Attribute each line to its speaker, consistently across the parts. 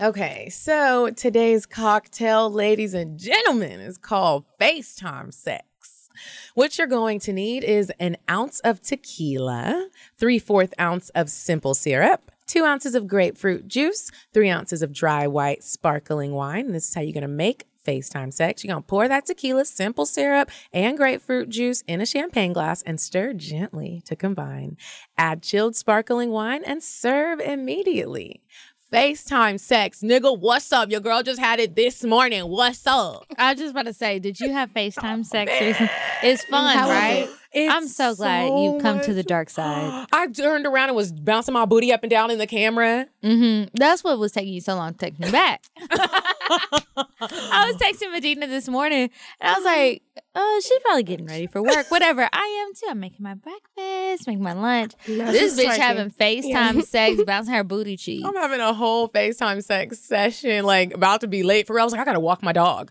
Speaker 1: Okay, so today's cocktail, ladies and gentlemen, is called FaceTime sex. What you're going to need is an ounce of tequila, three fourth ounce of simple syrup, two ounces of grapefruit juice, three ounces of dry white sparkling wine. This is how you're going to make FaceTime sex. You're going to pour that tequila, simple syrup, and grapefruit juice in a champagne glass and stir gently to combine. Add chilled sparkling wine and serve immediately. FaceTime sex, nigga. What's up? Your girl just had it this morning. What's up?
Speaker 2: I was just about to say, did you have FaceTime sex recently? It's fun,
Speaker 1: How
Speaker 2: right?
Speaker 1: it?
Speaker 2: I'm so glad
Speaker 1: so
Speaker 2: you've come to the dark side.
Speaker 1: I turned around and was bouncing my booty up and down in the camera.
Speaker 2: hmm That's what was taking you so long to text me back. I was texting Medina this morning, and I was like, "Oh, she's probably getting ready for work. Whatever. I am too. I'm making my breakfast, making my lunch. this bitch
Speaker 1: like
Speaker 2: having. FaceTime
Speaker 1: Yeah.
Speaker 2: sex, bouncing her booty cheeks.
Speaker 1: I'm having a whole FaceTime sex session, like about to be late for real. I was like, I gotta walk my dog.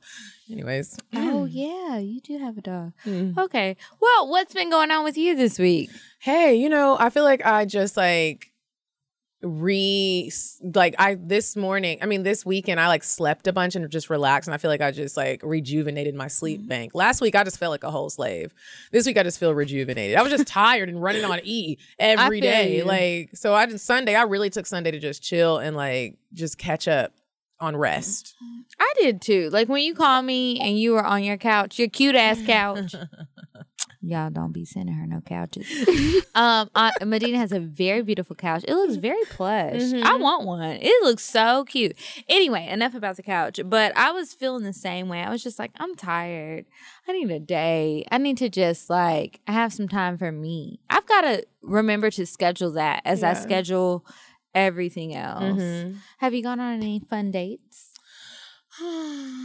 Speaker 1: Anyways.
Speaker 2: Oh yeah, you do have a dog.
Speaker 1: Mm.
Speaker 2: Okay. Well, what's been going on with you this week?
Speaker 1: Hey, you know, I feel like I just like re like I this morning, I mean this weekend I like slept a bunch and just relaxed and I feel like I just like rejuvenated my sleep
Speaker 2: Mm-hmm.
Speaker 1: bank. Last week I just felt like a whole slave. This week I just feel rejuvenated. I was just tired and running on E every day.
Speaker 2: you.
Speaker 1: Like so I did Sunday, I really took Sunday to just chill and like just catch up on rest.
Speaker 2: I did too. Like when you called me and you were on your couch, your cute ass couch. Y'all don't be sending her no couches. um, I, Medina has a very beautiful couch. It looks very plush. I want one. It looks so cute. Anyway, enough about the couch. But I was feeling the same way. I was just like, I'm tired. I need a day. I need to just like have some time for me. I've got to remember to schedule that as I schedule everything else.
Speaker 1: Mhm.
Speaker 2: Have you gone on any fun dates?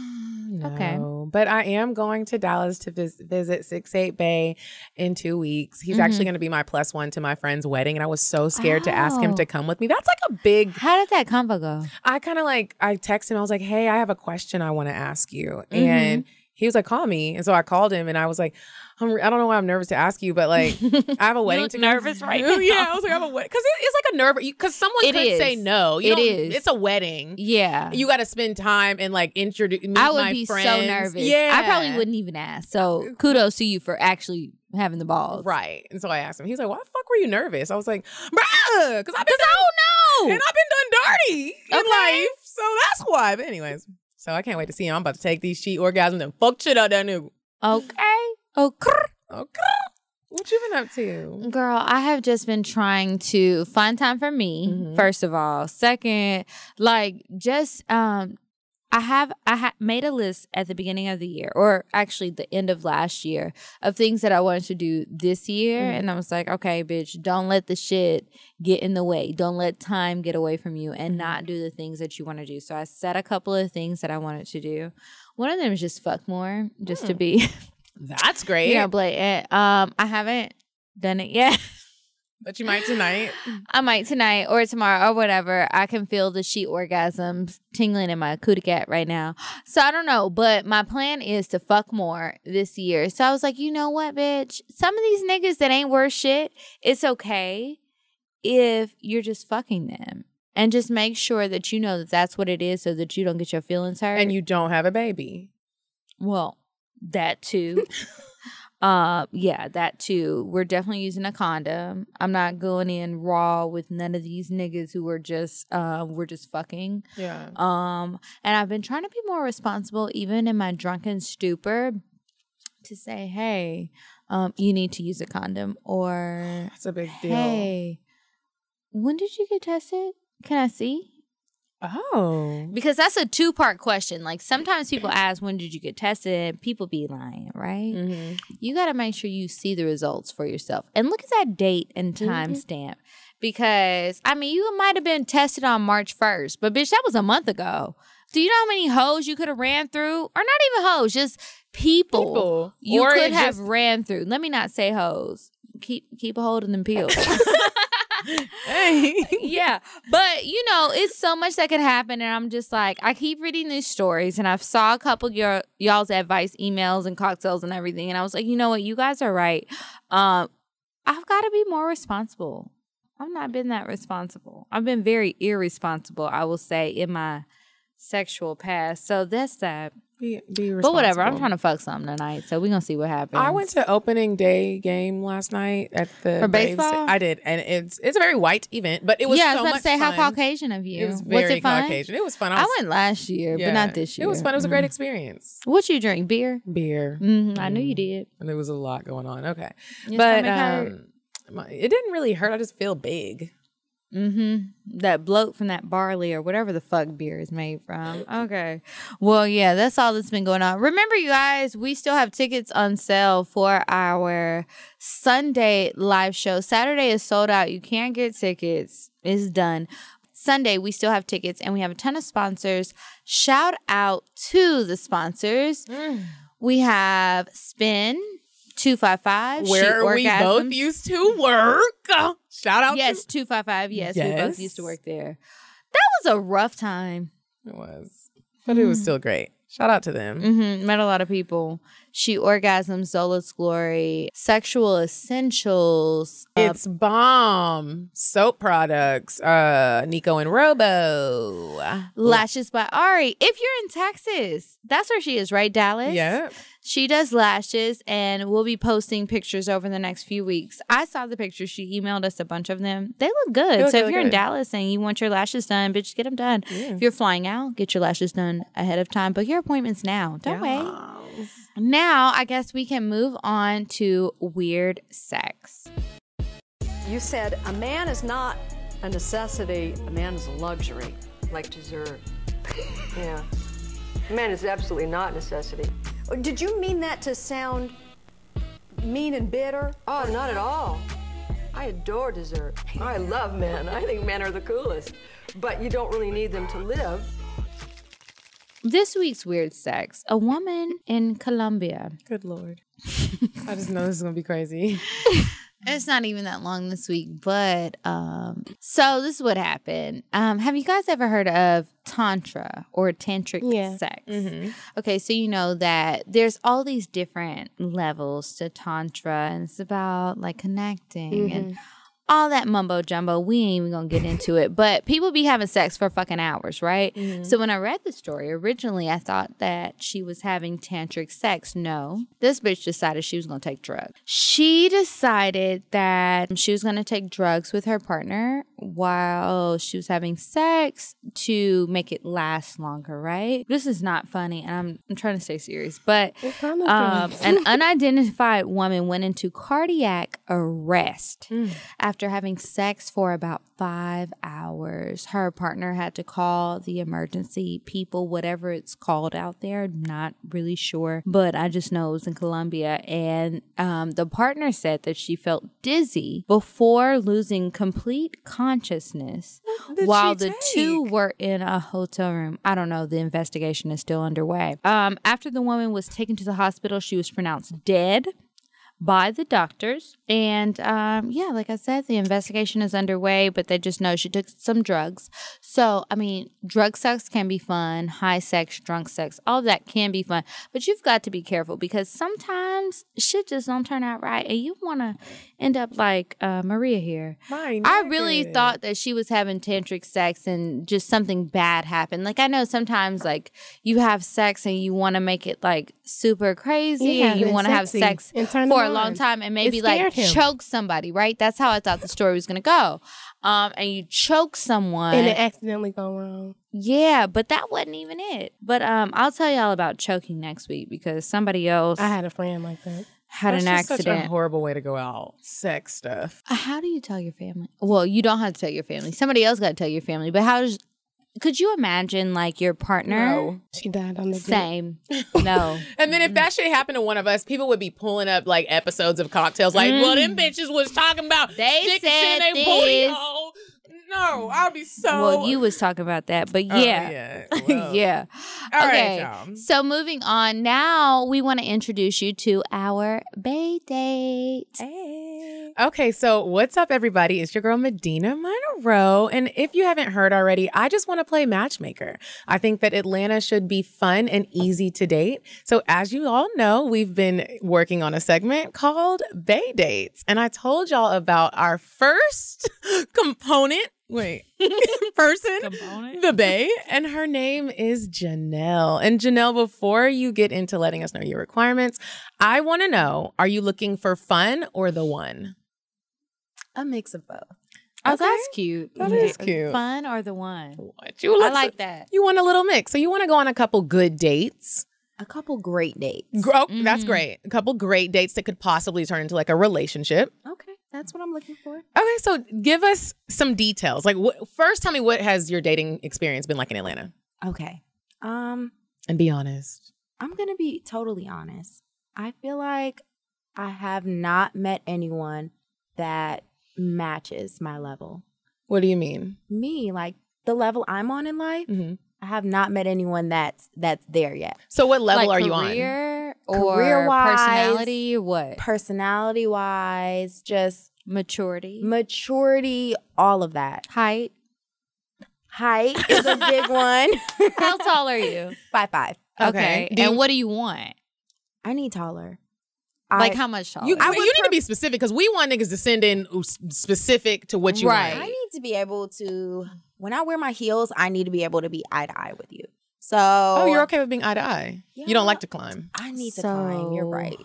Speaker 2: Okay.
Speaker 1: No, but I am going to Dallas to vis- visit Six Eight Bay in two weeks. He's actually
Speaker 2: Mhm.
Speaker 1: going to be my plus one to my friend's wedding, and I was so scared to ask him
Speaker 2: Oh.
Speaker 1: to come with me. That's like a big.
Speaker 2: How did that convo go?
Speaker 1: I kind of like I texted him. I was like, "Hey, I have a question I want to ask you,"
Speaker 2: Mm-hmm.
Speaker 1: and he was like, "Call me." And so I called him, and I was like, I'm, "I don't know why I'm nervous to ask you, but like, I have a wedding to
Speaker 2: nervous right now. yeah.
Speaker 1: I was like, I have a wedding because it, it's like a nerve. Because someone
Speaker 2: It
Speaker 1: could say no. You
Speaker 2: It.
Speaker 1: It's a wedding.
Speaker 2: Yeah.
Speaker 1: You got to spend time and like introduce.
Speaker 2: I would be
Speaker 1: friends.
Speaker 2: so nervous.
Speaker 1: Yeah,
Speaker 2: I probably wouldn't even ask. So kudos to you for actually having the balls.
Speaker 1: Right. And so I asked him. He's like, "Why the fuck were you nervous?" I was like, "Bruh, because I've been
Speaker 2: Because I don't
Speaker 1: and. I've been done dirty in life, so that's why." But anyways, so I can't wait to see him. I'm about to take these cheat orgasms and fuck shit out that nigga.
Speaker 2: Okay. Okay.
Speaker 1: Okay. What you been up to?
Speaker 2: Girl, I have just been trying to find time for me,
Speaker 1: Mhm.
Speaker 2: first of all. Second, like just um I have I ha- made a list at the beginning of the year or actually the end of last year of things that I wanted to do this year
Speaker 1: Mhm.
Speaker 2: and I was like, okay, bitch, don't let the shit get in the way. Don't let time get away from you and not do the things that you want to do. So I set a couple of things that I wanted to do. One of them is just fuck more, just to
Speaker 1: Hmm.
Speaker 2: be
Speaker 1: That's great.
Speaker 2: you know, blatant. Um I haven't done it yet.
Speaker 1: but you might tonight.
Speaker 2: I might tonight or tomorrow or whatever. I can feel the sheet orgasms tingling in my cootie cat right now. So I don't know, but my plan is to fuck more this year. So I was like, you know what, bitch? Some of these niggas that ain't worth shit, it's okay if you're just fucking them. And just make sure that you know that that's what it is so that you don't get your feelings hurt.
Speaker 1: And you don't have a baby.
Speaker 2: Well, that too. uh yeah, that too. We're definitely using a condom. I'm not going in raw with none of these niggas who are just uh we're just fucking.
Speaker 1: Yeah.
Speaker 2: Um and I've been trying to be more responsible even in my drunken stupor to say, "Hey, um you need to use a condom or
Speaker 1: That's a big deal.
Speaker 2: hey, when did you get tested? Can I see?"
Speaker 1: Oh.
Speaker 2: Because that's a two part question. Like sometimes people ask, when did you get tested? People be lying, right?
Speaker 1: Mhm.
Speaker 2: You got to make sure you see the results for yourself and look at that date and time stamp. Because, I mean, you might have been tested on March 1st, but bitch, that was a month ago. Do you know how many hoes you could have ran through? Or not even hoes, just people,
Speaker 1: People.
Speaker 2: you
Speaker 1: Or
Speaker 2: could have
Speaker 1: just-
Speaker 2: ran through. Let me not say hoes. Keep keep a hold of them pills.
Speaker 1: Hey.
Speaker 2: yeah. But you know, it's so much that could happen. And I'm just like, I keep reading these stories and I've saw a couple your y'all's advice emails and Cocktales and everything. And I was like, you know what, you guys are right. Um, I've got to be more responsible. I've not been that responsible. I've been very irresponsible, I will say, in my sexual past. So that's that.
Speaker 1: Be, be
Speaker 2: But whatever, I'm trying to fuck something tonight. So we're gonna see what happens.
Speaker 1: I went to opening day game last night at the
Speaker 2: For
Speaker 1: Braves.
Speaker 2: baseball?
Speaker 1: I did, and it's it's a very white event, but it was
Speaker 2: yeah, I was
Speaker 1: so
Speaker 2: about to say how
Speaker 1: fun.
Speaker 2: Caucasian of you.
Speaker 1: It was very
Speaker 2: it fun?
Speaker 1: Caucasian. It was fun.
Speaker 2: I
Speaker 1: was-
Speaker 2: went last year,
Speaker 1: yeah,
Speaker 2: but not this year.
Speaker 1: It was fun. It was a great experience.
Speaker 2: What you drink? Beer?
Speaker 1: Beer,
Speaker 2: hmm I knew you did.
Speaker 1: and there was a lot going on. Okay,
Speaker 2: Your
Speaker 1: but um, my, it didn't really hurt. I just feel big.
Speaker 2: Mm-hmm. That bloat from that barley or whatever the fuck beer is made from. Okay. Well, yeah, that's all that's been going on. Remember, you guys, we still have tickets on sale for our Sunday live show. Saturday is sold out. You can't get tickets. It's done. Sunday, we still have tickets and we have a ton of sponsors. Shout out to the sponsors. We have Spin 255.
Speaker 1: Where we both used to work. Shout out.
Speaker 2: To Yes,
Speaker 1: to-
Speaker 2: two five five. Yes, we both used to work there. That was a rough time.
Speaker 1: it was, but it was still great. Shout out to them.
Speaker 2: hmm Met a lot of people. She orgasms, Zola's glory, sexual essentials. uh,
Speaker 1: It's bomb soap products. Uh, Nico and Robo.
Speaker 2: lashes by Ari. If you're in Texas, that's where she is, right, Dallas?
Speaker 1: Yeah.
Speaker 2: She does lashes, and we'll be posting pictures over the next few weeks. I saw the pictures. She emailed us a bunch of them. They look good.
Speaker 1: They look
Speaker 2: so if you're in. Dallas and you want your lashes done, bitch, get them done.
Speaker 1: Yeah.
Speaker 2: If you're flying out, get your lashes done ahead of time. Book your appointments now. Don't wait.
Speaker 1: Yes.
Speaker 2: Now, I guess we can move on to weird sex.
Speaker 3: You said a man is not a necessity, a man is a luxury.
Speaker 4: like dessert. yeah. Man is absolutely not necessity.
Speaker 3: Oh, Did you mean that to sound mean and bitter?
Speaker 4: Oh, not at all. I adore dessert. I love men. I think men are the coolest. But you don't really need them to live.
Speaker 2: This week's weird sex a woman in Colombia.
Speaker 1: Good lord. I just know this is gonna be crazy.
Speaker 2: It's not even that long this week, but um, so this is what happened. Um, have you guys ever heard of tantra or tantric
Speaker 5: Yeah.
Speaker 2: sex?
Speaker 1: Mm-hmm.
Speaker 2: Okay, so you know that there's all these different levels to tantra, and it's about like connecting and all that mumbo jumbo. We ain't even gonna get into it, but people be having sex for fucking hours, right? So when I read the story originally, I thought that she was having tantric sex. No, this bitch decided she was gonna take drugs. She decided that she was gonna take drugs with her partner while she was having sex to make it last longer, right? This is not funny, and I'm, I'm trying to stay serious, but
Speaker 5: kind of
Speaker 2: um, an unidentified woman went into cardiac arrest after having sex for about five hours. Her partner had to call the emergency people, whatever it's called out there. Not really sure, but I just know it was in Colombia. And um, the partner said that she felt dizzy before losing complete consciousness while the two were in a hotel room. I don't know. The investigation is still underway. Um, after the woman was taken to the hospital, she was pronounced dead by the doctors. And um, yeah, like I said, the investigation is underway, but they just know she took some drugs. So, I mean, drug sex can be fun, high sex, drunk sex, all of that can be fun. But you've got to be careful because sometimes shit just don't turn out right. And you want to end up like uh, Maria here. I really thought that she was having tantric sex and just something bad happened. Like I know sometimes like you have sex and you want to make it like super crazy
Speaker 5: Yeah,
Speaker 2: and you want to have sex for a
Speaker 5: them
Speaker 2: long time and maybe like
Speaker 5: him.
Speaker 2: choke somebody, right? That's how I thought the story was going to go. Um and you choke someone.
Speaker 5: and it accidentally go wrong.
Speaker 2: yeah, but that wasn't even it. But um I'll tell y'all about choking next week because somebody else
Speaker 5: I had a friend like that.
Speaker 2: had
Speaker 1: That's
Speaker 2: an
Speaker 1: just Such a
Speaker 2: accident.
Speaker 1: horrible way to go out. Sex stuff.
Speaker 2: Uh, How do you tell your family? Well, you don't have to tell your family. Somebody else got to tell your family. But how does? Could you imagine like your partner?
Speaker 1: No.
Speaker 5: She died on the jet.
Speaker 2: Same. No.
Speaker 1: And then if that shit happened to one of us, people would be pulling up like episodes of Cocktales, like, "Well, them bitches was talking about
Speaker 2: Mm. They
Speaker 1: sticking
Speaker 2: said
Speaker 1: shit in their booty
Speaker 2: this.
Speaker 1: hole." No, I'll be so.
Speaker 2: well, you was talking about that, but
Speaker 1: Oh,
Speaker 2: yeah.
Speaker 1: yeah. Well.
Speaker 2: yeah.
Speaker 1: All right,
Speaker 2: okay.
Speaker 1: y'all.
Speaker 2: So moving on, now we want to introduce you to our Bay date.
Speaker 1: Okay, so what's up, everybody? It's your girl Medina Monroe. And if you haven't heard already, I just want to play matchmaker. I think that Atlanta should be fun and easy to date. So, as you all know, we've been working on a segment called Bay Dates. And I told y'all about our first component. Wait, person,
Speaker 2: Component?
Speaker 1: the Bay, and her name is Janelle. And Janelle, before you get into letting us know your requirements, I want to know are you looking for fun or the one?
Speaker 5: A mix of both.
Speaker 2: Oh,
Speaker 1: Okay.
Speaker 2: that's cute.
Speaker 1: That is cute.
Speaker 2: Fun or the one?
Speaker 1: What you
Speaker 2: I
Speaker 1: look
Speaker 2: like that.
Speaker 1: You want a little mix. So you want to go on a couple good dates.
Speaker 5: A couple great dates.
Speaker 1: Gro- That's
Speaker 2: Mhm.
Speaker 1: great. A couple great dates that could possibly turn into like a relationship.
Speaker 5: Okay, that's what I'm looking for.
Speaker 1: Okay, so give us some details. Like, what, first, tell me what has your dating experience been like in Atlanta,
Speaker 5: Okay. Um,
Speaker 1: and be honest.
Speaker 5: I'm gonna be totally honest. I feel like I have not met anyone that matches my level.
Speaker 1: What do you mean?
Speaker 5: Me, like the level I'm on in life,
Speaker 1: Mhm.
Speaker 5: I have not met anyone that's that's there yet.
Speaker 1: So, what level
Speaker 2: like
Speaker 1: are you on?
Speaker 2: career or
Speaker 5: Career-wise,
Speaker 2: personality what?
Speaker 5: Personality wise, just
Speaker 2: Maturity,
Speaker 5: maturity, all of that.
Speaker 2: height.
Speaker 5: Height is a big one.
Speaker 2: How tall are you?
Speaker 5: Five five.
Speaker 2: Okay.
Speaker 1: Do
Speaker 2: and
Speaker 1: you-
Speaker 2: what do you want?
Speaker 5: I need taller.
Speaker 2: Like
Speaker 5: I,
Speaker 2: how much taller?
Speaker 1: You,
Speaker 5: I
Speaker 1: you
Speaker 5: would
Speaker 1: need to be specific because we want niggas to send in specific to what you
Speaker 2: Right.
Speaker 5: I need to be able to when I wear my heels, I need to be able to be eye to eye with you. So
Speaker 1: Oh, you're okay with being eye to eye. You don't like to climb.
Speaker 5: I need to climb. You're right.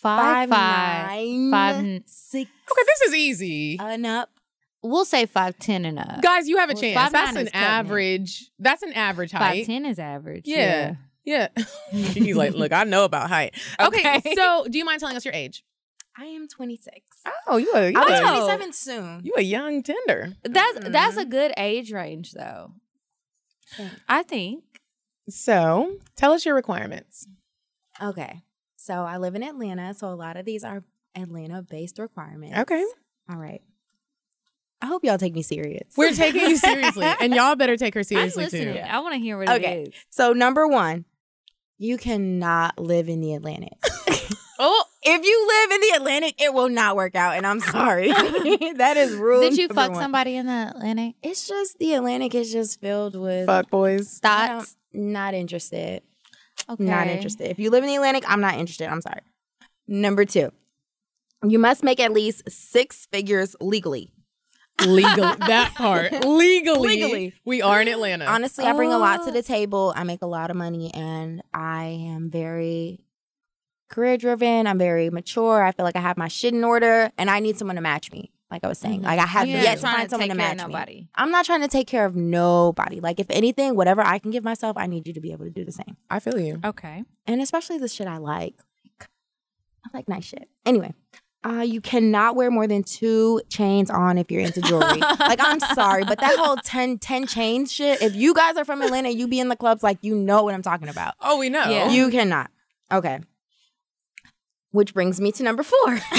Speaker 2: five, five,
Speaker 5: nine,
Speaker 2: five n-
Speaker 5: six
Speaker 1: Okay, this is easy.
Speaker 5: and up.
Speaker 2: We'll say five ten and up.
Speaker 1: Guys, you have a
Speaker 2: well,
Speaker 1: chance.
Speaker 2: 5'9"
Speaker 1: That's
Speaker 2: is
Speaker 1: an
Speaker 2: cutting it.
Speaker 1: average. That's an average height.
Speaker 2: Five ten is average.
Speaker 1: Yeah. Yeah. He's like, look, I know about height. Okay,
Speaker 2: Okay.
Speaker 1: so do you mind telling us your age?
Speaker 5: I am 26.
Speaker 1: Oh, you are. you,
Speaker 5: I'll be
Speaker 2: Oh.
Speaker 5: 27 soon.
Speaker 1: you a young tender.
Speaker 2: That's that's
Speaker 1: Mm-hmm.
Speaker 2: a good age range though. I think.
Speaker 1: So tell us your requirements.
Speaker 5: Okay. So I live in Atlanta, so a lot of these are Atlanta based requirements.
Speaker 1: Okay.
Speaker 5: All right. I hope y'all take me serious.
Speaker 1: We're taking you seriously, and y'all better take her
Speaker 2: I'm
Speaker 1: seriously
Speaker 2: listening.
Speaker 1: too.
Speaker 2: I want to hear what it is.
Speaker 5: Okay.
Speaker 2: it is.
Speaker 5: So number one, you cannot live in the Atlantic.
Speaker 1: Oh,
Speaker 5: if you live in the Atlantic, it will not work out, and I'm sorry. that is rule.
Speaker 2: Did you fuck
Speaker 5: one.
Speaker 2: somebody in the Atlantic?
Speaker 5: It's just the Atlantic is just filled with
Speaker 1: fuck boys.
Speaker 5: I don't-
Speaker 2: Thoughts?
Speaker 5: Not interested.
Speaker 2: Okay.
Speaker 5: Not interested. If you live in the Atlantic, I'm not interested. I'm sorry. Number two, you must make at least six figures legally.
Speaker 1: Legal that part. Legally,
Speaker 5: Legally.
Speaker 1: we are in Atlanta.
Speaker 5: Honestly, I bring a lot to
Speaker 2: Oh.
Speaker 5: the table. I make a lot of money and I am very career driven. I'm very mature. I feel like I have my shit in order and I need someone to match me. Like I was saying, like I have
Speaker 2: You're
Speaker 5: yet to
Speaker 2: trying
Speaker 5: find someone to
Speaker 2: take care
Speaker 5: match
Speaker 2: of
Speaker 5: me.
Speaker 2: nobody.
Speaker 5: I'm not trying to take care of nobody. Like if anything, whatever I can give myself, I need you to be able to do the same.
Speaker 1: I feel you.
Speaker 2: Okay.
Speaker 5: and especially the shit I like. Like, I like nice shit. Anyway, uh, you cannot wear more than two chains on if you're into jewelry. like, I'm sorry, but that whole 10, 10 chains shit, if you guys are from Atlanta, you be in the clubs, like, you know what I'm talking about.
Speaker 1: Oh, we know.
Speaker 2: Yeah.
Speaker 5: You cannot. Okay. Which brings me to number four.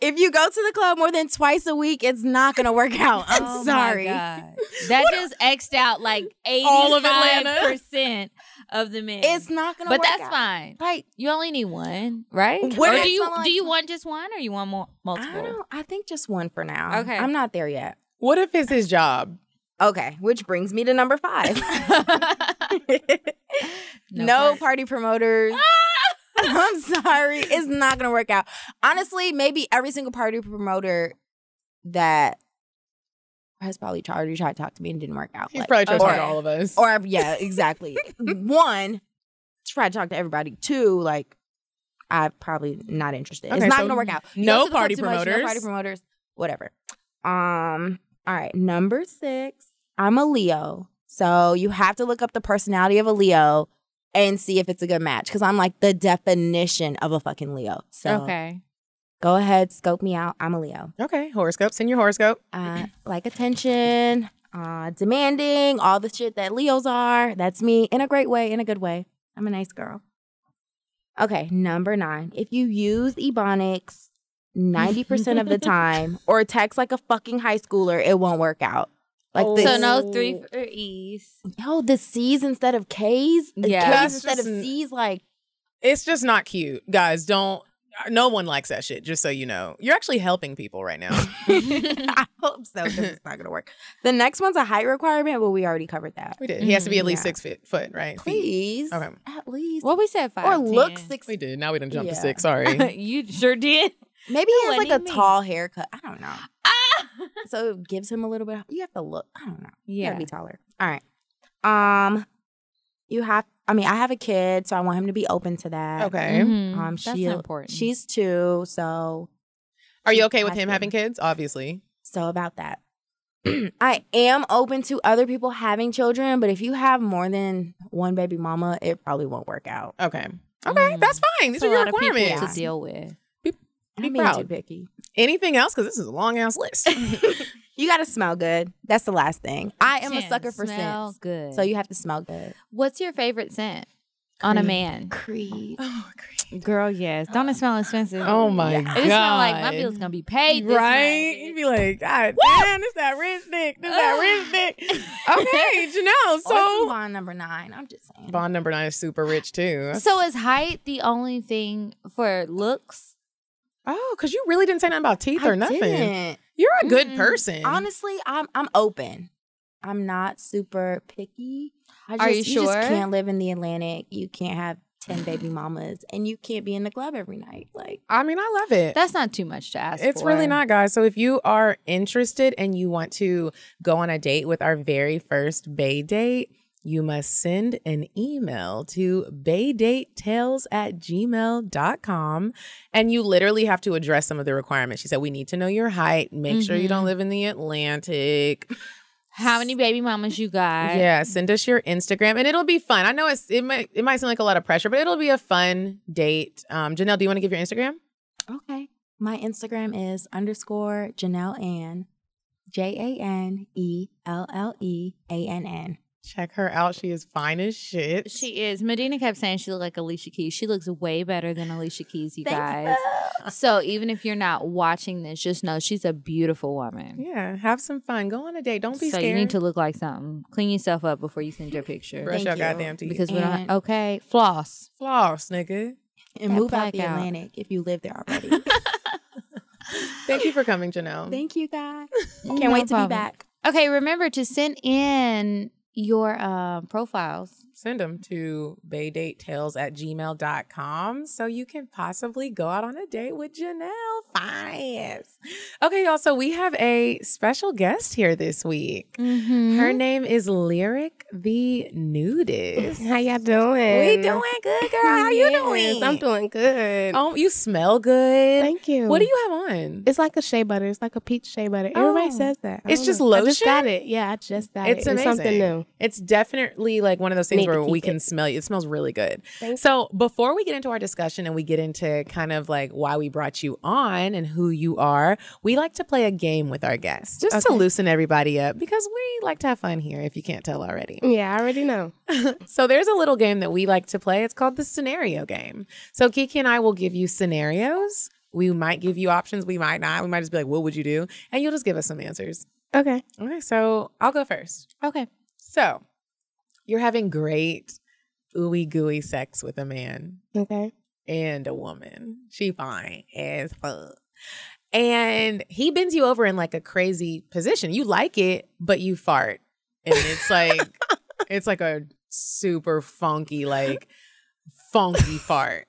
Speaker 5: if you go to the club more than twice a week, it's not going to work out. I'm
Speaker 2: Oh my
Speaker 5: sorry.
Speaker 2: God. That just xed out like
Speaker 1: All of Atlanta?
Speaker 2: 85% of the men.
Speaker 5: It's not going to work
Speaker 2: but
Speaker 5: work
Speaker 2: that's
Speaker 5: out.
Speaker 2: fine.
Speaker 5: Like,
Speaker 2: You only need one, right?
Speaker 5: What
Speaker 2: or do you
Speaker 5: someone
Speaker 2: do you
Speaker 5: likes-
Speaker 2: want just one or you want more multiple?
Speaker 5: I
Speaker 2: multiple?
Speaker 5: don't. I think just one for now.
Speaker 2: Okay.
Speaker 5: I'm not there yet.
Speaker 1: What if it's his job?
Speaker 5: Okay, which brings me to number five. no,
Speaker 2: part-
Speaker 5: party promoters. Ah! I'm sorry, it's not gonna work out. Honestly, maybe every single party promoter that has probably tried to talk to me and didn't work out.
Speaker 1: He's
Speaker 5: Like,
Speaker 1: probably trying to talk to all of us.
Speaker 5: or yeah, exactly. One, try to talk to everybody. Two, like I'm probably not interested.
Speaker 1: Okay,
Speaker 5: it's not
Speaker 1: so
Speaker 5: gonna work out. You
Speaker 1: no
Speaker 5: go to the club
Speaker 1: party
Speaker 5: promoters. much, no party promoters. Whatever. Um. All right. Number six. I'm a Leo, so you have to look up the personality of a Leo and see if it's a good match. Because I'm like the definition of a fucking Leo. So
Speaker 2: Okay.
Speaker 5: Go ahead, scope me out. I'm a Leo.
Speaker 1: okay, horoscope. Send your horoscope.
Speaker 5: Uh, like attention, uh, demanding, all the shit that Leos are. That's me in a great way, in a good way. I'm a nice girl. Okay, number nine. If you use Ebonics, 90% of the time or text like a fucking high schooler, it won't work out. Like the,
Speaker 2: So no three for E's.
Speaker 5: yo, the C's instead of K's, the
Speaker 2: Yeah.
Speaker 5: K's instead of
Speaker 1: just-
Speaker 5: C's, like
Speaker 1: It's just not cute, guys. Don't. No one likes that shit. Just so you know, you're actually helping people right now.
Speaker 5: I hope so because it's not gonna work. The next one's a height requirement, but we already covered that.
Speaker 1: We did. He has to be at least
Speaker 5: Yeah.
Speaker 1: six feet, foot, right?
Speaker 5: Please,
Speaker 1: Okay.
Speaker 5: at least,
Speaker 2: What we said five.
Speaker 5: or look
Speaker 2: 10.
Speaker 5: six.
Speaker 1: We did. Now we didn't jump to six. Sorry.
Speaker 2: you sure did.
Speaker 5: Maybe he has
Speaker 2: What
Speaker 5: like a
Speaker 2: you mean?
Speaker 5: tall haircut. I don't know.
Speaker 2: Ah!
Speaker 5: So it gives him a little bit. You have to look. I don't know. You
Speaker 2: Yeah.
Speaker 5: gotta be taller. All right. Um, you have. I mean, I have a kid, so I want him to be open to that.
Speaker 1: okay.
Speaker 2: Mhm.
Speaker 5: Um,
Speaker 2: That's important.
Speaker 5: she's two, so
Speaker 1: Are you okay with him having kids? Obviously.
Speaker 5: so about that. I am open to other people having children, but if you have more than one baby mama, it probably won't work out.
Speaker 1: Okay. Okay.
Speaker 2: Mm.
Speaker 1: That's fine. These
Speaker 2: It's a
Speaker 1: are your
Speaker 2: lot of people
Speaker 1: requirements.
Speaker 2: to deal with.
Speaker 5: I'm
Speaker 1: Be
Speaker 5: being too
Speaker 1: proud.
Speaker 5: picky.
Speaker 1: Anything else? Because this is a long ass list.
Speaker 5: You gotta smell good. That's the last thing. I am a sucker for
Speaker 2: smell
Speaker 5: scents,
Speaker 2: good.
Speaker 5: so you have to smell good.
Speaker 2: What's your favorite scent on a
Speaker 5: Creed.
Speaker 2: man?
Speaker 5: Creed.
Speaker 1: oh, great.
Speaker 2: Girl, yes. Don't it smell expensive?
Speaker 1: Oh my
Speaker 2: It
Speaker 1: god.
Speaker 2: just smell like my bill's gonna be paid. This
Speaker 1: Right?
Speaker 2: month.
Speaker 1: You'd be like, God damn, this that rich dick. This that rich dick. Okay, Janelle.
Speaker 5: So
Speaker 1: So
Speaker 5: bond number nine. I'm just saying.
Speaker 1: Bond number nine is super rich too.
Speaker 2: So is height the only thing for looks?
Speaker 1: Oh, because you really didn't say nothing about teeth
Speaker 5: I
Speaker 1: or nothing.
Speaker 5: didn't.
Speaker 1: You're a good
Speaker 2: Mm-mm.
Speaker 1: person.
Speaker 5: Honestly, I'm I'm open. I'm not super picky. I just,
Speaker 2: Are you
Speaker 5: just
Speaker 2: sure?
Speaker 5: can't live in the Atlantic. You can't have ten baby mamas, and you can't be in the club every night. Like
Speaker 1: I mean, I love it.
Speaker 2: That's not too much to ask.
Speaker 1: It's
Speaker 2: for.
Speaker 1: really not, guys. So if you are interested and you want to go on a date with our very first Bay date, you must send an email to baydatetails at gmail.com. And you literally have to address some of the requirements. She said, We need to know your height. Make sure you don't
Speaker 2: Mhm.
Speaker 1: live in the Atlantic.
Speaker 2: How many baby mamas you got?
Speaker 1: Yeah, send us your Instagram and it'll be fun. I know it's it might it might seem like a lot of pressure, but it'll be a fun date. Um, Janelle, do you want to give your Instagram?
Speaker 5: okay, my Instagram is underscore Janelle Ann, J A N E L L E A N N.
Speaker 1: Check her out. She is fine as shit.
Speaker 2: She is. Medina kept saying she looked like Alicia Keys. She looks way better than Alicia Keys, you guys. So even if you're not watching this, just know she's a beautiful woman.
Speaker 1: Yeah, have some fun. Go on a date. Don't be
Speaker 2: so
Speaker 1: scared.
Speaker 2: you need to look like something. Clean yourself up before you send your picture.
Speaker 1: brush
Speaker 5: Thank
Speaker 1: your
Speaker 5: you.
Speaker 1: goddamn teeth.
Speaker 2: Because we don't.
Speaker 5: And-
Speaker 2: Okay, floss.
Speaker 1: floss, nigga.
Speaker 5: And
Speaker 2: That
Speaker 5: move out the
Speaker 2: blackout.
Speaker 5: Atlantic if you live there already.
Speaker 1: Thank you for coming, Janelle.
Speaker 5: Thank you guys. Can't
Speaker 2: No
Speaker 5: wait to
Speaker 2: problem.
Speaker 5: be back.
Speaker 2: Okay, remember to send in your uh, profiles.
Speaker 1: Send them to baydatetails at gmail.com so you can possibly go out on a date with Janelle Fies. Okay, y'all. So we have a special guest here this week.
Speaker 2: Mm-hmm.
Speaker 1: Her name is Lyric the Nudist.
Speaker 6: How y'all doing?
Speaker 1: We doing good, girl. How you doing?
Speaker 6: I'm doing good.
Speaker 1: Oh, you smell good.
Speaker 6: Thank you.
Speaker 1: What do you have on?
Speaker 6: It's like a shea butter. It's like a peach shea butter. Everybody
Speaker 1: Oh.
Speaker 6: says that. I
Speaker 1: It's just
Speaker 6: know. I just got it. Yeah, I just got
Speaker 1: It's
Speaker 6: it.
Speaker 1: amazing.
Speaker 6: It's something new.
Speaker 1: It's definitely like one of those things Where we can
Speaker 6: it.
Speaker 1: smell you. It smells really good.
Speaker 6: Thank
Speaker 1: So before we get into our discussion and we get into kind of like why we brought you on and who you are, we like to play a game with our guests just to loosen everybody up because we like to have fun here. If you can't tell already.
Speaker 6: Yeah, I already know.
Speaker 1: So there's a little game that we like to play. It's called the scenario game. So Kiki and I will give you scenarios. We might give you options. We might not. We might just be like, "What would you do?" And you'll just give us some answers.
Speaker 6: Okay.
Speaker 1: Okay. So I'll go first.
Speaker 2: Okay.
Speaker 1: So you're having great ooey gooey sex with a man
Speaker 6: Okay.
Speaker 1: and a woman. She fine as fuck. And he bends you over in like a crazy position. You like it, but you fart. And it's like it's like a super funky, like funky fart.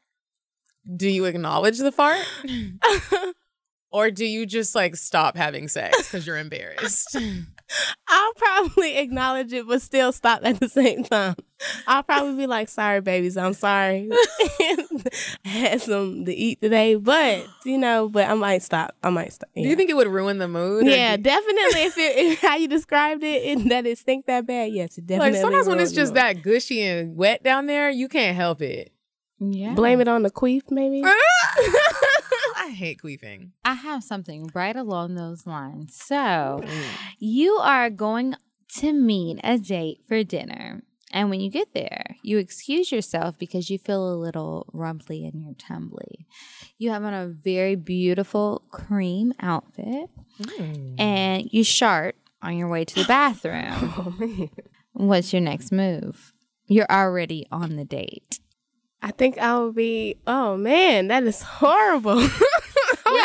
Speaker 1: Do you acknowledge the fart? Or do you just like stop having sex because you're embarrassed?
Speaker 6: I'll probably acknowledge it, but still stop at the same time. I'll probably be like, "Sorry, babies, I'm sorry. I had some to eat today, but you know, but I might stop. I might stop.
Speaker 1: Do you think it would ruin the mood?
Speaker 6: Yeah,
Speaker 1: do-
Speaker 6: definitely. If it if how you described it, and that it stink that bad, yes, it definitely.
Speaker 1: like sometimes when it's just
Speaker 6: mood.
Speaker 1: that gushy and wet down there, you can't help it.
Speaker 2: Yeah.
Speaker 6: blame it on the queef, maybe.
Speaker 1: I hate queefing.
Speaker 2: I have something right along those lines. So, you are going to meet a date for dinner. And when you get there, you excuse yourself because you feel a little rumply in your tumbly. You have on a very beautiful cream outfit mm. and you shart on your way to the bathroom. Oh, What's your next move? You're already on the date.
Speaker 6: I think I will be. Oh man, that is horrible.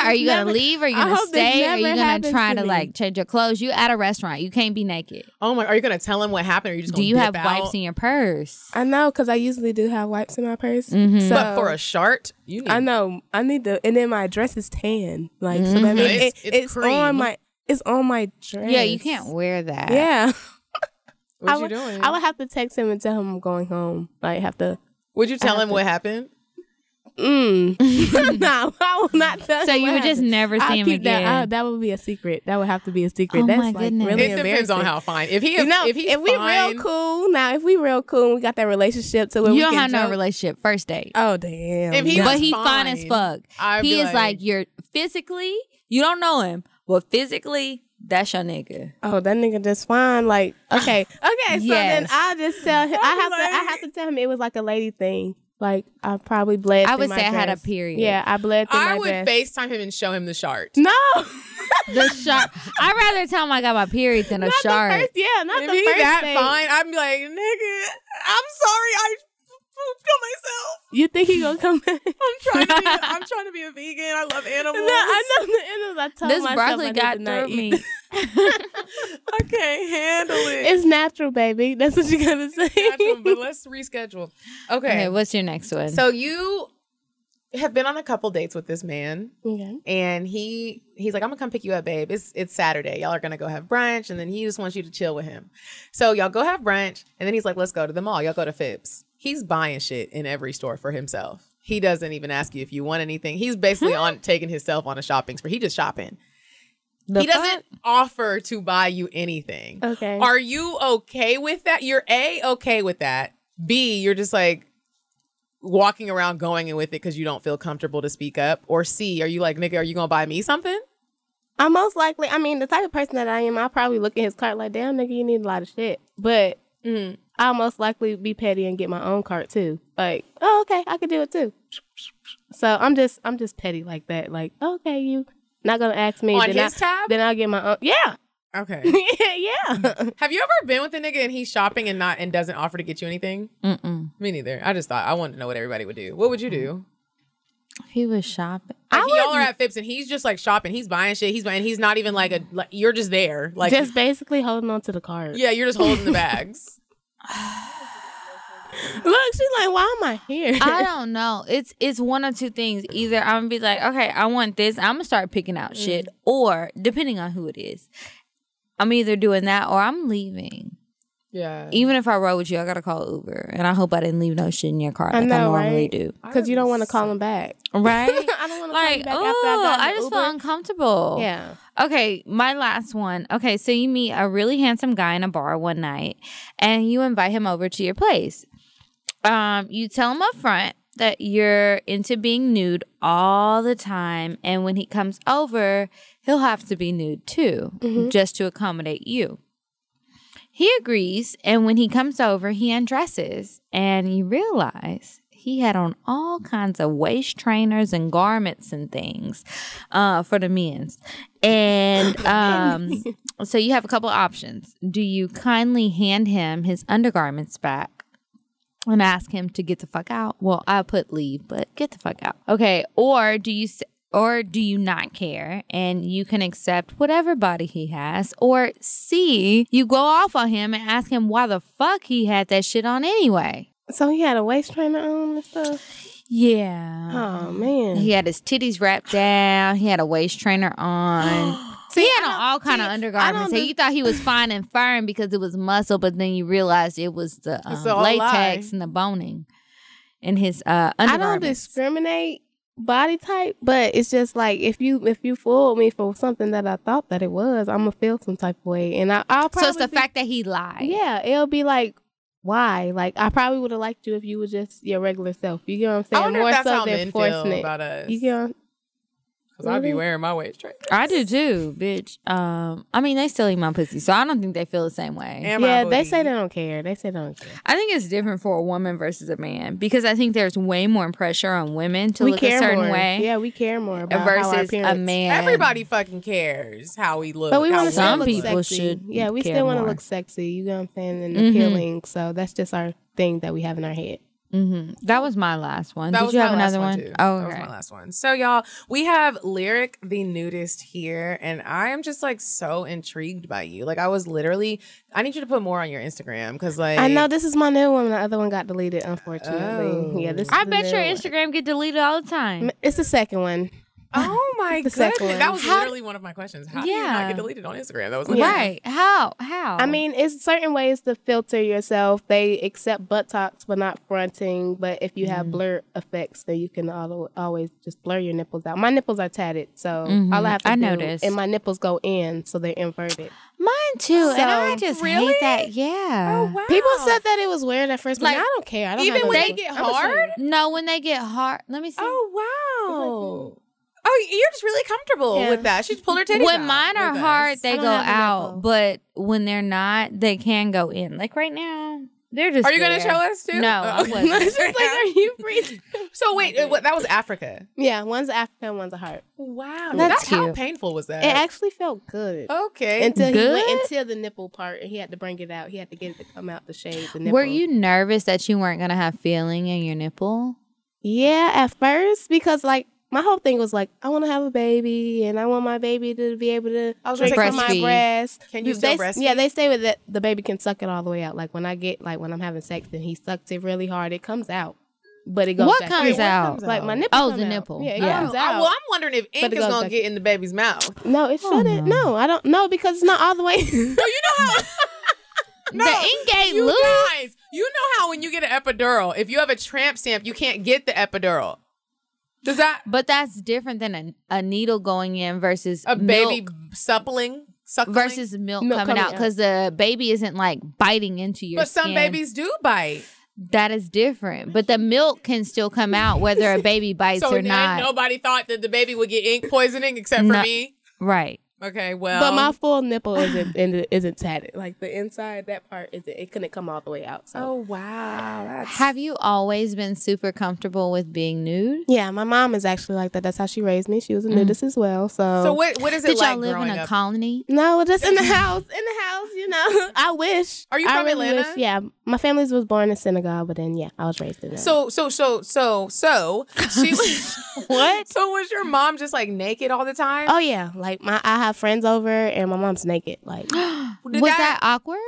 Speaker 2: Yeah, are you gonna leave? Or are you gonna stay? Are you gonna try
Speaker 6: to
Speaker 2: to
Speaker 6: me.
Speaker 2: like change your clothes? You at a restaurant. You can't be naked.
Speaker 1: Oh my! Are you gonna tell him what happened? Or are you just
Speaker 2: Do
Speaker 1: gonna do
Speaker 2: you
Speaker 1: dip
Speaker 2: have wipes in your purse?
Speaker 6: I know because I usually do have wipes in my purse.
Speaker 2: Mhm.
Speaker 6: So
Speaker 1: But for a shart, you need.
Speaker 6: I know I need to, and then my dress is tan. Like so that
Speaker 2: Mhm.
Speaker 6: means
Speaker 1: It's-
Speaker 6: it-
Speaker 1: it's
Speaker 6: it's,
Speaker 1: cream.
Speaker 6: on my it's on my dress.
Speaker 2: Yeah, you can't wear that.
Speaker 6: Yeah,
Speaker 1: what
Speaker 6: I
Speaker 1: you
Speaker 6: would,
Speaker 1: doing?
Speaker 6: I would have to text him and tell him I'm going home. Like have to.
Speaker 1: would you tell him
Speaker 6: have
Speaker 1: what happened?
Speaker 6: Mm. no, I will not tell.
Speaker 2: So
Speaker 6: him
Speaker 2: you would just never see
Speaker 6: I'll
Speaker 2: him
Speaker 6: keep that.
Speaker 2: again.
Speaker 6: I- that would be a secret. That would have to be a secret.
Speaker 2: Oh
Speaker 6: That's
Speaker 2: my
Speaker 6: like
Speaker 2: goodness.
Speaker 6: really
Speaker 1: It depends on how fine. If he,
Speaker 6: You know,
Speaker 1: if he's
Speaker 6: if we
Speaker 1: fine,
Speaker 6: real cool now, if we real cool, and we got that relationship to where
Speaker 2: you
Speaker 6: we
Speaker 2: don't
Speaker 6: can
Speaker 2: have no relationship. First date.
Speaker 6: Oh damn!
Speaker 1: If he
Speaker 2: but he fine as fuck.
Speaker 1: I'd
Speaker 2: he is
Speaker 1: like-
Speaker 2: like you're physically. You don't know him, but physically, that's your nigga.
Speaker 6: Oh, that nigga just fine. Like, okay, okay. So then I'll just tell him. I
Speaker 1: I'll be
Speaker 6: have to. I have to tell him it was like a lady thing. Like I probably bled.
Speaker 2: I would
Speaker 6: my
Speaker 2: say I had a period.
Speaker 6: Yeah, I bled through
Speaker 1: I
Speaker 6: my
Speaker 1: would
Speaker 6: dress.
Speaker 1: FaceTime him and show him the shart.
Speaker 6: No,
Speaker 2: The shark. I'd rather tell him I got my period than a
Speaker 6: not
Speaker 2: shark.
Speaker 6: the first. Yeah, not
Speaker 1: if
Speaker 6: the
Speaker 1: he
Speaker 6: first
Speaker 1: that
Speaker 6: date.
Speaker 1: fine, I'd be like, nigga, I'm sorry, I pooped on myself.
Speaker 6: You think he gonna come back?
Speaker 1: I'm trying to be. I'm trying to be a vegan. I love animals.
Speaker 6: No, I know the end of I told
Speaker 2: This
Speaker 6: myself
Speaker 2: broccoli
Speaker 6: I
Speaker 2: got
Speaker 6: to
Speaker 2: through me.
Speaker 1: I can't handle it.
Speaker 6: It's natural, baby. That's what you gotta say.
Speaker 1: natural, but let's reschedule. Okay.
Speaker 2: Okay, what's your next one?
Speaker 1: so you have been on a couple dates with this man,
Speaker 6: okay.
Speaker 1: and he he's like, "I'm gonna come pick you up, babe. It's it's Saturday. Y'all are gonna go have brunch, and then he just wants you to chill with him. So y'all go have brunch, and then he's like, "Let's go to the mall. Y'all go to Phipps. He's buying shit in every store for himself. He doesn't even ask you if you want anything. He's basically on taking himself on a shopping spree. He just shopping.
Speaker 2: The
Speaker 1: he doesn't offer to buy you anything.
Speaker 6: Okay.
Speaker 1: Are you okay with that? You're A, okay with that. B, you're just like walking around going in with it because you don't feel comfortable to speak up. Or C, are you like, nigga, are you gonna buy me something?
Speaker 6: I'm most likely. I mean, the type of person that I am, I'll probably look at his cart like, "Damn, nigga, you need a lot of shit." But
Speaker 1: Mm.
Speaker 6: I'll most likely be petty and get my own cart too. Like, oh, okay, I could do it too. So I'm just, I'm just petty like that. Like, okay, you not gonna ask me.
Speaker 1: On
Speaker 6: then
Speaker 1: his
Speaker 6: I,
Speaker 1: tab?
Speaker 6: Then I'll get my own. Yeah,
Speaker 1: Okay.
Speaker 6: yeah.
Speaker 1: Have you ever been with a nigga and he's shopping and not and doesn't offer to get you anything?
Speaker 2: Mm-mm.
Speaker 1: Me neither. I just thought I wanted to know what everybody would do. What would you do?
Speaker 2: He was shopping.
Speaker 1: Like
Speaker 2: I
Speaker 1: y'all are at Phipps and he's just like shopping. He's buying shit. He's buying. He's not even like a. Like, you're just there. Like
Speaker 6: just basically holding on to the cart.
Speaker 1: yeah, you're just holding the bags.
Speaker 6: Look, she's like, why am I here?
Speaker 2: I don't know. It's it's one of two things. Either I'm gonna be like, okay, I want this. I'm gonna start picking out shit, mm. or depending on who it is, I'm either doing that or I'm leaving.
Speaker 1: Yeah.
Speaker 2: Even if I rode with you, I gotta call Uber, and I hope I didn't leave no shit in your car
Speaker 6: I
Speaker 2: like I, normally
Speaker 6: right?
Speaker 2: do.
Speaker 6: Because you don't want to call him back.
Speaker 2: Right?
Speaker 6: I don't want to call
Speaker 2: like,
Speaker 6: you back
Speaker 2: oh,
Speaker 6: after I
Speaker 2: I just
Speaker 6: Uber.
Speaker 2: feel uncomfortable.
Speaker 6: Yeah.
Speaker 2: Okay, my last one. Okay, so you meet a really handsome guy in a bar one night and you invite him over to your place. Um, you tell him up front that you're into being nude all the time and when he comes over, he'll have to be nude too, just to accommodate you. He agrees, and when he comes over, he undresses, and you realize he had on all kinds of waist trainers and garments and things uh, for the men's. And um, so you have a couple options. Do you kindly hand him his undergarments back? and ask him to get the fuck out. Well, I put leave, but get the fuck out. Okay. Or do you or do you not care and you can accept whatever body he has? Or C, you go off on him and ask him why the fuck he had that shit on anyway.
Speaker 6: So he had a waist trainer on and stuff.
Speaker 2: Yeah.
Speaker 6: Oh man.
Speaker 2: He had his titties wrapped down. He had a waist trainer on. So he had on all kind of
Speaker 6: see, I
Speaker 2: undergarments.
Speaker 6: don't
Speaker 2: So you thought he was fine and firm because it was muscle, but then you realized it was the um, latex
Speaker 1: lie.
Speaker 2: and the boning in his uh,
Speaker 6: I don't discriminate body type, but it's just like if you if you fooled me for something that I thought that it was, I'm gonna feel some type of way, and I, I'll
Speaker 2: so
Speaker 6: probably
Speaker 2: it's the
Speaker 6: be-
Speaker 2: fact that he lied.
Speaker 6: Yeah, it'll be like. Why? Like I probably would have liked you if you were just your regular self. You get what I'm saying? More so
Speaker 1: how
Speaker 6: than
Speaker 1: men
Speaker 6: forcing
Speaker 1: feel
Speaker 6: it.
Speaker 1: about us.
Speaker 6: You get what
Speaker 1: Cause I'd be wearing my waist trainer.
Speaker 2: I do too, bitch. Um, I mean, they still eat my pussy, so I don't think they feel the same way.
Speaker 1: And
Speaker 6: yeah, they say they don't care. They say they don't care.
Speaker 2: I think it's different for a woman versus a man because I think there's way more pressure on women to
Speaker 6: we
Speaker 2: look
Speaker 6: care
Speaker 2: a certain
Speaker 6: more.
Speaker 2: way
Speaker 6: Yeah, we care more about how our
Speaker 2: versus a man.
Speaker 1: Everybody fucking cares how we look.
Speaker 6: But we
Speaker 1: how
Speaker 6: want to
Speaker 2: Some
Speaker 6: look
Speaker 2: people
Speaker 6: sexy.
Speaker 2: should
Speaker 6: Yeah, we
Speaker 2: care
Speaker 6: still want to look sexy. You know what I'm saying? And
Speaker 2: Mhm.
Speaker 6: appealing. So that's just our thing that we have in our head.
Speaker 2: Hmm That was my last one.
Speaker 1: That
Speaker 2: Did
Speaker 1: was
Speaker 2: you have another one?
Speaker 1: Too.
Speaker 2: Oh,
Speaker 1: that was my last one. So y'all, we have Lyric the nudist here, and I am just like so intrigued by you. Like I was literally, I need you to put more on your Instagram because like
Speaker 6: I know this is my new one. The other one got deleted, unfortunately.
Speaker 1: Oh.
Speaker 6: Yeah, this. Is
Speaker 2: I bet your
Speaker 6: one.
Speaker 2: Instagram get deleted all the time.
Speaker 6: It's the second one.
Speaker 1: Oh my
Speaker 6: The
Speaker 1: goodness,
Speaker 6: one.
Speaker 1: that was
Speaker 2: How-
Speaker 1: literally one of my questions. How do you not
Speaker 2: Yeah.
Speaker 1: get deleted on Instagram? That was
Speaker 6: Yeah.
Speaker 2: Right? How? How?
Speaker 6: I mean, it's certain ways to filter yourself. They accept buttocks, but not fronting. But if you
Speaker 2: Mm.
Speaker 6: have blur effects, then you can al- always just blur your nipples out. My nipples are tatted, so
Speaker 2: Mhm.
Speaker 6: all I have to
Speaker 2: I
Speaker 6: do,
Speaker 2: noticed.
Speaker 6: and my nipples go in, so they're inverted.
Speaker 2: mine too, and I
Speaker 6: So-
Speaker 2: just
Speaker 1: Really?
Speaker 2: hate that. Yeah.
Speaker 1: Oh wow.
Speaker 6: People said that it was weird at first, but
Speaker 1: Like,
Speaker 6: I don't care. I don't
Speaker 1: even
Speaker 6: no
Speaker 1: when they get
Speaker 6: I'ma show you.
Speaker 1: hard?
Speaker 2: No, when they get hard. Let me see.
Speaker 1: Oh wow. Oh, you're just really comfortable
Speaker 6: Yeah.
Speaker 1: with that. She's pulled her titties
Speaker 2: when
Speaker 1: out
Speaker 2: mine are
Speaker 1: with
Speaker 2: hard, they go
Speaker 6: don't have a
Speaker 2: out.
Speaker 6: nipple.
Speaker 2: But when they're not, they can go in. Like right now, they're just.
Speaker 1: Are you going to show us too?
Speaker 2: No,
Speaker 1: Oh,
Speaker 2: I
Speaker 1: okay.
Speaker 2: wasn't.
Speaker 6: She's like, are you breathing?
Speaker 1: so wait, uh, that was Africa.
Speaker 6: Yeah, one's Africa, one's a heart.
Speaker 1: Wow,
Speaker 2: That's
Speaker 1: how
Speaker 2: cute.
Speaker 1: painful was that?
Speaker 6: It actually felt good.
Speaker 1: okay.
Speaker 6: Until he went
Speaker 2: Good?
Speaker 6: into the nipple part and he had to bring it out. He had to get it to come out the shade. The nipple.
Speaker 2: Were you nervous that you weren't gonna have feeling in your nipple?
Speaker 6: Yeah, at first because like my whole thing was like I want to have a baby and I want my baby to be able to
Speaker 1: I was gonna
Speaker 6: drink from my
Speaker 2: breastfeed.
Speaker 6: breast.
Speaker 1: Can you
Speaker 6: they,
Speaker 1: still breastfeed?
Speaker 6: Yeah, they say with that the baby can suck it all the way out. Like when I get like when I'm having sex and he sucks it really hard, it comes out, but it goes.
Speaker 2: What
Speaker 6: back
Speaker 2: comes
Speaker 6: in.
Speaker 1: what
Speaker 2: out?
Speaker 1: comes
Speaker 6: Like my nipple.
Speaker 2: Oh,
Speaker 6: come
Speaker 2: the
Speaker 6: out.
Speaker 2: nipple.
Speaker 6: Yeah, it
Speaker 2: Yeah.
Speaker 6: comes
Speaker 1: Oh,
Speaker 6: out.
Speaker 1: well, I'm wondering if ink is gonna
Speaker 6: back-
Speaker 1: get in the baby's mouth.
Speaker 6: no, it oh, shouldn't. No, I don't. No, because it's not all the way.
Speaker 1: no, you know how. No,
Speaker 2: the ink ain't
Speaker 1: you
Speaker 2: loose.
Speaker 1: guys, you know how when you get an epidural, if you have a tramp stamp, you can't get the epidural. Does that
Speaker 2: But that's different than a, a needle going in versus
Speaker 1: a baby
Speaker 2: milk
Speaker 1: suppling, suckling
Speaker 2: versus milk,
Speaker 6: Milk
Speaker 2: coming
Speaker 6: coming
Speaker 2: out because the baby isn't like biting into your
Speaker 1: But some
Speaker 2: skin.
Speaker 1: babies do bite.
Speaker 2: that is different. But the milk can still come out whether a baby bites
Speaker 1: So
Speaker 2: or not.
Speaker 1: nobody thought that the baby would get ink poisoning except for
Speaker 2: No.
Speaker 1: me.
Speaker 2: right.
Speaker 1: Okay, well,
Speaker 6: but my full nipple isn't isn't- isn't tatted. Like the inside, that part isn't. It couldn't come all the way out. So.
Speaker 1: oh wow, that's
Speaker 2: Have you always been super comfortable with being nude?
Speaker 6: Yeah, my mom is actually like that. That's how she raised me. She was a nudist as well. So,
Speaker 1: Mm. so. What what is it
Speaker 2: Did
Speaker 1: like
Speaker 2: y'all live in a
Speaker 1: up?
Speaker 2: colony?
Speaker 6: no, just in the house, in the house. You know, I wish.
Speaker 1: Are you
Speaker 6: I
Speaker 1: from Atlanta?
Speaker 6: wish- yeah, my family was born in Senegal, but then yeah, I was raised in. Atlanta.
Speaker 1: so so so so so she was
Speaker 6: what?
Speaker 1: So was your mom just like naked all the time?
Speaker 6: Oh yeah, like my I have friends over and my mom's naked. Like,
Speaker 2: Was that awkward?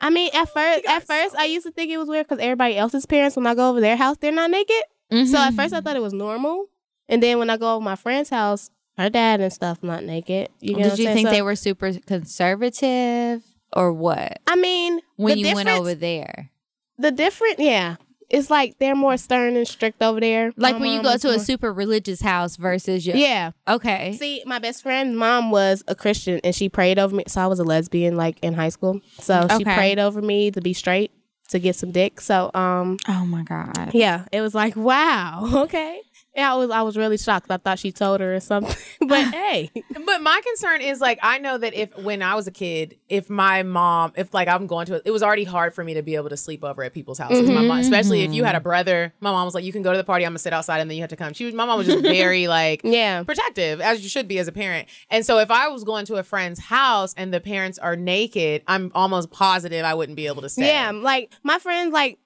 Speaker 6: I mean, at first, at first, I used to think it was weird because everybody else's parents, when I go over their house, they're not naked. So at first, I mm-hmm. thought it was normal, and then when I go over my friend's house, her dad and stuff not naked. You know
Speaker 2: Did
Speaker 6: I'm
Speaker 2: you think
Speaker 6: So-
Speaker 2: they were super conservative or what?
Speaker 6: I mean,
Speaker 2: When
Speaker 6: the
Speaker 2: you went over there?
Speaker 6: the different, yeah, it's like they're more stern and strict over there.
Speaker 2: Like
Speaker 6: My
Speaker 2: when you go to a super religious house versus your
Speaker 6: yeah.
Speaker 2: Okay.
Speaker 6: See, my best friend's mom was a Christian and she prayed over me. So I was a lesbian like in high school. So she prayed over me to be straight to get some dick. So um
Speaker 2: Oh my god.
Speaker 6: yeah, it was like wow, okay. Yeah, I was I was really shocked. I thought she told her or something. but hey,
Speaker 1: But my concern is like I know that if when I was a kid, if my mom, if like I'm going to, it, it was already hard for me to be able to sleep over at people's houses. My mom, especially if you had a mm-hmm. brother, my mom was like, "You can go to the party. I'm gonna sit outside, and then you have to come." She was, my mom was just very like
Speaker 6: yeah.
Speaker 1: protective, as you should be as a parent. And so if I was going to a friend's house and the parents are naked, I'm almost positive I wouldn't be able to stay.
Speaker 6: Yeah, like my friend, like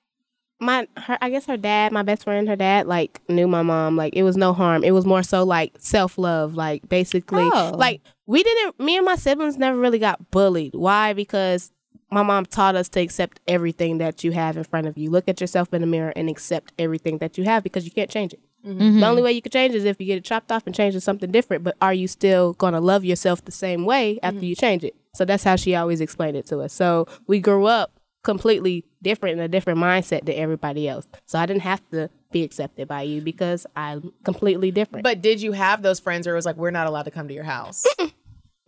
Speaker 6: my her, I guess her dad, my best friend, her dad, like knew my mom. Like it was no harm. It was more so like self love. Like basically,
Speaker 2: Oh.
Speaker 6: like we didn't. Me and my siblings never really got bullied. Why? Because my mom taught us to accept everything that you have in front of you. Look at yourself in the mirror and accept everything that you have because you can't change it.
Speaker 2: Mm-hmm.
Speaker 6: The only way you can change is if you get it chopped off and change it to something different. But are you still gonna love yourself the same way after you change it? So that's how she always explained it to us. So we grew up completely different in a different mindset than everybody else. So I didn't have to be accepted by you because I'm completely different.
Speaker 1: But did you have those friends where it was like, we're not allowed to come to your house?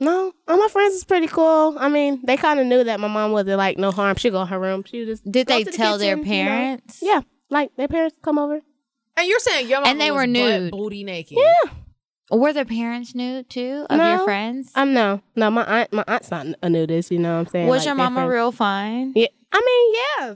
Speaker 6: no, all my friends is pretty cool. I mean, they kind of knew that my mom wasn't like no harm. She go in her room. She just
Speaker 2: Did they
Speaker 6: the
Speaker 2: tell their
Speaker 6: kitchen, you know.
Speaker 2: parents?
Speaker 6: Yeah, like their parents come over.
Speaker 1: and you're saying your mom
Speaker 2: And they
Speaker 1: was
Speaker 2: were
Speaker 1: butt
Speaker 2: nude.
Speaker 1: booty naked.
Speaker 6: Yeah.
Speaker 2: Were the parents nude too of your
Speaker 6: No,
Speaker 2: friends?
Speaker 6: Um, no, no, my aunt, my aunt's not a nudist. You know what I'm saying?
Speaker 2: Was
Speaker 6: Like,
Speaker 2: your mama
Speaker 6: friends.
Speaker 2: real fine?
Speaker 6: Yeah, I mean, yeah,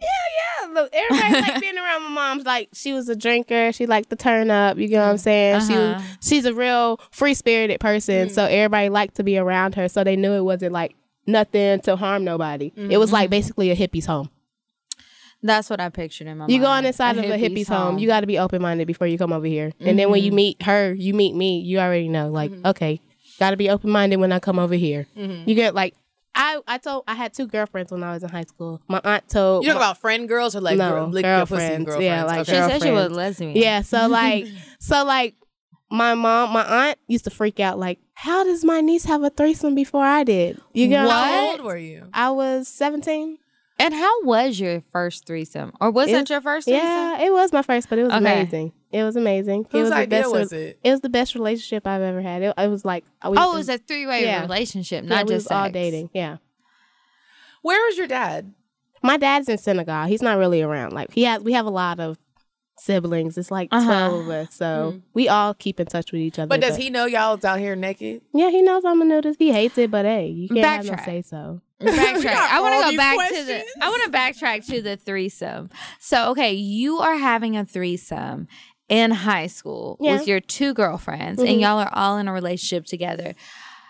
Speaker 6: yeah, yeah. Look, everybody like being around my mom's. Like she was a drinker. She liked to turn up. You get what I'm saying? She
Speaker 2: Uh-huh.
Speaker 6: she's a real free spirited person. So mm. everybody liked to be around her. So they knew it wasn't like nothing to harm nobody. It was like mm-hmm. basically a hippie's home.
Speaker 2: That's what I pictured in my mind.
Speaker 6: You go
Speaker 2: mind.
Speaker 6: on inside of a
Speaker 2: hippie's
Speaker 6: hippie's home. You got to be open minded before you come over here. And then when you mm-hmm. meet her, you meet me. You already know. Like, mm-hmm. okay, got to be open minded when I come over here. You get like. I, I told I had two girlfriends when I was in high school. My aunt told
Speaker 1: You talk about friend girls or like
Speaker 6: No,
Speaker 1: girl, lick your pussy
Speaker 6: girlfriends.
Speaker 1: girlfriends?
Speaker 6: Yeah, like
Speaker 2: She
Speaker 1: okay.
Speaker 2: said she was
Speaker 6: girlfriends.
Speaker 2: lesbian.
Speaker 6: Yeah, so like so like my mom, my aunt used to freak out like, how does my niece have a threesome before I did? You get what? I'm
Speaker 1: How old were you?
Speaker 6: I was 17.
Speaker 2: And how was your first threesome? Or was
Speaker 6: It-
Speaker 2: that your first threesome?
Speaker 6: Yeah, it was my first, but it was
Speaker 2: Okay.
Speaker 6: amazing. It was amazing. it
Speaker 1: Whose
Speaker 6: was the best
Speaker 1: was it?
Speaker 6: It was the best relationship I've ever had. It, it was like we
Speaker 2: Oh, it was a three way
Speaker 6: Yeah.
Speaker 2: relationship,
Speaker 6: yeah,
Speaker 2: not
Speaker 6: we
Speaker 2: just
Speaker 6: was all dating. Yeah.
Speaker 1: Where was your dad?
Speaker 6: My dad's in Senegal. He's not really around. Like he has we have a lot of siblings. It's like
Speaker 2: Uh-huh.
Speaker 6: 12 of us. So we all keep in touch with each other.
Speaker 1: But does he know y'all was out here naked?
Speaker 6: Yeah, he knows I'm a nudist. He hates it, but hey, you can't have no say so.
Speaker 2: Backtrack. I want to go
Speaker 1: these
Speaker 2: back to the. I want to backtrack to the threesome. So, okay, you are having a threesome in high school
Speaker 6: Yeah.
Speaker 2: with your two girlfriends,
Speaker 6: Mhm.
Speaker 2: and y'all are all in a relationship together.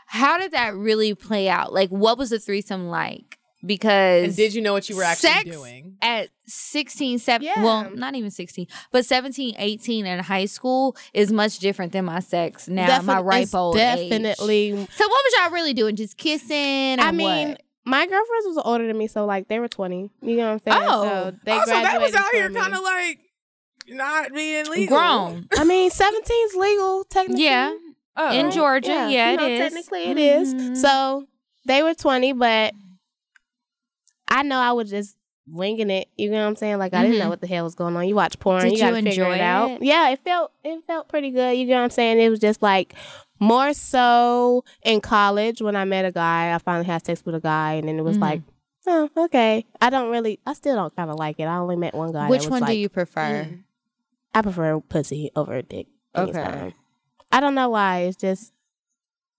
Speaker 2: How did that really play out? Like, what was the threesome like? Because
Speaker 1: And did you know what you were actually
Speaker 2: sex
Speaker 1: doing?
Speaker 2: at 16 7
Speaker 6: Yeah.
Speaker 2: well not even 16 but 17 18 in high school is much different than my sex now
Speaker 6: Defin-
Speaker 2: my ripe old age.
Speaker 6: definitely.
Speaker 2: so what was y'all really doing just kissing or
Speaker 6: I mean,
Speaker 2: what?
Speaker 6: my girlfriends was older than me, so like they were 20. You know what I'm saying?
Speaker 2: Oh.
Speaker 6: so they
Speaker 1: oh, so that was out here kind of like not being legal.
Speaker 2: grown
Speaker 6: I mean, 17's legal technically.
Speaker 2: yeah
Speaker 1: Oh.
Speaker 2: in Georgia yeah,
Speaker 6: you know,
Speaker 2: it is
Speaker 6: Technically, it is.
Speaker 2: Mhm.
Speaker 6: So they were 20, but I know I was just winging it. You know what I'm saying? Like I didn't
Speaker 2: Mhm.
Speaker 6: know what the hell was going on. You watch porn,
Speaker 2: Did
Speaker 6: you gotta
Speaker 2: you
Speaker 6: figure
Speaker 2: enjoy
Speaker 6: it out.
Speaker 2: it?
Speaker 6: Yeah, it felt it felt pretty good. You know what I'm saying? It was just like more so in college when I met a guy. I finally had sex with a guy, and then it was
Speaker 2: Mhm.
Speaker 6: like, oh, okay. I don't really. I still don't kind of like it. I only met one guy. that
Speaker 2: which
Speaker 6: was
Speaker 2: one do you prefer
Speaker 6: I prefer pussy over a dick.
Speaker 2: Okay.
Speaker 6: anytime. I don't know why. It's just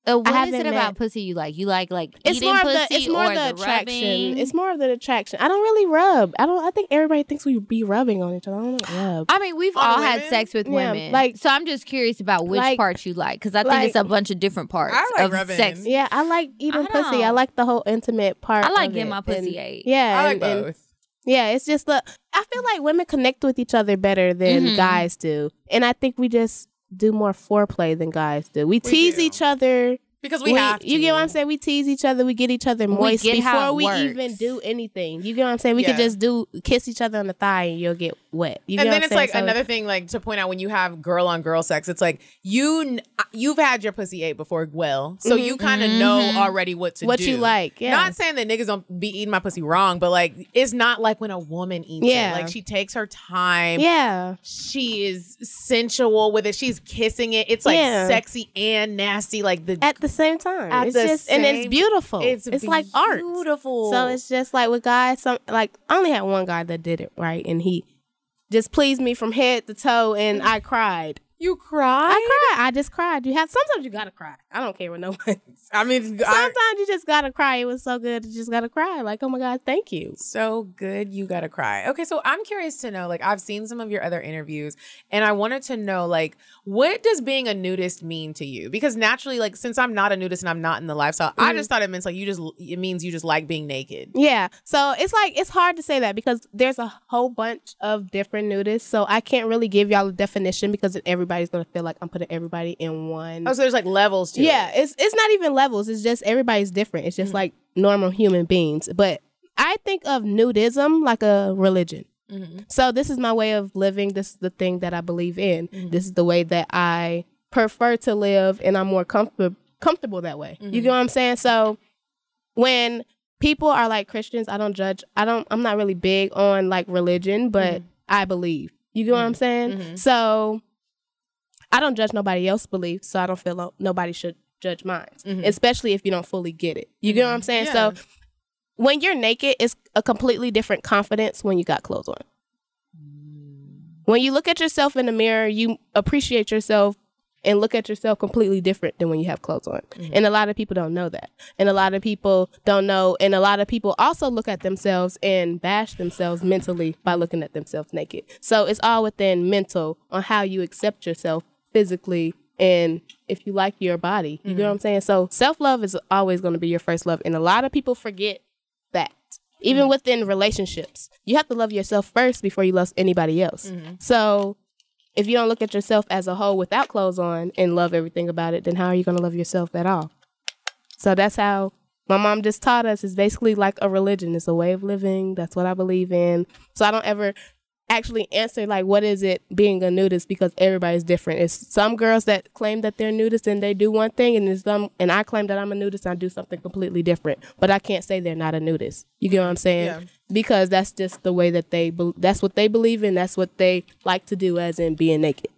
Speaker 2: uh, what is
Speaker 6: haven't
Speaker 2: it
Speaker 6: met-
Speaker 2: about pussy you like you like like
Speaker 6: it's
Speaker 2: eating
Speaker 6: more of
Speaker 2: pussy
Speaker 6: the it's more
Speaker 2: or
Speaker 6: the
Speaker 2: the
Speaker 6: attraction.
Speaker 2: rubbing?
Speaker 6: It's more of the attraction. I don't really rub. I don't. I think everybody thinks we be rubbing on each other. I don't rub.
Speaker 2: I mean, we've
Speaker 1: On
Speaker 2: all had sex with
Speaker 6: Yeah,
Speaker 2: women,
Speaker 6: like-
Speaker 2: so I'm just curious about which
Speaker 6: like-
Speaker 2: parts you like because I think it's a bunch of different parts
Speaker 1: I like
Speaker 2: of
Speaker 1: rubbing.
Speaker 2: sex.
Speaker 6: Yeah, I like eating
Speaker 2: I
Speaker 6: pussy. I like the whole intimate part.
Speaker 2: I like
Speaker 6: of
Speaker 2: getting
Speaker 6: it.
Speaker 2: my pussy
Speaker 6: And-
Speaker 2: ate.
Speaker 6: Yeah,
Speaker 1: I like
Speaker 6: and- and-
Speaker 1: both.
Speaker 6: Yeah, it's just the. I feel like women connect with each other better than
Speaker 2: Mhm.
Speaker 6: guys do, and I think we just do more foreplay than guys do. We, tease
Speaker 1: do.
Speaker 6: each other.
Speaker 1: Because we, have to.
Speaker 6: You get what I'm saying? We tease each other. We get each other moist before we
Speaker 2: works.
Speaker 6: even do anything. You get what I'm saying? We
Speaker 1: Yeah.
Speaker 6: could just do kiss each other on the thigh and you'll get wet. You
Speaker 1: and then it's like?
Speaker 6: So-
Speaker 1: another thing, like to point out when you have girl on girl sex, it's like you you've had your pussy ate before, well, so you kind of know already what to
Speaker 6: Mm-hmm. what
Speaker 1: do.
Speaker 6: you like. Yeah.
Speaker 1: Not saying that niggas don't be eating my pussy wrong, but like it's not like when a woman eats
Speaker 6: Yeah.
Speaker 1: it. Like she takes her time.
Speaker 6: yeah.
Speaker 1: She is sensual with it. She's kissing it. It's like
Speaker 6: Yeah.
Speaker 1: sexy and nasty. Like the
Speaker 6: At the same time.
Speaker 1: At
Speaker 6: it's
Speaker 1: the
Speaker 6: just and it's beautiful.
Speaker 1: it's
Speaker 6: It's, like art.
Speaker 1: Beautiful.
Speaker 6: So it's just like with guys, some like I only had one guy that did it right and he just pleased me from head to toe and I cried.
Speaker 1: you cry.
Speaker 6: I cried. I just cried. You have sometimes you gotta cry. I don't care what no one.
Speaker 1: I mean, I,
Speaker 6: Sometimes you just gotta cry. It was so good. You just gotta cry. Like, oh my God, thank you.
Speaker 1: so good you gotta cry okay so i'm curious to know like i've seen some of your other interviews and i wanted to know like what does being a nudist mean to you because naturally like since i'm not a nudist and i'm not in the lifestyle i
Speaker 6: Mm-hmm.
Speaker 1: just thought it meant like you just it means you just like being naked
Speaker 6: Yeah. So it's like it's hard to say that because there's a whole bunch of different nudists. So I can't really give y'all a definition because everybody's gonna feel like I'm putting everybody in one.
Speaker 1: oh so there's like levels to
Speaker 6: yeah,
Speaker 1: it
Speaker 6: it's it's not even levels. It's just everybody's different. It's just mm. like normal human beings. But I think of nudism like a religion. Mm-hmm. So this is my way of living. This is the thing that I believe in. Mm-hmm. This is the way that I prefer to live, and I'm more comfortable comfortable that way. You get mm-hmm. what I'm saying? So when people are like Christians, I don't judge. I don't. I'm not really big on like religion, but I believe. You get what I'm saying? So I don't judge nobody else's beliefs, so I don't feel nobody should judge mine, mm-hmm. especially if you don't fully get it. You get what I'm mm-hmm. saying? So when you're naked, it's a completely different confidence when you got clothes on. Mm. When you look at yourself in the mirror, you appreciate yourself and look at yourself completely different than when you have clothes on.
Speaker 1: Mm-hmm.
Speaker 6: And a lot of people don't know that. And a lot of people don't know. And a lot of people also look at themselves and bash themselves mentally by looking at themselves naked. So it's all within mental on how you accept yourself physically and if you like your body. You
Speaker 1: Mm-hmm.
Speaker 6: know what I'm saying? So self love is always going to be your first love. And a lot of people forget that. Even
Speaker 1: Mm-hmm.
Speaker 6: within relationships, you have to love yourself first before you love anybody else.
Speaker 1: Mm-hmm.
Speaker 6: So if you don't look at yourself as a whole without clothes on and love everything about it, then how are you going to love yourself at all? So that's how my mom just taught us. It's basically like a religion. It's a way of living. That's what I believe in. So I don't ever actually answer like what is it being a nudist because everybody's different. It's some girls that claim that they're nudists and they do one thing and it's some and I claim that I'm a nudist and I do something completely different. But I can't say they're not a nudist. You get what I'm saying?
Speaker 1: Yeah.
Speaker 6: Because that's just the way that they bel that's what they believe in. That's what they like to do as in being naked.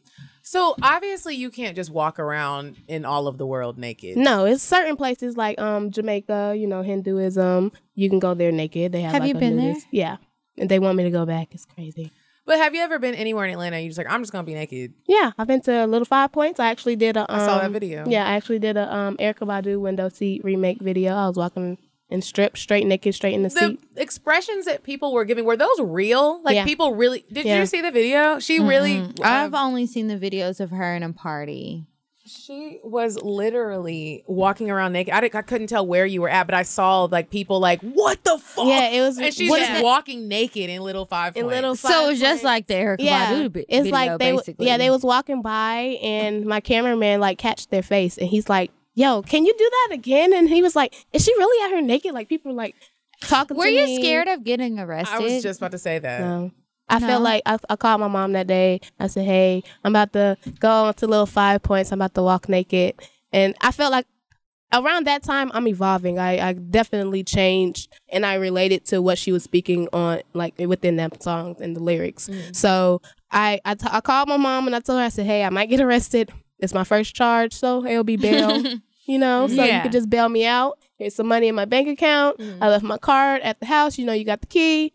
Speaker 1: So obviously you can't just walk around in all of the world naked.
Speaker 6: No, it's certain places like um Jamaica, you know, Hedonism. You can go there naked. They have.
Speaker 2: Have
Speaker 6: like,
Speaker 2: you
Speaker 6: a
Speaker 2: been there?
Speaker 6: Yeah, and they want me to go back. It's crazy.
Speaker 1: But have you ever been anywhere in Atlanta? You're just like, I'm just gonna be naked.
Speaker 6: Yeah, I've been to Little Five Points. I actually did a. Um,
Speaker 1: I saw that video.
Speaker 6: Yeah, I actually did a um Erykah Badu window seat remake video. I was walking in strip, straight naked, straight in the, seat.
Speaker 1: The
Speaker 6: seat.
Speaker 1: expressions that people were giving were those real? Like
Speaker 6: Yeah.
Speaker 1: people really? Did
Speaker 6: Yeah.
Speaker 1: you see the video? She really.
Speaker 2: I've
Speaker 1: um,
Speaker 2: only seen the videos of her in a party.
Speaker 1: She was literally walking around naked. I, didn't- I couldn't tell where you were at, but I saw like people like, "What the fuck?"
Speaker 6: Yeah, it was-
Speaker 1: And she's
Speaker 6: what
Speaker 1: just walking naked in Little Five
Speaker 6: In
Speaker 1: Points.
Speaker 6: Little
Speaker 2: So it was just like the Erykah
Speaker 6: yeah,
Speaker 2: Badu vi-
Speaker 6: it's
Speaker 2: video,
Speaker 6: like they, w-
Speaker 2: basically.
Speaker 6: yeah, they was walking by and my cameraman like catched their face and he's like, "Yo, can you do that again?" And he was like, "Is she really out here naked?" Like people were like talking.
Speaker 2: Were
Speaker 6: to
Speaker 2: you
Speaker 6: me.
Speaker 2: scared of getting arrested?
Speaker 1: I was just about to say that.
Speaker 6: No. I
Speaker 2: No?
Speaker 6: felt like I, I called my mom that day. I said, "Hey, I'm about to go on to little five points. I'm about to walk naked," and I felt like around that time I'm evolving. I, I definitely changed, and I related to what she was speaking on, like within that song and the lyrics. Mm. So I I, t- I called my mom and I told her, I said, "Hey, I might get arrested. It's my first charge, so it'll be bail." You know, so you
Speaker 2: Yeah.
Speaker 6: could just bail me out. Here's some money in my bank account. I mm. left my card at the house. You know, you got the key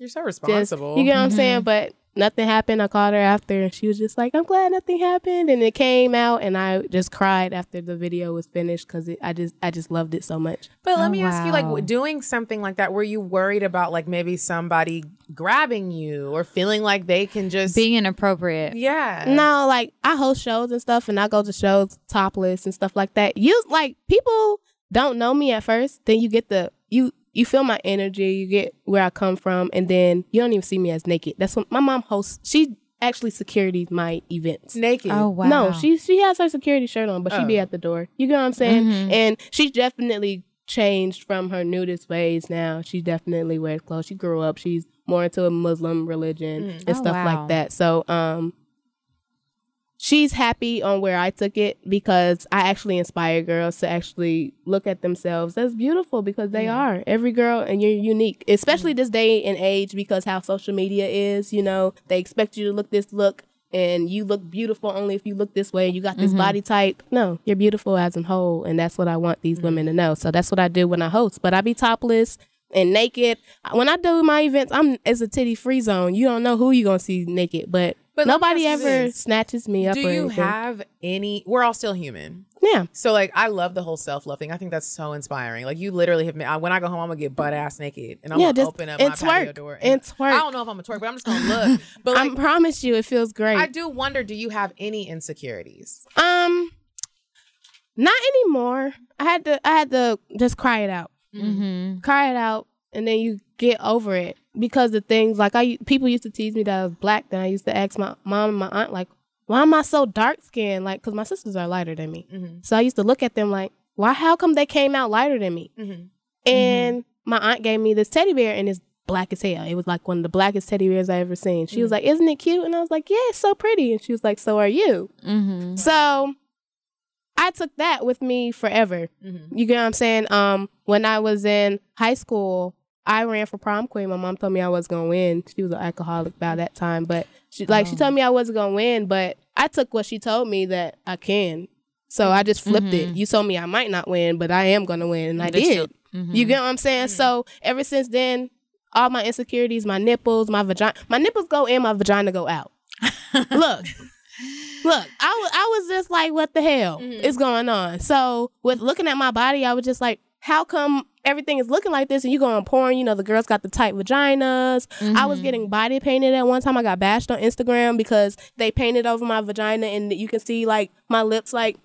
Speaker 1: You're so
Speaker 6: just
Speaker 1: responsible.
Speaker 6: you get what I'm saying? Mm-hmm. But nothing happened. I called her after and she was just like, I'm glad nothing happened. And it came out and I just cried after the video was finished because I just I just loved it so much.
Speaker 1: But let
Speaker 2: Oh,
Speaker 1: me ask you, like, doing something like that, were you worried about like maybe somebody grabbing you or feeling like they can just
Speaker 2: being inappropriate.
Speaker 1: Yeah.
Speaker 6: No, like I host shows and stuff and I go to shows topless and stuff like that. You like people don't know me at first, then you get the you you feel my energy, you get where I come from, and then you don't even see me as naked. That's what my mom hosts. She actually securities my events.
Speaker 1: Naked.
Speaker 2: Oh wow.
Speaker 6: No, she she has her security shirt on, but she be
Speaker 1: Oh.
Speaker 6: at the door. You get what I'm saying?
Speaker 2: Mhm.
Speaker 6: And she's definitely changed from her nudist ways now. She definitely wears clothes. She grew up. She's more into a Muslim religion and
Speaker 2: Oh,
Speaker 6: stuff
Speaker 2: wow.
Speaker 6: like that. So um she's happy on where I took it because I actually inspire girls to actually look at themselves as beautiful because they mm. are. Every girl and you're unique, especially mm. this day and age because how social media is, you know, they expect you to look this look and you look beautiful only if you look this way and you got this mm-hmm. body type. No, you're beautiful as a whole and that's what I want these mm. women to know. So that's what I do when I host. But I be topless and naked. When I do my events, I'm it's a titty free zone. You don't know who you're gonna see naked, but,
Speaker 1: But
Speaker 6: nobody ever
Speaker 1: this.
Speaker 6: snatches me up.
Speaker 1: Do
Speaker 6: or
Speaker 1: you
Speaker 6: anything.
Speaker 1: have any? We're all still human.
Speaker 6: Yeah.
Speaker 1: So like, I love the whole self love thing. I think that's so inspiring. Like you literally have. me. I, when I go home, I'm gonna get butt ass naked and I'm
Speaker 6: Yeah,
Speaker 1: gonna
Speaker 6: just-
Speaker 1: open up
Speaker 6: and
Speaker 1: my patio door
Speaker 6: and twerk.
Speaker 1: I don't know if I'm a twerk, but I'm just gonna look. But
Speaker 6: I promise you, it feels great.
Speaker 1: I do wonder. Do you have any insecurities?
Speaker 6: Um, not anymore. I had to. I had to just cry it out.
Speaker 2: Mm-hmm.
Speaker 6: Cry it out, and then you get over it because the things like I people used to tease me that I was black. Then I used to ask my mom and my aunt like, "Why am I so dark skinned?" Like, because my sisters are lighter than me. Mm-hmm. So I used to look at them like, "Why? How come they came out lighter than me?" Mm-hmm. And mm-hmm. my aunt gave me this teddy bear, and it's black as hell. It was like one of the blackest teddy bears I ever seen. She was like, "Isn't it cute?" And I was like, "Yeah, it's so pretty." And she was like, "So are you?"
Speaker 2: Mm-hmm.
Speaker 6: So I took that with me forever. You get what I'm saying? Um, when I was in high school, I ran for prom queen. My mom told me I was gonna win. She was an alcoholic by that time, but she like she oh. told me I wasn't gonna win, but I took what she told me that I can. So I just flipped it. Mm-hmm. You told me I might not win, but I am gonna win, and I
Speaker 2: That's
Speaker 6: did.
Speaker 2: true. Mm-hmm.
Speaker 6: You get what I'm saying? Mm-hmm. So ever since then, all my insecurities, my nipples, my vagina, my nipples go in, my vagina go out. Look, Look, I was I was just like, what the hell
Speaker 1: Mm-hmm.
Speaker 6: is going on? So with looking at my body, I was just like, how come everything is looking like this? And you go on porn, you know, the girls got the tight vaginas. I
Speaker 1: Mm-hmm.
Speaker 6: was getting body painted at one time. I got bashed on Instagram because they painted over my vagina and you can see like my lips like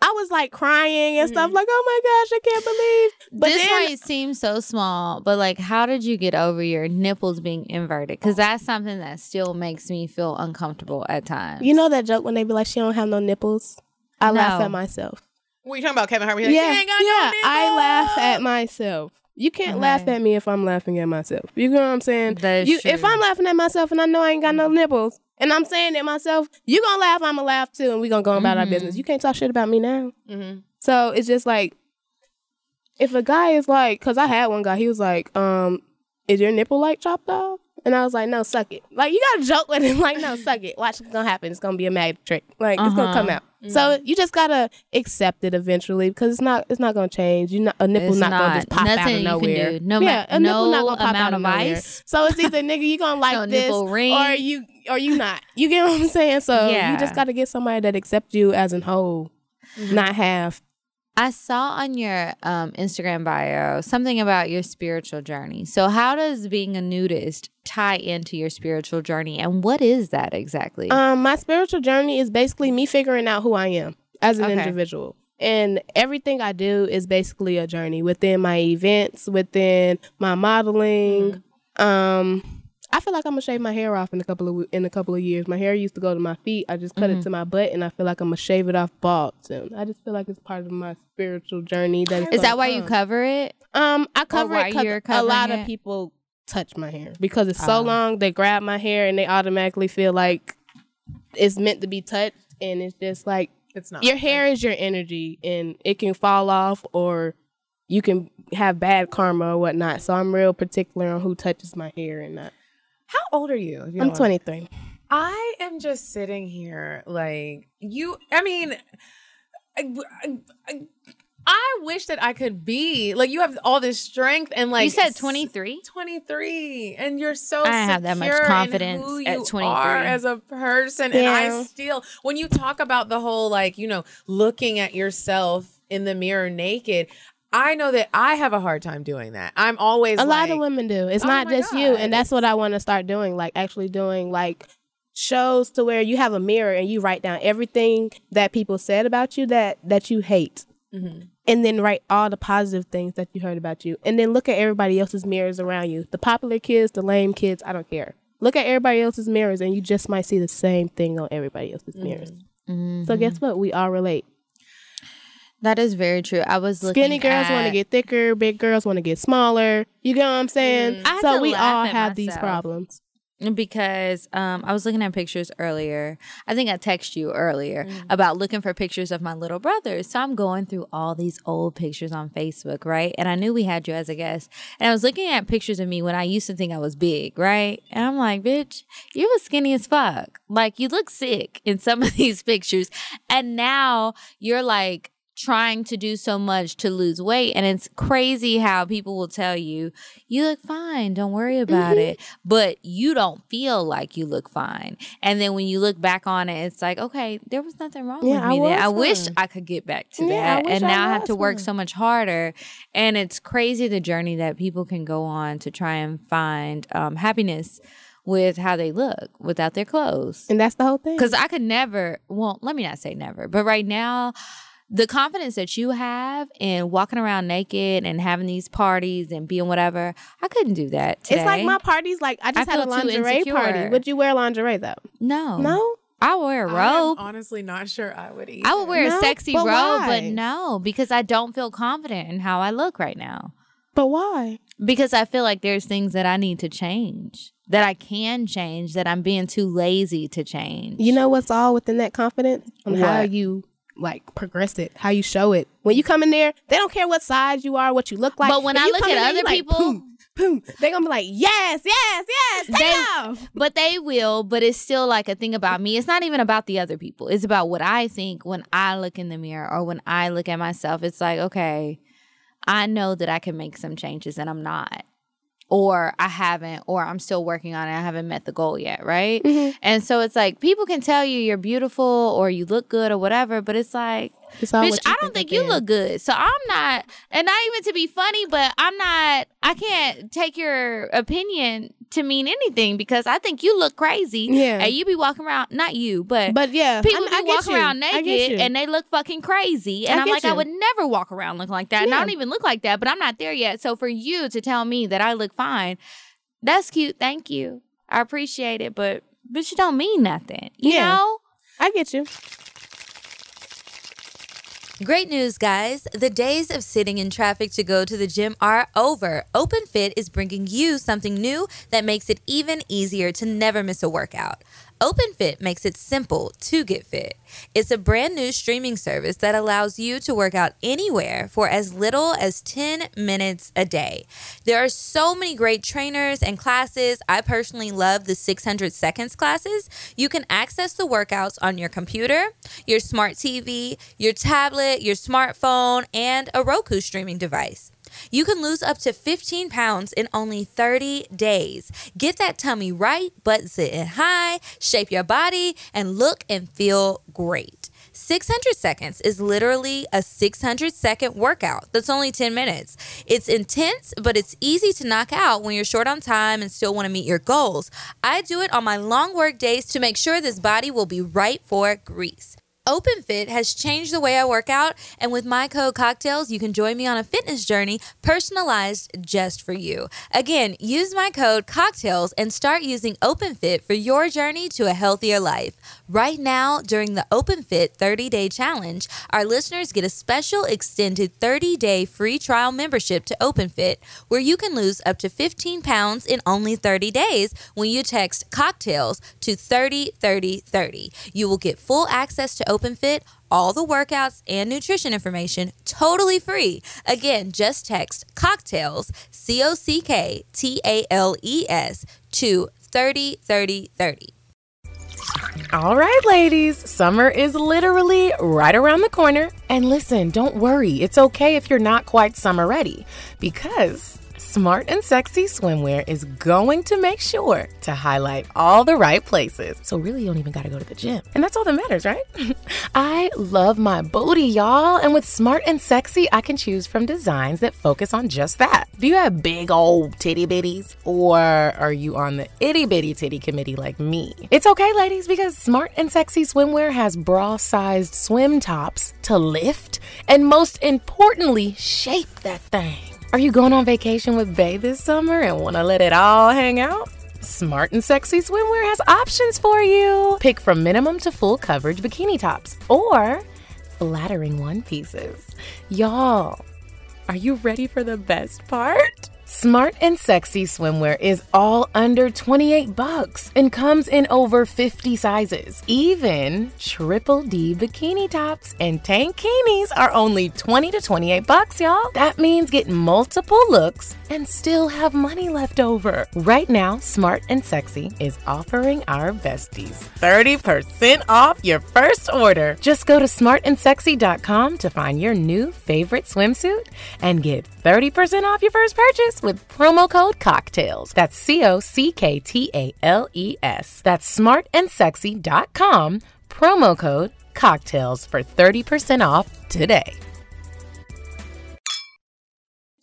Speaker 6: I was like crying and
Speaker 1: Mm-hmm.
Speaker 6: stuff like, oh my gosh, I can't believe. But
Speaker 2: this
Speaker 6: then
Speaker 2: might seem so small, but like, how did you get over your nipples being inverted? Because that's something that still makes me feel uncomfortable at times.
Speaker 6: you know that joke when they be like, she don't have no nipples. I laugh at myself.
Speaker 1: What are you talking about, Kevin Hart? Like,
Speaker 6: yeah,
Speaker 1: ain't got
Speaker 6: yeah.
Speaker 1: no
Speaker 6: I laugh at myself. You can't laugh at me if I'm laughing at myself. You know what I'm saying?
Speaker 2: That is
Speaker 6: you, If. I'm laughing at myself and I know I ain't got no nipples, and I'm saying it myself, you gonna laugh, I'ma laugh too, and we gonna go about our business. You can't talk shit about me now.
Speaker 1: Mhm.
Speaker 6: So it's just like, if a guy is like, cause I had one guy, he was like, um, is your nipple like chopped off? And I was like, no, suck it. Like you gotta joke with him, like, no, suck it. Watch what's gonna happen. It's gonna be a magic trick. Like it's gonna
Speaker 2: Uh-huh.
Speaker 6: come out. So mm. you just gotta accept it eventually because it's not it's not gonna change. You not a nipple
Speaker 2: It's
Speaker 6: not, gonna just pop out of nowhere.
Speaker 2: No
Speaker 6: yeah, a nipple not gonna pop out
Speaker 2: of
Speaker 6: nowhere.
Speaker 2: ice.
Speaker 6: So it's either nigga you gonna like
Speaker 2: No
Speaker 6: this
Speaker 2: ring.
Speaker 6: or you or you not. You get what I'm saying? So
Speaker 2: Yeah.
Speaker 6: you just gotta get somebody that accepts you as an whole, not half.
Speaker 2: I saw on your um, Instagram bio something about your spiritual journey. So, how does being a nudist tie into your spiritual journey, and what is that exactly?
Speaker 6: Um, my spiritual journey is basically me figuring out who I am as an
Speaker 2: Okay.
Speaker 6: individual. And everything I do is basically a journey within my events, within my modeling. Um, I feel like I'm gonna shave my hair off in a couple of in a couple of years. My hair used to go to my feet. I just cut it to my butt, and I feel like I'm gonna shave it off bald soon. I just feel like it's part of my spiritual journey. That
Speaker 2: is that why you cover it?
Speaker 6: Um, I cover
Speaker 2: why
Speaker 6: it 'cause
Speaker 2: you're
Speaker 6: a
Speaker 2: covering
Speaker 6: lot of people touch my hair because it's so
Speaker 2: Oh.
Speaker 6: long. They grab my hair and they automatically feel like it's meant to be touched, and it's just like
Speaker 1: It's not.
Speaker 6: your hair is your energy, and it can fall off or you can have bad karma or whatnot. So I'm real particular on who touches my hair and not.
Speaker 1: How old are you? you
Speaker 6: I'm
Speaker 1: don't
Speaker 6: 23.
Speaker 1: I am just sitting here like you. I mean, I, I- I wish that I could be like you have all this strength and like
Speaker 2: you said 23?
Speaker 1: 23 and you're so
Speaker 2: I have that much
Speaker 1: secure in
Speaker 2: confidence
Speaker 1: who
Speaker 2: at
Speaker 1: you
Speaker 2: 23.
Speaker 1: are as a person and I still when you talk about the whole like you know looking at yourself in the mirror naked I know that I have a hard time doing that. I'm always
Speaker 6: A lot of women do. It's
Speaker 1: Oh
Speaker 6: not
Speaker 1: my
Speaker 6: just you, and that's what I want to start doing. Like actually doing like shows to where you have a mirror and you write down everything that people said about you that that you hate,
Speaker 1: Mm-hmm.
Speaker 6: and then write all the positive things that you heard about you, and then look at everybody else's mirrors around you. The popular kids, the lame kids, I don't care. Look at everybody else's mirrors, and you just might see the same thing on everybody else's mirrors. So guess what? We all relate.
Speaker 2: That is very true. I was looking
Speaker 6: Skinny girls want to get thicker, big girls want to get smaller. You get what I'm saying?
Speaker 2: Have
Speaker 6: so we all
Speaker 2: at
Speaker 6: have these
Speaker 2: myself.
Speaker 6: problems.
Speaker 2: because um, I was looking at pictures earlier. I think I texted you earlier
Speaker 6: Mm-hmm.
Speaker 2: about looking for pictures of my little brother. So I'm going through all these old pictures on Facebook, right? And I knew we had you as a guest. And I was looking at pictures of me when I used to think I was big, right? And I'm like, bitch, you was skinny as fuck. Like you look sick in some of these pictures. And now you're like, trying to do so much to lose weight and it's crazy how people will tell you you look fine don't worry about
Speaker 6: Mm-hmm.
Speaker 2: it but you don't feel like you look fine. And then when you look back on it it's like okay there was nothing wrong
Speaker 6: Yeah,
Speaker 2: with
Speaker 6: I
Speaker 2: me then. I wish i could get back to
Speaker 6: Yeah,
Speaker 2: that and now i have to work so much harder. And it's crazy the journey that people can go on to try and find um, happiness with how they look without their clothes.
Speaker 6: And that's the whole thing.
Speaker 2: because I could never, well, let me not say never, but right now, the confidence that you have in walking around naked and having these parties and being whatever, I couldn't do that today.
Speaker 6: It's like my parties. Like I just
Speaker 2: I
Speaker 6: had a lingerie party. Would you wear lingerie though?
Speaker 2: no,
Speaker 6: No.
Speaker 2: I would wear a
Speaker 1: I'm
Speaker 2: robe.
Speaker 1: honestly not sure I would either.
Speaker 2: I would wear
Speaker 6: No,
Speaker 2: a sexy
Speaker 6: but
Speaker 2: robe, but no, because I don't feel confident in how I look right now.
Speaker 6: But why?
Speaker 2: Because I feel like there's things that I need to change, that I can change, that I'm being too lazy to change.
Speaker 6: You know what's all within that confidence? On how you like progress it, how you show it. When you come in there, they don't care what size you are, what you look like.
Speaker 2: But when
Speaker 6: If
Speaker 2: I look at
Speaker 6: in there,
Speaker 2: other
Speaker 6: like,
Speaker 2: people-
Speaker 6: boom, boom, they gonna be like, yes, yes, yes, take
Speaker 2: They-
Speaker 6: off.
Speaker 2: But they will, but it's still like a thing about me. It's not even about the other people. It's about what I think when I look in the mirror or when I look at myself. It's like, okay, I know that I can make some changes and I'm not.
Speaker 6: Or I haven't, or I'm still working on it. I haven't met the goal yet, right?
Speaker 1: Mhm.
Speaker 6: And so it's like people can tell you you're beautiful or you look good or whatever, but it's like,
Speaker 1: It's
Speaker 6: bitch, I don't think you look good. So I'm not, and not even to be funny, but I'm not, I can't take your opinion to mean anything because I think you look crazy.
Speaker 1: Yeah.
Speaker 6: And you be walking around, not you, but.
Speaker 1: But yeah,
Speaker 6: People
Speaker 1: I
Speaker 6: be
Speaker 1: get
Speaker 6: walking
Speaker 1: you.
Speaker 6: around naked and they look fucking crazy. And
Speaker 1: I
Speaker 6: I'm
Speaker 1: get
Speaker 6: like, I would never walk around looking like that. And I don't even look like that, but I'm not there yet. So for you to tell me that I look fine, that's cute. Thank you. I appreciate it, but but you don't mean nothing. You
Speaker 1: Yeah.
Speaker 6: know?
Speaker 1: I get you.
Speaker 2: Great news, guys. The days of sitting in traffic to go to the gym are over. OpenFit is bringing you something new that makes it even easier to never miss a workout. OpenFit makes it simple to get fit. It's a brand new streaming service that allows you to work out anywhere for as little as 10 minutes a day. There are so many great trainers and classes. I personally love the 600 seconds classes. You can access the workouts on your computer, your smart TV, your tablet, your smartphone, and a Roku streaming device. You can lose up to 15 pounds in only 30 days. Get that tummy right, butt sitting high, shape your body, and look and feel great. 600 seconds is literally a 600 second workout that's only 10 minutes. It's intense, but it's easy to knock out when you're short on time and still want to meet your goals. I do it on my long work days to make sure this body will be right for Greece. OpenFit has changed the way I work out, and with my code Cocktales, you can join me on a fitness journey personalized just for you. Again, use my code Cocktales and start using OpenFit for your journey to a healthier life. Right now, during the OpenFit 30 day challenge, our listeners get a special extended 30 day free trial membership to OpenFit, where you can lose up to 15 pounds in only 30 days when you text Cocktales to 303030. You will get full access to OpenFit all the workouts and nutrition information totally free. Again, just text Cocktales, C O C K T A L E S, to 303030.
Speaker 7: All right, ladies, summer is literally right around the corner. And listen, don't worry, it's okay if you're not quite summer ready because Smart and Sexy Swimwear is going to make sure to highlight all the right places. So, really, you don't even got to go to the gym. And that's all that matters, right? I love my booty, y'all. And with Smart and Sexy, I can choose from designs that focus on just that. Do you have big old titty bitties? Or are you on the itty bitty titty committee like me? It's okay, ladies, because Smart and Sexy Swimwear has bra sized swim tops to lift and, most importantly, shape that thing. Are you going on vacation with Bay this summer and want to let it all hang out? Smart and Sexy Swimwear has options for you. Pick from minimum to full coverage bikini tops or flattering one pieces. Y'all, are you ready for the best part? Smart and Sexy Swimwear is all under 28 bucks and comes in over 50 sizes. Even triple D bikini tops and tankinis are only 20 to 28 bucks, y'all. That means get multiple looks and still have money left over. Right now, Smart and Sexy is offering our besties 30% off your first order. Just go to smartandsexy.com to find your new favorite swimsuit and get 30% off your first purchase with promo code Cocktales. That's C O C K T A L E S. That's smartandsexy.com, promo code Cocktales for 30% off today.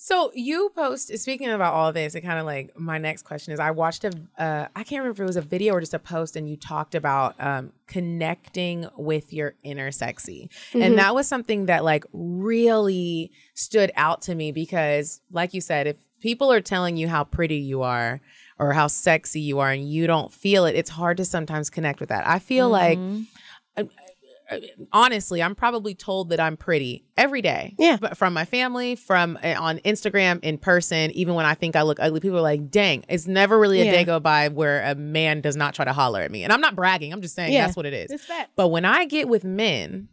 Speaker 7: So you post speaking about all this, it kind of like my next question is I watched a uh, I can't remember if it was a video or just a post, and you talked about um, connecting with your inner sexy, and that was something that like really stood out to me because, like you said, if people are telling you how pretty you are or how sexy you are, and you don't feel it, it's hard to sometimes connect with that. I feel like honestly, I'm probably told that I'm pretty every day.
Speaker 1: Yeah.
Speaker 7: But from my family, from uh, on Instagram, in person, even when I think I look ugly, people are like, dang, it's never really a
Speaker 1: Yeah.
Speaker 7: day go by where a man does not try to holler at me. And I'm not bragging, I'm just saying
Speaker 1: Yeah.
Speaker 7: that's what it is.
Speaker 1: It's that.
Speaker 7: But when I get with men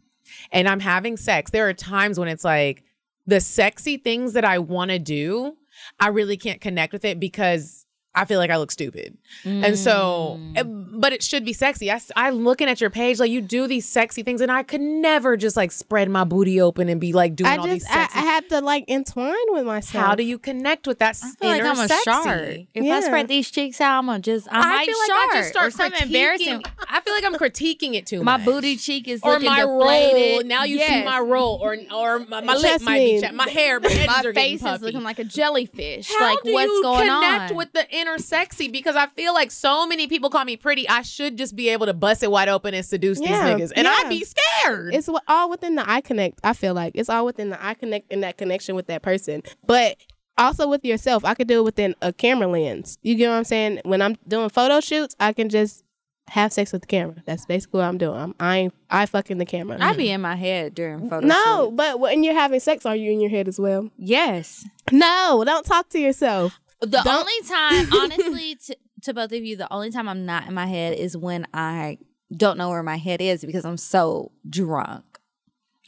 Speaker 7: and I'm having sex, there are times when it's like the sexy things that I want to do, I really can't connect with it because
Speaker 1: I feel like I look stupid. And so,
Speaker 2: Mm.
Speaker 1: eh, but it should be sexy. I, I'm looking at your page, like you do these sexy things, and I could never just like spread my booty open and be like doing
Speaker 6: I
Speaker 1: all
Speaker 6: just
Speaker 1: these
Speaker 6: I,
Speaker 1: sexy.
Speaker 6: I had to like entwine with myself.
Speaker 1: How do you connect with that?
Speaker 2: I feel like I'm a
Speaker 1: sexy?
Speaker 2: shark. If I spread these cheeks out, I'm gonna just I,
Speaker 1: I
Speaker 2: might
Speaker 1: feel like
Speaker 2: shart
Speaker 1: I just start
Speaker 2: or something embarrassing.
Speaker 1: I feel like I'm critiquing it too
Speaker 2: My
Speaker 1: much.
Speaker 2: My booty cheek is
Speaker 1: or my
Speaker 2: deflated.
Speaker 1: roll. Now you see my roll, or or my, my lip might be. My hair, my,
Speaker 2: My face is looking like a jellyfish.
Speaker 1: How
Speaker 2: like
Speaker 1: do
Speaker 2: what's
Speaker 1: you
Speaker 2: going
Speaker 1: connect
Speaker 2: on?
Speaker 1: with the inner sexy? Because I feel like so many people call me pretty. I should just be able to bust it wide open and seduce
Speaker 6: Yeah,
Speaker 1: these niggas, and
Speaker 6: yeah.
Speaker 1: I'd be scared.
Speaker 6: It's all within the eye connect. I feel like it's all within the eye connect and that connection with that person. But also with yourself, I could do it within a camera lens. You get what I'm saying? When I'm doing photo shoots, I can just have sex with the camera. That's basically what I'm doing. I'm I I fucking the camera.
Speaker 2: I be in my head during photo
Speaker 6: no,
Speaker 2: shoots.
Speaker 6: but when you're having sex, are you in your head as well?
Speaker 2: Yes.
Speaker 6: No, don't talk to yourself.
Speaker 2: The
Speaker 6: Don't-
Speaker 2: only time, honestly, to, to both of you, the only time I'm not in my head is when I don't know where my head is because I'm so drunk.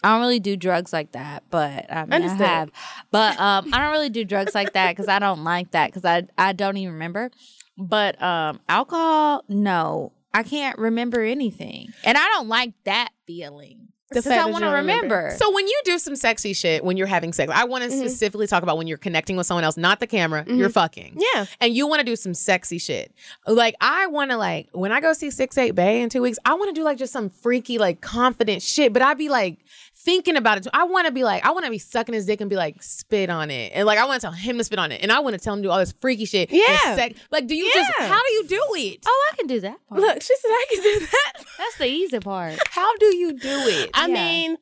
Speaker 2: I don't really do drugs like that, but I, mean, I have. But um, I don't really do drugs like that because I don't like that because I I don't even remember. But um, alcohol, no, I can't remember anything, and I don't like that feeling.
Speaker 6: The
Speaker 2: Because I want to
Speaker 6: remember.
Speaker 2: remember.
Speaker 1: So when you do some sexy shit when you're having sex, I want to specifically talk about when you're connecting with someone else, not the camera. You're fucking.
Speaker 6: Yeah.
Speaker 1: And you want to do some sexy shit. Like I want to like when I go see Six Eight Bay in two weeks, I want to do like just some freaky like confident shit. But I'd be like thinking about it. I want to be like I want to be sucking his dick and be like spit on it, and like I want to tell him to spit on it, and I want to tell him to do all this freaky shit.
Speaker 6: Yeah.
Speaker 1: sex- Like do you just how do you do it?
Speaker 2: oh, I can do that. part.
Speaker 6: Look, she said I can do that.
Speaker 2: that's the easy part.
Speaker 1: How do you do it?
Speaker 6: I
Speaker 2: Yeah.
Speaker 6: mean,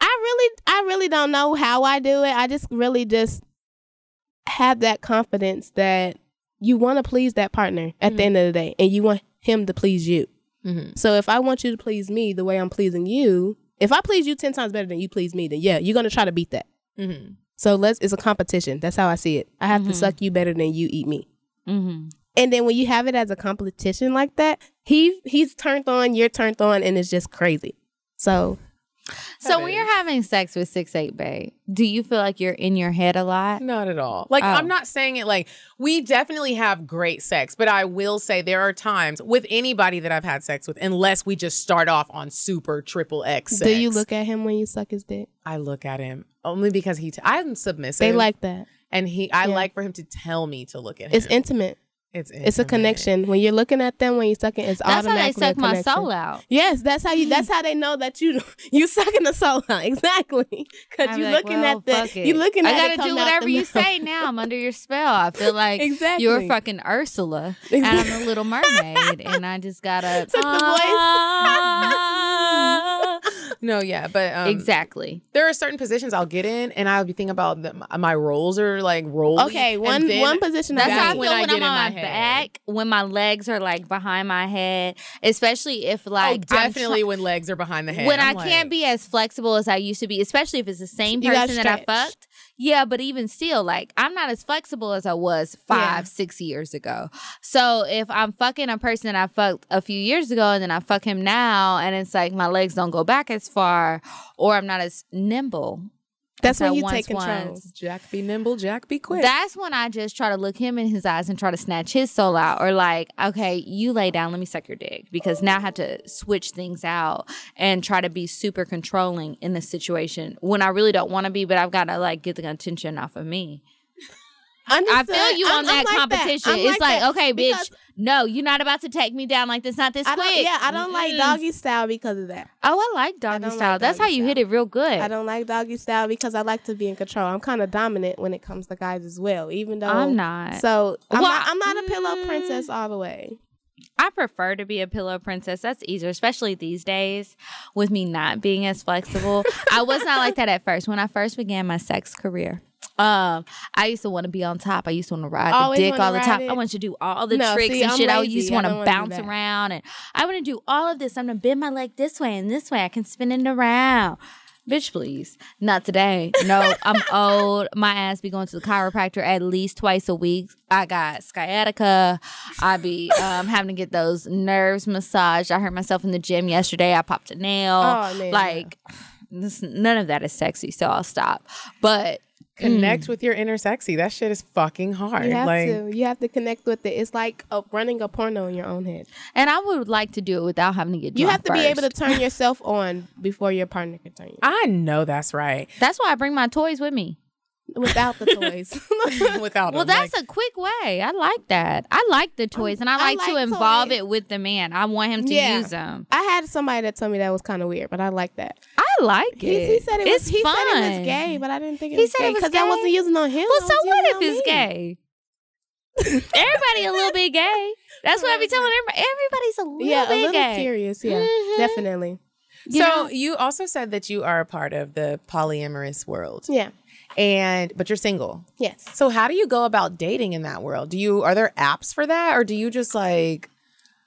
Speaker 6: I really, I really don't know how I do it. I just really just have that confidence that you want to please that partner at
Speaker 1: Mm-hmm.
Speaker 6: the end of the day, and you want him to please you.
Speaker 1: Mhm.
Speaker 6: So if I want you to please me the way I'm pleasing you, if I please you ten times better than you please me, then yeah, you're gonna try to beat that.
Speaker 1: Mm-hmm.
Speaker 6: So let's. It's a competition. That's how I see it. I have to suck you better than you eat me.
Speaker 2: Mm-hmm.
Speaker 6: And then when you have it as a competition like that, he he's turned on, you're turned on, and it's just crazy. So
Speaker 2: So when you're having sex with Six Eight Bay, do you feel like you're in your head a lot?
Speaker 1: Not at all. Like
Speaker 2: Oh.
Speaker 1: I'm not saying it like we definitely have great sex, but I will say there are times with anybody that I've had sex with, unless we just start off on super triple X.
Speaker 6: do you look at him when you suck his dick?
Speaker 1: I look at him only because he. T- I'm submissive.
Speaker 6: They like that.
Speaker 1: and he. I
Speaker 6: Yeah.
Speaker 1: like for him to tell me to look at him.
Speaker 6: It's intimate.
Speaker 1: It's
Speaker 6: It's a connection. When you're looking at them, when you're sucking, it's
Speaker 2: That's how they suck my soul out.
Speaker 6: Yes, that's how you. That's how they know that you you sucking the soul out. Exactly, because
Speaker 2: I'm
Speaker 6: you
Speaker 2: like,
Speaker 6: looking
Speaker 2: well,
Speaker 6: at the
Speaker 2: fuck it.
Speaker 6: you looking
Speaker 2: I
Speaker 6: at
Speaker 2: gotta
Speaker 6: it
Speaker 2: do whatever you
Speaker 6: mouth.
Speaker 2: say now. I'm under your spell. I feel like
Speaker 6: Exactly.
Speaker 2: you're fucking Ursula and I'm a Little Mermaid, and I just gotta
Speaker 6: Took the
Speaker 2: Ah.
Speaker 1: No, yeah, but um,
Speaker 2: exactly.
Speaker 1: There are certain positions I'll get in, and I'll be thinking about the, my rolls are like rolling.
Speaker 6: Okay, one one position.
Speaker 2: That's how I feel
Speaker 1: when I in
Speaker 2: on
Speaker 1: my
Speaker 2: back, when my legs are like behind my head, especially if like
Speaker 1: oh, definitely when legs are behind the head.
Speaker 2: when
Speaker 1: I'm
Speaker 2: I can't be as flexible as I used to be, especially if it's the same person that I fucked. Yeah, but even still, like I'm not as flexible as I was five,
Speaker 6: Yeah.
Speaker 2: six years ago. So if I'm fucking a person that I fucked a few years ago and then I fuck him now, and it's like my legs don't go back as far, or I'm not as nimble.
Speaker 6: That's when
Speaker 2: I
Speaker 6: you
Speaker 2: once
Speaker 6: take control.
Speaker 2: was.
Speaker 1: Jack be nimble, Jack be quick.
Speaker 2: That's when I just try to look him in his eyes and try to snatch his soul out, or like, okay, you lay down, let me suck your dick, because now I have to switch things out and try to be super controlling in this situation when I really don't want to be, but I've got to like get the attention off of me. I feel you
Speaker 6: I'm-
Speaker 2: on that
Speaker 6: like
Speaker 2: competition.
Speaker 6: I'm
Speaker 2: it's like,
Speaker 6: that.
Speaker 2: okay, bitch, no, you're not about to take me down like this, not this
Speaker 6: I
Speaker 2: quick.
Speaker 6: yeah, I don't like
Speaker 2: Mm-mm.
Speaker 6: doggy style because of that.
Speaker 2: Oh, I like doggy
Speaker 6: don't
Speaker 2: style.
Speaker 6: like
Speaker 2: That's how
Speaker 6: doggy
Speaker 2: you hit it real good.
Speaker 6: I don't like doggy style because I like to be in control. I'm kind of dominant when it comes to guys as well, even though
Speaker 2: I'm not.
Speaker 6: So I'm,
Speaker 2: Well,
Speaker 6: not, I'm not a pillow
Speaker 2: mm.
Speaker 6: princess all the way.
Speaker 2: I prefer to be a pillow princess. That's easier, especially these days with me not being as flexible. I was not like that at first. When I first began my sex career, um, I used to want to be on top. I used to want to ride
Speaker 6: Always
Speaker 2: the dick all the time.
Speaker 6: it?
Speaker 2: I wanted to do all the
Speaker 6: No,
Speaker 2: tricks
Speaker 6: see,
Speaker 2: and
Speaker 6: I'm
Speaker 2: shit. I
Speaker 6: lazy.
Speaker 2: used to
Speaker 6: I
Speaker 2: want to bounce around and I want to do all of this. I'm gonna bend my leg this way and this way. I can spin it around. Bitch, please. Not today. No, I'm old. My ass be going to the chiropractor at least twice a week. I got sciatica. I be um, having to get those nerves massaged. I hurt myself in the gym yesterday. I popped a nail.
Speaker 6: Oh, man.
Speaker 2: Like, this, none of that is sexy, so I'll stop. But
Speaker 1: connect with your inner sexy. That shit is fucking hard.
Speaker 6: You have
Speaker 1: like
Speaker 6: to. You have to connect with it. It's like uh running a porno in your own head.
Speaker 2: And I would like to do it without having to get
Speaker 6: You have to be able to turn yourself on before your partner can turn you.
Speaker 1: I know that's right.
Speaker 2: That's why I bring my toys with me.
Speaker 6: Without the toys.
Speaker 1: Without
Speaker 2: Well,
Speaker 1: them,
Speaker 2: that's
Speaker 1: like-
Speaker 2: a quick way. I like that. I like the toys, and I
Speaker 6: I
Speaker 2: like, to
Speaker 6: like
Speaker 2: involve it with the man. I want him to
Speaker 6: Yeah.
Speaker 2: use them.
Speaker 6: I had somebody that told me that was kind of weird, but I like that.
Speaker 2: I like it.
Speaker 6: He, he said it
Speaker 2: it's
Speaker 6: was. He
Speaker 2: fun.
Speaker 6: said it was gay, but I didn't think it
Speaker 2: He
Speaker 6: was
Speaker 2: said
Speaker 6: gay
Speaker 2: it
Speaker 6: because I wasn't using on him.
Speaker 2: Well, so what if it's
Speaker 6: me.
Speaker 2: gay? Everybody a little bit gay. That's what I be telling everybody. Everybody's a little
Speaker 6: Yeah, a
Speaker 2: bit
Speaker 6: little
Speaker 2: gay.
Speaker 6: curious. Yeah,
Speaker 2: Mhm.
Speaker 6: definitely.
Speaker 2: You
Speaker 1: so
Speaker 2: know?
Speaker 1: you also said that you are a part of the polyamorous world.
Speaker 6: Yeah.
Speaker 1: And but you're single.
Speaker 6: Yes.
Speaker 1: So how do you go about dating in that world? Do you are there apps for that or do you just like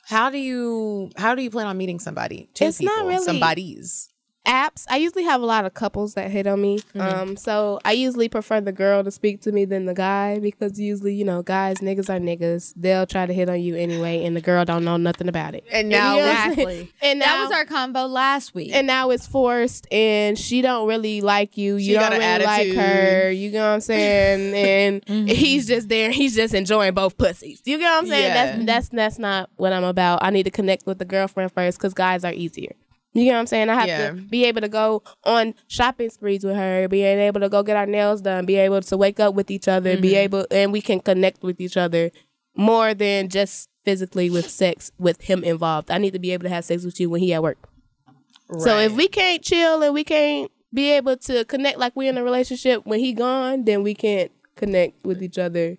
Speaker 1: how do you how do you plan on meeting somebody? Two
Speaker 6: It's not really-
Speaker 1: somebody's.
Speaker 6: Apps. I usually have a lot of couples that hit on me.
Speaker 1: Mm-hmm.
Speaker 6: Um, so I usually prefer the girl to speak to me than the guy because usually, you know, guys, niggas are niggas. They'll try to hit on you anyway, and the girl don't know nothing about it.
Speaker 1: And now
Speaker 6: You know what I'm saying?
Speaker 2: Exactly.
Speaker 6: And
Speaker 2: that was our combo last week.
Speaker 6: and now it's forced, and she don't really like you. You
Speaker 1: got
Speaker 6: don't
Speaker 1: an
Speaker 6: really like her. You know what I'm saying? And
Speaker 2: Mm-hmm.
Speaker 6: he's just there. He's just enjoying both pussies. You get what I'm saying?
Speaker 1: Yeah.
Speaker 6: That's that's that's not what I'm about. I need to connect with the girlfriend first because guys are easier. You get what I'm saying? I have
Speaker 1: Yeah.
Speaker 6: to be able to go on shopping sprees with her, being able to go get our nails done, be able to wake up with each other, be
Speaker 1: Mm-hmm.
Speaker 6: able, and we can connect with each other more than just physically with sex with him involved. I need to be able to have sex with you when he at work. So if we can't chill and we can't be able to connect like we're in a relationship when he gone, then we can't connect with each other.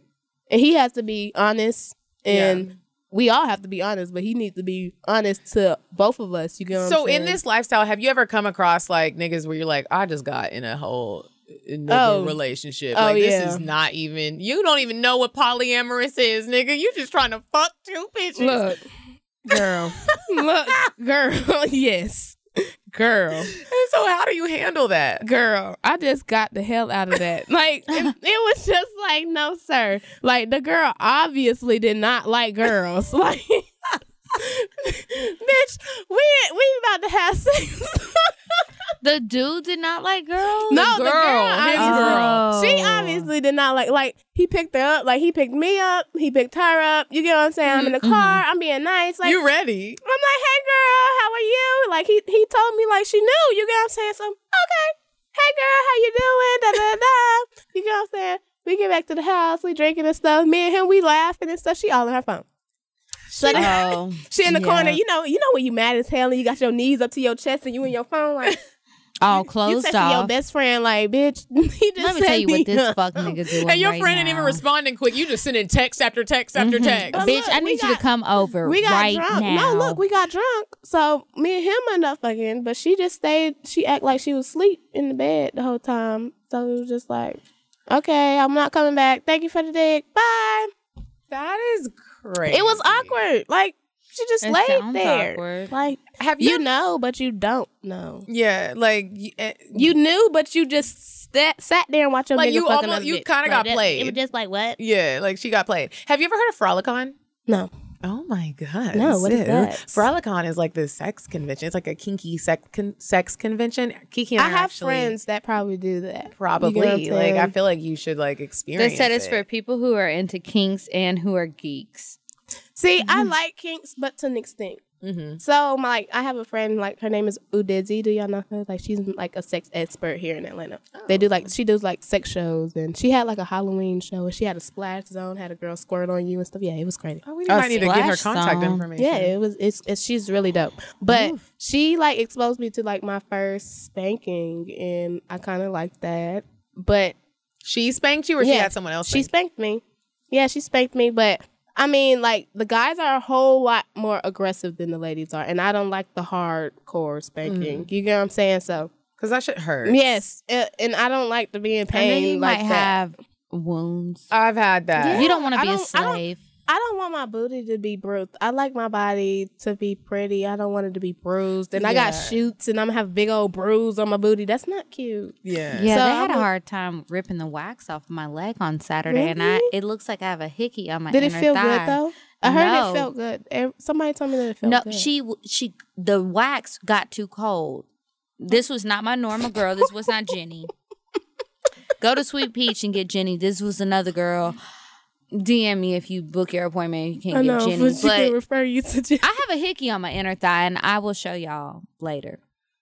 Speaker 6: And he has to be honest and we all have to be honest, but he needs to be honest to both of us. You get what
Speaker 1: So
Speaker 6: I'm
Speaker 1: in this lifestyle, have you ever come across like niggas where you're like, I just got in a whole another
Speaker 6: Oh.
Speaker 1: relationship.
Speaker 6: Oh,
Speaker 1: like this
Speaker 6: yeah.
Speaker 1: is not even you don't even know what polyamorous is, nigga. You just trying to fuck two bitches.
Speaker 6: Look, girl. Look, girl. yes. Girl.
Speaker 1: And so how do you handle that?
Speaker 6: Girl, I just got the hell out of that. Like, it, it was just like, no, sir. Like, the girl obviously did not like girls. Like, bitch, we we about to have sex.
Speaker 2: the dude did not like girls.
Speaker 6: no, the girl,
Speaker 1: his
Speaker 6: obviously-
Speaker 2: girl.
Speaker 6: She obviously did not like. Like, he picked her up. Like, he picked me up. He picked her up. You get what I'm saying? I'm in the mm-hmm. car. I'm being nice. Like,
Speaker 1: you ready?
Speaker 6: I'm like, hey girl, how are you? Like he he told me like she knew. You get what I'm saying? So okay. Hey girl, how you doing? Da da da. You get what I'm saying? We get back to the house, we drinking and stuff. Me and him, we laughing and stuff. She all on her phone. So then-
Speaker 2: Oh,
Speaker 6: she in the
Speaker 2: yeah.
Speaker 6: corner, you know, you know when you mad as hell and you got your knees up to your chest and you in your phone like
Speaker 2: all
Speaker 6: you
Speaker 2: closed
Speaker 6: texting your best friend like, bitch, he just
Speaker 2: Let me tell you what this
Speaker 6: up.
Speaker 2: fuck nigga doing.
Speaker 1: And your
Speaker 2: right
Speaker 1: friend ain't even responding quick. You just sending text after text after
Speaker 2: Mhm.
Speaker 1: text.
Speaker 6: But
Speaker 2: Bitch,
Speaker 6: look,
Speaker 2: I
Speaker 6: we
Speaker 2: need you to come over
Speaker 6: We got
Speaker 2: right
Speaker 6: drunk.
Speaker 2: now.
Speaker 6: No, look, we got drunk. So me and him ended up fucking, but she just stayed. She act like she was asleep in the bed the whole time. So it was just like, okay, I'm not coming back. Thank you for the dick. Bye.
Speaker 1: That is crazy.
Speaker 6: It was awkward. Like she just
Speaker 2: It
Speaker 6: laid there.
Speaker 2: awkward.
Speaker 6: Like
Speaker 1: Have you?
Speaker 6: you know, but you don't know.
Speaker 1: yeah, like y- eh,
Speaker 6: You knew, but you just sat, sat there and watched your
Speaker 1: Like, you almost- you kinda
Speaker 6: Like,
Speaker 1: got
Speaker 6: that-
Speaker 1: played.
Speaker 6: It was just like what?
Speaker 1: yeah, like she got played. Have you ever heard of Frolicon?
Speaker 6: No.
Speaker 1: Oh my god!
Speaker 6: No, what is that?
Speaker 1: Frolicon is like this sex convention. It's like a kinky sex con- sex convention. Kiki and I,
Speaker 6: I have
Speaker 1: actually
Speaker 6: friends that probably do that. You get what I'm
Speaker 1: Probably like I feel like you should like
Speaker 2: They
Speaker 1: experience.
Speaker 2: said it's
Speaker 1: it.
Speaker 2: for people who are into kinks and who are geeks.
Speaker 6: See, I mm-hmm. like kinks, but to an extent.
Speaker 1: Mm-hmm.
Speaker 6: So, my, like, I have a friend, like, her name is Udidzi. Do y'all know her? Like, she's like a sex expert here in Atlanta. They do like, she does like sex shows, and she had like a Halloween show, and she had a splash zone, had a girl squirt on you and stuff. Yeah, it was crazy.
Speaker 1: Oh, we
Speaker 2: A
Speaker 1: might need to get her contact
Speaker 2: zone.
Speaker 1: information.
Speaker 6: Yeah, it was. It's, it's she's really dope. But she like exposed me to like my first spanking, and I kind of like that. But
Speaker 1: she spanked you, or she had someone else.
Speaker 6: She spanked me. Yeah, she spanked me, but I mean, like the guys are a whole lot more aggressive than the ladies are, and I don't like the hardcore spanking.
Speaker 1: Mm.
Speaker 6: You get what I'm saying? So
Speaker 1: because that shit hurts.
Speaker 6: yes, and I don't like to be in
Speaker 2: And then
Speaker 6: pain
Speaker 2: you
Speaker 6: like
Speaker 2: might
Speaker 6: that.
Speaker 2: have wounds.
Speaker 1: I've had that.
Speaker 2: you don't want to be a
Speaker 6: don't- I don't-
Speaker 2: slave.
Speaker 6: I don't want my booty to be bruised. I like my body to be pretty. I don't want it to be bruised. And I got
Speaker 1: Yeah.
Speaker 6: shoots, and I'm gonna have big old bruise on my booty. That's not cute.
Speaker 1: Yeah.
Speaker 2: Yeah,
Speaker 6: So
Speaker 2: they had
Speaker 6: I'm
Speaker 2: a
Speaker 6: a-
Speaker 2: hard time ripping the wax off my leg on Saturday, and I it looks like I have a hickey on my
Speaker 6: Did it feel
Speaker 2: thigh.
Speaker 6: good though? I heard
Speaker 2: No.
Speaker 6: it felt good. Somebody told me that it felt
Speaker 2: No,
Speaker 6: good.
Speaker 2: No, she she the wax got too cold. This was not my normal girl. This was not Jenny. Go to Sweet Peach and get Jenny. This was another girl. DM me if you book your appointment. You
Speaker 6: I
Speaker 2: can't
Speaker 6: know,
Speaker 2: get Jenny.
Speaker 6: but she can refer you to Jenny.
Speaker 2: I have a hickey on my inner thigh, and I will show y'all later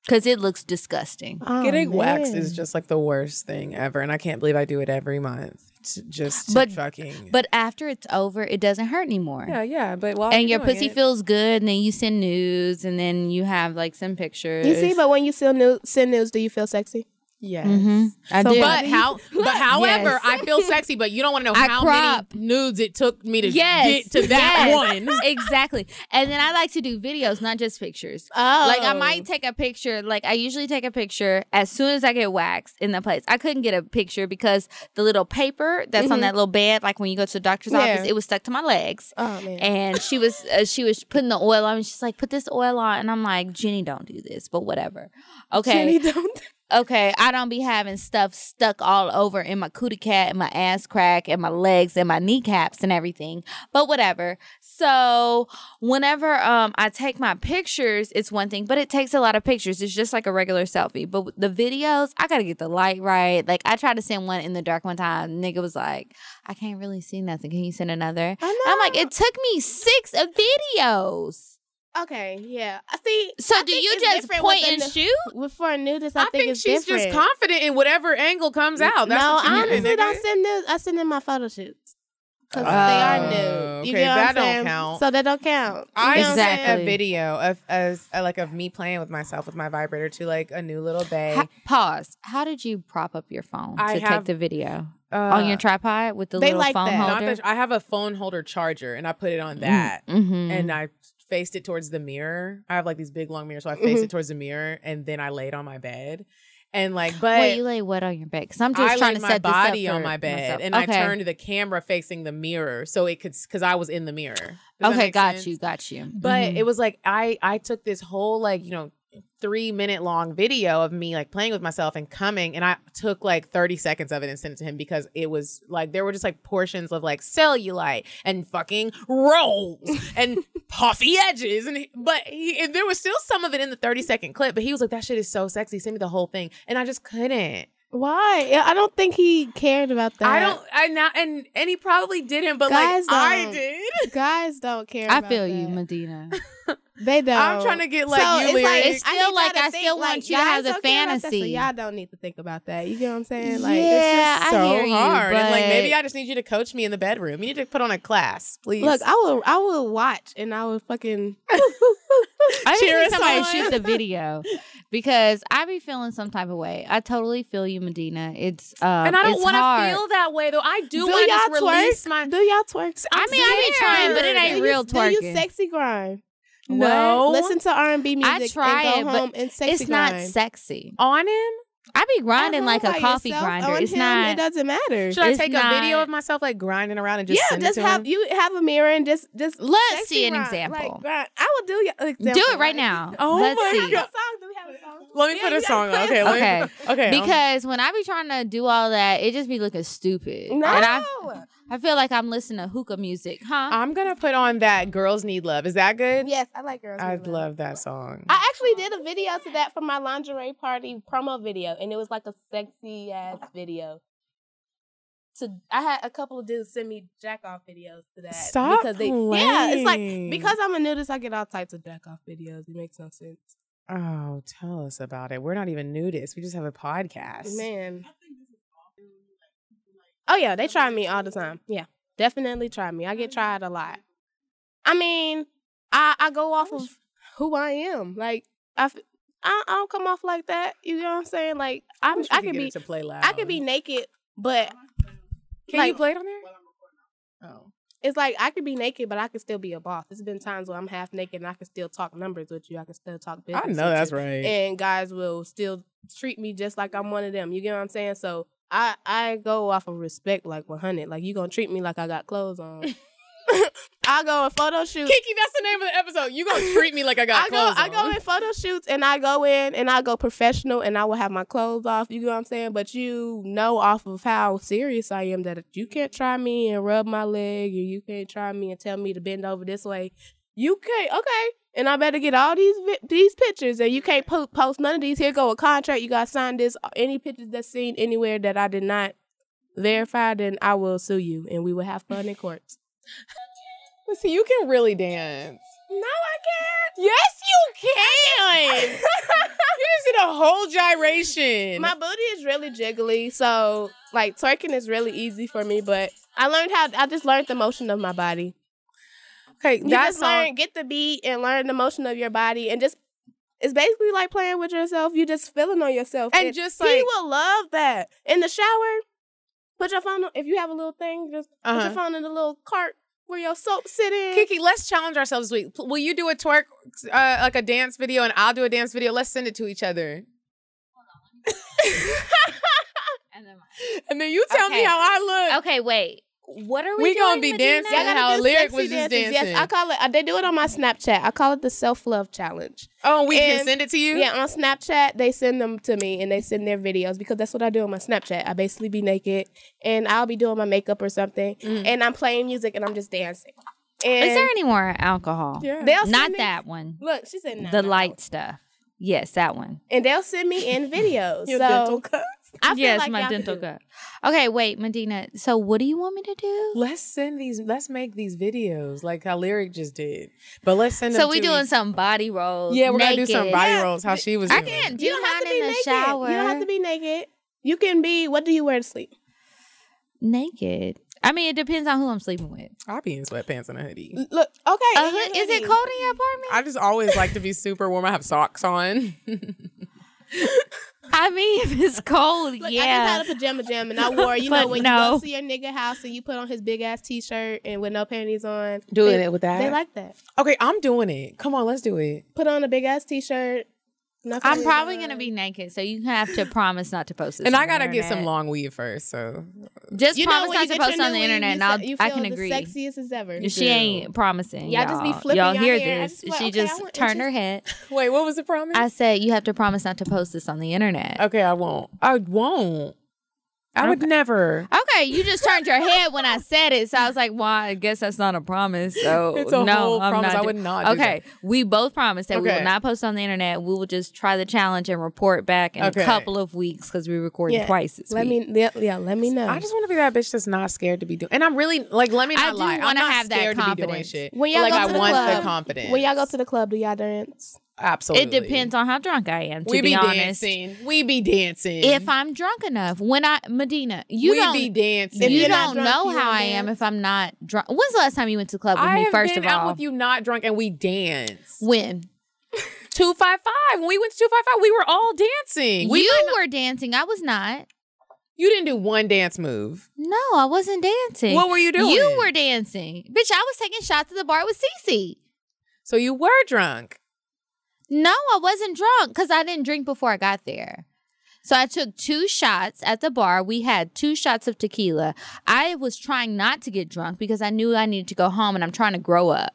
Speaker 2: because it looks disgusting.
Speaker 6: Oh,
Speaker 1: Getting waxed is just like the worst thing ever, and I can't believe I do it every month. It's just to
Speaker 2: But-
Speaker 1: fucking.
Speaker 2: But after it's over, it doesn't hurt anymore.
Speaker 1: yeah, yeah. But while
Speaker 2: and your pussy
Speaker 1: it-
Speaker 2: feels good, and then you send news, and then you have like some pictures.
Speaker 6: You see, but when you send news, send news, do you feel sexy?
Speaker 1: Yes.
Speaker 2: Mhm. I
Speaker 6: So
Speaker 2: do.
Speaker 1: But how? But however,
Speaker 2: Yes.
Speaker 1: I feel sexy. But you don't want to know
Speaker 2: I
Speaker 1: how
Speaker 2: crop.
Speaker 1: many nudes it took me to
Speaker 2: yes,
Speaker 1: get to that
Speaker 2: yes,
Speaker 1: one.
Speaker 2: exactly. And then I like to do videos, not just pictures.
Speaker 6: Oh,
Speaker 2: Like I might take a picture. Like I usually take a picture as soon as I get waxed in the place. I couldn't get a picture because the little paper that's on that little bed, like when you go to the doctor's
Speaker 6: Mm-hmm. Yeah.
Speaker 2: office, it was stuck to my legs.
Speaker 6: Oh man.
Speaker 2: And she was uh, she was putting the oil on. And she's like, "Put this oil on," and I'm like, "Jenny, don't do this." But whatever. Okay.
Speaker 6: Jenny don't.
Speaker 2: Okay, I don't be having stuff stuck all over in my cootie cat and my ass crack and my legs and my kneecaps and everything. But whatever. So whenever um I take my pictures, it's one thing, but it takes a lot of pictures. It's just like a regular selfie. But the videos, I gotta get the light right. Like I tried to send one in the dark one time. Nigga was like, I can't really see nothing. Can you send another?
Speaker 6: I
Speaker 2: I'm like, it took me six videos.
Speaker 6: Okay, yeah. I see.
Speaker 2: So
Speaker 6: I
Speaker 2: do you just
Speaker 6: different
Speaker 2: and
Speaker 6: the-
Speaker 2: shoot?
Speaker 6: With for a nudist, I,
Speaker 1: I,
Speaker 6: think,
Speaker 1: think
Speaker 6: it's
Speaker 1: she's
Speaker 6: different.
Speaker 1: just confident in whatever angle comes out. That's
Speaker 6: no,
Speaker 1: what you
Speaker 6: I
Speaker 1: need,
Speaker 6: honestly don't send nudes. I send in my photo shoots because they
Speaker 1: Oh,
Speaker 6: are nude. You
Speaker 1: okay,
Speaker 6: get what
Speaker 1: that
Speaker 6: I'm
Speaker 1: don't count.
Speaker 6: So that don't count. You
Speaker 1: I
Speaker 6: know what I'm
Speaker 1: sent
Speaker 2: Exactly.
Speaker 1: a video of as uh, like of me playing with myself with my vibrator to like a new little bay.
Speaker 2: Ha- pause. How did you prop up your phone
Speaker 1: I
Speaker 2: to
Speaker 1: have-
Speaker 2: take the video
Speaker 1: Uh,
Speaker 2: on your tripod with the
Speaker 6: they
Speaker 2: little
Speaker 6: like
Speaker 2: phone
Speaker 6: that.
Speaker 1: not
Speaker 2: holder?
Speaker 1: that- I have a phone holder charger and I put it on that
Speaker 2: Mhm.
Speaker 1: and I faced it towards the mirror. I have like these big long mirrors, so I
Speaker 6: Mm-hmm.
Speaker 1: faced it towards the mirror and then I laid on my bed and like but
Speaker 2: Wait, you lay what on your bed? Because I'm just
Speaker 1: I
Speaker 2: trying to
Speaker 1: my
Speaker 2: set up
Speaker 1: body on my bed
Speaker 2: myself.
Speaker 1: and
Speaker 2: okay.
Speaker 1: I turned the camera facing the mirror so it could because I was in the mirror. Does
Speaker 2: Okay, got
Speaker 1: sense?
Speaker 2: you, got you.
Speaker 1: But
Speaker 2: Mhm.
Speaker 1: it was like I I took this whole like you know three minute long video of me like playing with myself and coming and I took like 30 seconds of it and sent it to him because it was like there were just like portions of like cellulite and fucking rolls and puffy edges and he- but he, and there was still some of it in the 30 second clip but he was like that shit is so sexy send me the whole thing and I just couldn't
Speaker 6: Why? I don't think he cared about that.
Speaker 1: I don't I now and and he probably didn't but
Speaker 6: Guys
Speaker 1: like I did
Speaker 6: Guys don't care.
Speaker 2: I
Speaker 6: about
Speaker 2: feel you. Medina.
Speaker 6: They don't.
Speaker 1: I'm trying to get like
Speaker 6: So
Speaker 1: you
Speaker 6: it's like
Speaker 1: lyrics.
Speaker 2: It's
Speaker 6: I
Speaker 2: still
Speaker 6: need
Speaker 2: like
Speaker 6: to
Speaker 2: I
Speaker 6: think,
Speaker 2: still want you to have
Speaker 6: guys
Speaker 2: the
Speaker 6: don't care about that,
Speaker 2: fantasy.
Speaker 6: So y'all don't need to think about that. You get what I'm saying? Like,
Speaker 2: Yeah,
Speaker 6: it's
Speaker 2: I
Speaker 1: so
Speaker 2: hear you,
Speaker 1: hard. and like maybe I just need you to coach me in the bedroom. You need to put on a class, please.
Speaker 6: look, I will, I will watch, and I will fucking.
Speaker 2: I just
Speaker 1: Cheer
Speaker 2: need
Speaker 1: us
Speaker 2: somebody
Speaker 1: on.
Speaker 2: to shoot the video because I be feeling some type of way. I totally feel you, Medina. It's um,
Speaker 1: and I don't want to feel that way though. I do,
Speaker 6: Do
Speaker 1: want to
Speaker 6: y'all
Speaker 1: just
Speaker 6: twerk?
Speaker 1: release my.
Speaker 6: Do y'all twerk?
Speaker 2: I mean, I be trying, but it ain't
Speaker 6: do
Speaker 2: real
Speaker 6: you, Do you sexy grind?
Speaker 1: No.
Speaker 6: Listen to R and B music.
Speaker 2: I try
Speaker 6: and
Speaker 2: it,
Speaker 6: go
Speaker 2: but
Speaker 6: home and sexy
Speaker 2: It's not sexy.
Speaker 1: on him.
Speaker 2: I be grinding like a coffee grinder. It's
Speaker 6: him,
Speaker 2: not.
Speaker 6: It doesn't matter.
Speaker 1: Should I
Speaker 2: It's
Speaker 1: take a video of myself like grinding around and just
Speaker 6: yeah,
Speaker 1: send
Speaker 6: just
Speaker 1: it to
Speaker 6: have
Speaker 1: him?
Speaker 6: you have a mirror and just just
Speaker 2: Let's
Speaker 6: sexy
Speaker 2: see an
Speaker 6: grind.
Speaker 2: example.
Speaker 6: Like, grind. I will do your example.
Speaker 2: Do it right
Speaker 6: right?
Speaker 2: now.
Speaker 1: Oh
Speaker 2: Let's
Speaker 1: my
Speaker 2: see.
Speaker 6: Do we have a song? Do we have a song?
Speaker 1: Let me
Speaker 6: Yeah,
Speaker 1: put a song on. Okay,
Speaker 6: a
Speaker 1: let me-
Speaker 2: Okay.
Speaker 1: okay. um,
Speaker 2: Because when I be trying to do all that, it just be looking stupid.
Speaker 6: No.
Speaker 2: And I, I feel like I'm listening to hookah music, huh?
Speaker 1: I'm gonna put on that "Girls Need Love." Is that good?
Speaker 6: yes, I like girls.
Speaker 1: I
Speaker 6: Need Love.
Speaker 1: love that song.
Speaker 6: I actually did a video to that for my lingerie party promo video, and it was like a sexy ass video. So I had a couple of dudes send me jack off videos to that.
Speaker 1: Stop
Speaker 6: because they, yeah, it's like because I'm a nudist, I get all types of jack off videos. It makes no sense,
Speaker 1: Oh, tell us about it. We're not even nudists. We just have a podcast.
Speaker 6: man. Oh yeah, they try me all the time. Yeah, definitely try me. I get tried a lot. I mean, I I go off of who I am. Like I, f- I, I don't come off like that. You know what I'm saying? Like I'm,
Speaker 1: wish
Speaker 6: I
Speaker 1: could
Speaker 6: could be,
Speaker 1: to play loud.
Speaker 6: I could be naked, but
Speaker 1: Can
Speaker 6: like-
Speaker 1: you play it on there? Oh.
Speaker 6: it's like I could be naked, but I could still be a boss. There's been times where I'm half naked and I can still talk numbers with you. I can still talk business.
Speaker 1: I know that's
Speaker 6: you.
Speaker 1: right.
Speaker 6: And guys will still treat me just like I'm one of them. You get what I'm saying? So I I go off of respect, like 100. Like you gonna treat me like I got clothes on. I go in photo shoots.
Speaker 1: Kiki, that's the name of the episode. You gonna treat me like I got
Speaker 6: I go
Speaker 1: clothes
Speaker 6: I go in photo shoots and I go in and I go professional and I will have my clothes off. You know what I'm saying? But you know off of how serious I am that you can't try me and rub my leg and you can't try me and tell me to bend over this way. You can't okay. And I better get all these vi- these pictures, and you can't po- post none of these. Here go a contract. You got to sign this. Any pictures that's seen anywhere that I did not verify, then I will sue you, and we will have fun in courts.
Speaker 1: But see, you can really dance.
Speaker 6: No, I can't.
Speaker 1: Yes, you can. you just did a whole gyration.
Speaker 6: My booty is really jiggly, so like twerking is really easy for me. But I learned how. I just learned the motion of my body.
Speaker 1: Okay,
Speaker 6: You
Speaker 1: that's
Speaker 6: just learn, get the beat, and learn the motion of your body, and just. It's basically like playing with yourself. You just feeling on yourself,
Speaker 1: And just
Speaker 6: he will love that in the shower. Put your phone. on- If you have a little thing, just put
Speaker 1: Uh-huh.
Speaker 6: your phone in the little cart where your soap sit in.
Speaker 1: Kiki, let's challenge ourselves this week. Will you do a twerk, uh, like a dance video, and I'll do a dance video? Let's send it to each other. And then And then you tell me how I look.
Speaker 2: Okay, wait. What are we?
Speaker 1: We gonna be dancing
Speaker 6: Y'all gotta
Speaker 1: how
Speaker 6: do
Speaker 1: Lyric
Speaker 6: sexy
Speaker 1: was just
Speaker 6: dances.
Speaker 1: dancing.
Speaker 6: Yes, I call it. uh, They do it on my Snapchat. I call it the self love challenge.
Speaker 1: Oh, we can send it to you.
Speaker 6: Yeah, on Snapchat, they send them to me and they send their videos because that's what I do on my Snapchat. I basically be naked and I'll be doing my makeup or something,
Speaker 1: Mm.
Speaker 6: and I'm playing music and I'm just dancing. And
Speaker 2: Is there any more alcohol?
Speaker 6: they'll send
Speaker 2: Not
Speaker 6: me-
Speaker 2: that one.
Speaker 6: Look, she said nah,
Speaker 2: The
Speaker 6: nah,
Speaker 2: light stuff. Yes, that one.
Speaker 6: and they'll send me in videos.
Speaker 1: Your
Speaker 6: so
Speaker 1: dental cups.
Speaker 6: I feel
Speaker 2: yes,
Speaker 6: like
Speaker 2: my
Speaker 6: y'all
Speaker 2: dental
Speaker 6: do it.
Speaker 2: Okay, wait, Medina. So what do you want me to do?
Speaker 1: Let's send these. Let's make these videos like how Lyric just did. But let's send them.
Speaker 2: So we
Speaker 1: to
Speaker 2: doing
Speaker 1: each-
Speaker 2: some body rolls.
Speaker 1: Yeah, we're gonna do some body
Speaker 6: Yeah,
Speaker 1: rolls. How she was.
Speaker 2: I
Speaker 1: doing.
Speaker 2: can't do
Speaker 6: You don't have to be
Speaker 2: in the
Speaker 6: naked.
Speaker 2: shower.
Speaker 6: You don't have to be naked. You can be. What do you wear to sleep?
Speaker 2: naked. I mean, it depends on who I'm sleeping with.
Speaker 1: I'll be in sweatpants and a hoodie.
Speaker 6: Look, okay.
Speaker 2: A hood- is it cold in your apartment?
Speaker 1: I just always like to be super warm. I have socks on.
Speaker 2: I mean, if it's cold,
Speaker 6: Look, I
Speaker 2: yeah.
Speaker 6: just had a pajama jam and I wore, you know, when
Speaker 2: no.
Speaker 6: you go to your nigga house and you put on his big ass t shirt and with no panties on.
Speaker 1: Doing
Speaker 6: they,
Speaker 1: it with that?
Speaker 6: They like that.
Speaker 1: okay, I'm doing it. Come on, let's do it.
Speaker 6: Put on a big ass t shirt.
Speaker 2: I'm probably gonna be naked, so you have to promise not to post this.
Speaker 1: And
Speaker 2: on
Speaker 1: I gotta get some long weave first. So
Speaker 2: Just
Speaker 6: You
Speaker 2: promise
Speaker 6: when
Speaker 2: not to post on the internet, and I'll,
Speaker 6: you
Speaker 2: I can
Speaker 6: the
Speaker 2: agree.
Speaker 6: Sexiest as ever.
Speaker 2: She ain't promising.
Speaker 6: Y'all
Speaker 2: Y'all,
Speaker 6: just be flipping
Speaker 2: y'all hear
Speaker 6: hair.
Speaker 2: This?
Speaker 6: just
Speaker 2: she
Speaker 6: okay,
Speaker 2: just
Speaker 6: I
Speaker 2: turned her head.
Speaker 1: wait, what was the promise?
Speaker 2: I said you have to promise not to post this on the internet.
Speaker 1: okay, I won't. I won't. I would
Speaker 2: Okay.
Speaker 1: never.
Speaker 2: Okay, you just turned your head when I said it, so I was like, "Well, I guess that's not a promise." So
Speaker 1: It's a
Speaker 2: no,
Speaker 1: whole
Speaker 2: I'm
Speaker 1: promise.
Speaker 2: not
Speaker 1: I would not do
Speaker 2: Okay, we both promised that we will not post on the internet. We will just try the challenge and report back in
Speaker 1: Okay.
Speaker 2: a couple of weeks because we recorded
Speaker 6: Yeah.
Speaker 2: twice this
Speaker 6: Let
Speaker 2: week.
Speaker 6: me, yeah, let me know.
Speaker 1: I just want to be that bitch that's not scared to be doing. And I'm really like, let me
Speaker 2: I
Speaker 1: not
Speaker 2: do
Speaker 1: lie. I'm
Speaker 2: wanna
Speaker 1: not
Speaker 2: have that
Speaker 1: scared to be doing
Speaker 2: confidence.
Speaker 1: shit.
Speaker 6: when y'all
Speaker 1: like
Speaker 6: go
Speaker 1: I
Speaker 6: to the
Speaker 1: want
Speaker 6: club,
Speaker 1: the confidence.
Speaker 6: When y'all go to the club, do y'all dance?
Speaker 1: Absolutely,
Speaker 2: It depends on how drunk I am. To
Speaker 1: we
Speaker 2: be,
Speaker 1: be,
Speaker 2: honest,
Speaker 1: dancing. We be dancing.
Speaker 2: if I'm drunk enough, when I Medina, you
Speaker 1: we
Speaker 2: don't.
Speaker 1: be dancing.
Speaker 2: You
Speaker 6: you're
Speaker 2: don't
Speaker 6: drunk,
Speaker 2: know
Speaker 6: you
Speaker 2: how
Speaker 6: won't
Speaker 2: I am if I'm not drunk. When's the last time you went to the club with
Speaker 1: I
Speaker 2: me? First
Speaker 1: been
Speaker 2: of all,
Speaker 1: out with you not drunk and we dance.
Speaker 2: when
Speaker 1: Two five five. When we went to two five five, we were all dancing. We
Speaker 2: you were dancing, I was not.
Speaker 1: you didn't do one dance move.
Speaker 2: No, I wasn't dancing.
Speaker 1: What were you doing?
Speaker 2: You were dancing, bitch. I was taking shots at the bar with Cece.
Speaker 1: So you were drunk.
Speaker 2: No, I wasn't drunk because I didn't drink before I got there. So I took two shots at the bar. We had two shots of tequila. I was trying not to get drunk because I knew I needed to go home and I'm trying to grow up.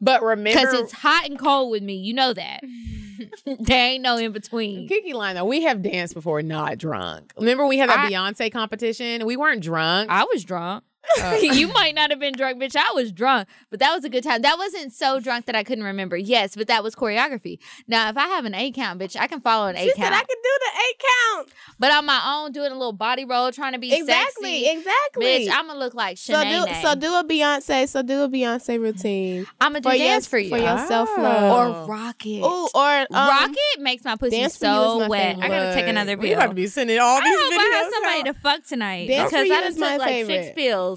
Speaker 1: But remember,
Speaker 2: Because it's hot and cold with me. You know that. there ain't no in between.
Speaker 1: Kiki line though, we have danced before not drunk. Remember we had that
Speaker 2: I-
Speaker 1: Beyonce competition? We weren't drunk.
Speaker 2: I was drunk.
Speaker 1: Uh,
Speaker 2: you might not have been drunk, bitch. I was drunk, but that was a good time. That wasn't so drunk that I couldn't remember. Yes, but that was choreography. Now, if I have an eight count, bitch, I can follow an A count.
Speaker 6: She
Speaker 2: eight
Speaker 6: said
Speaker 2: count.
Speaker 6: I could do the eight count.
Speaker 2: but on my own, doing a little body roll, trying to be
Speaker 6: Exactly,
Speaker 2: sexy.
Speaker 6: exactly.
Speaker 2: Bitch, I'm gonna look like
Speaker 6: so do so do a Beyonce. So do a Beyonce routine
Speaker 2: I'm gonna do
Speaker 6: for your
Speaker 2: dance for you.
Speaker 6: for your self
Speaker 1: Oh.
Speaker 6: love.
Speaker 2: or rocket.
Speaker 6: Ooh, or um,
Speaker 2: rocket makes my pussy
Speaker 6: Dance for You is
Speaker 2: so
Speaker 6: my
Speaker 2: wet. I gotta take
Speaker 1: Look,
Speaker 2: another
Speaker 1: We
Speaker 2: pill.
Speaker 1: about to be sending all
Speaker 2: I
Speaker 1: these
Speaker 2: hope
Speaker 1: videos.
Speaker 2: I have somebody
Speaker 1: out.
Speaker 2: to fuck tonight
Speaker 6: Dance
Speaker 2: because
Speaker 6: for You
Speaker 2: I done
Speaker 6: is
Speaker 2: took
Speaker 6: my
Speaker 2: like six
Speaker 6: favorite.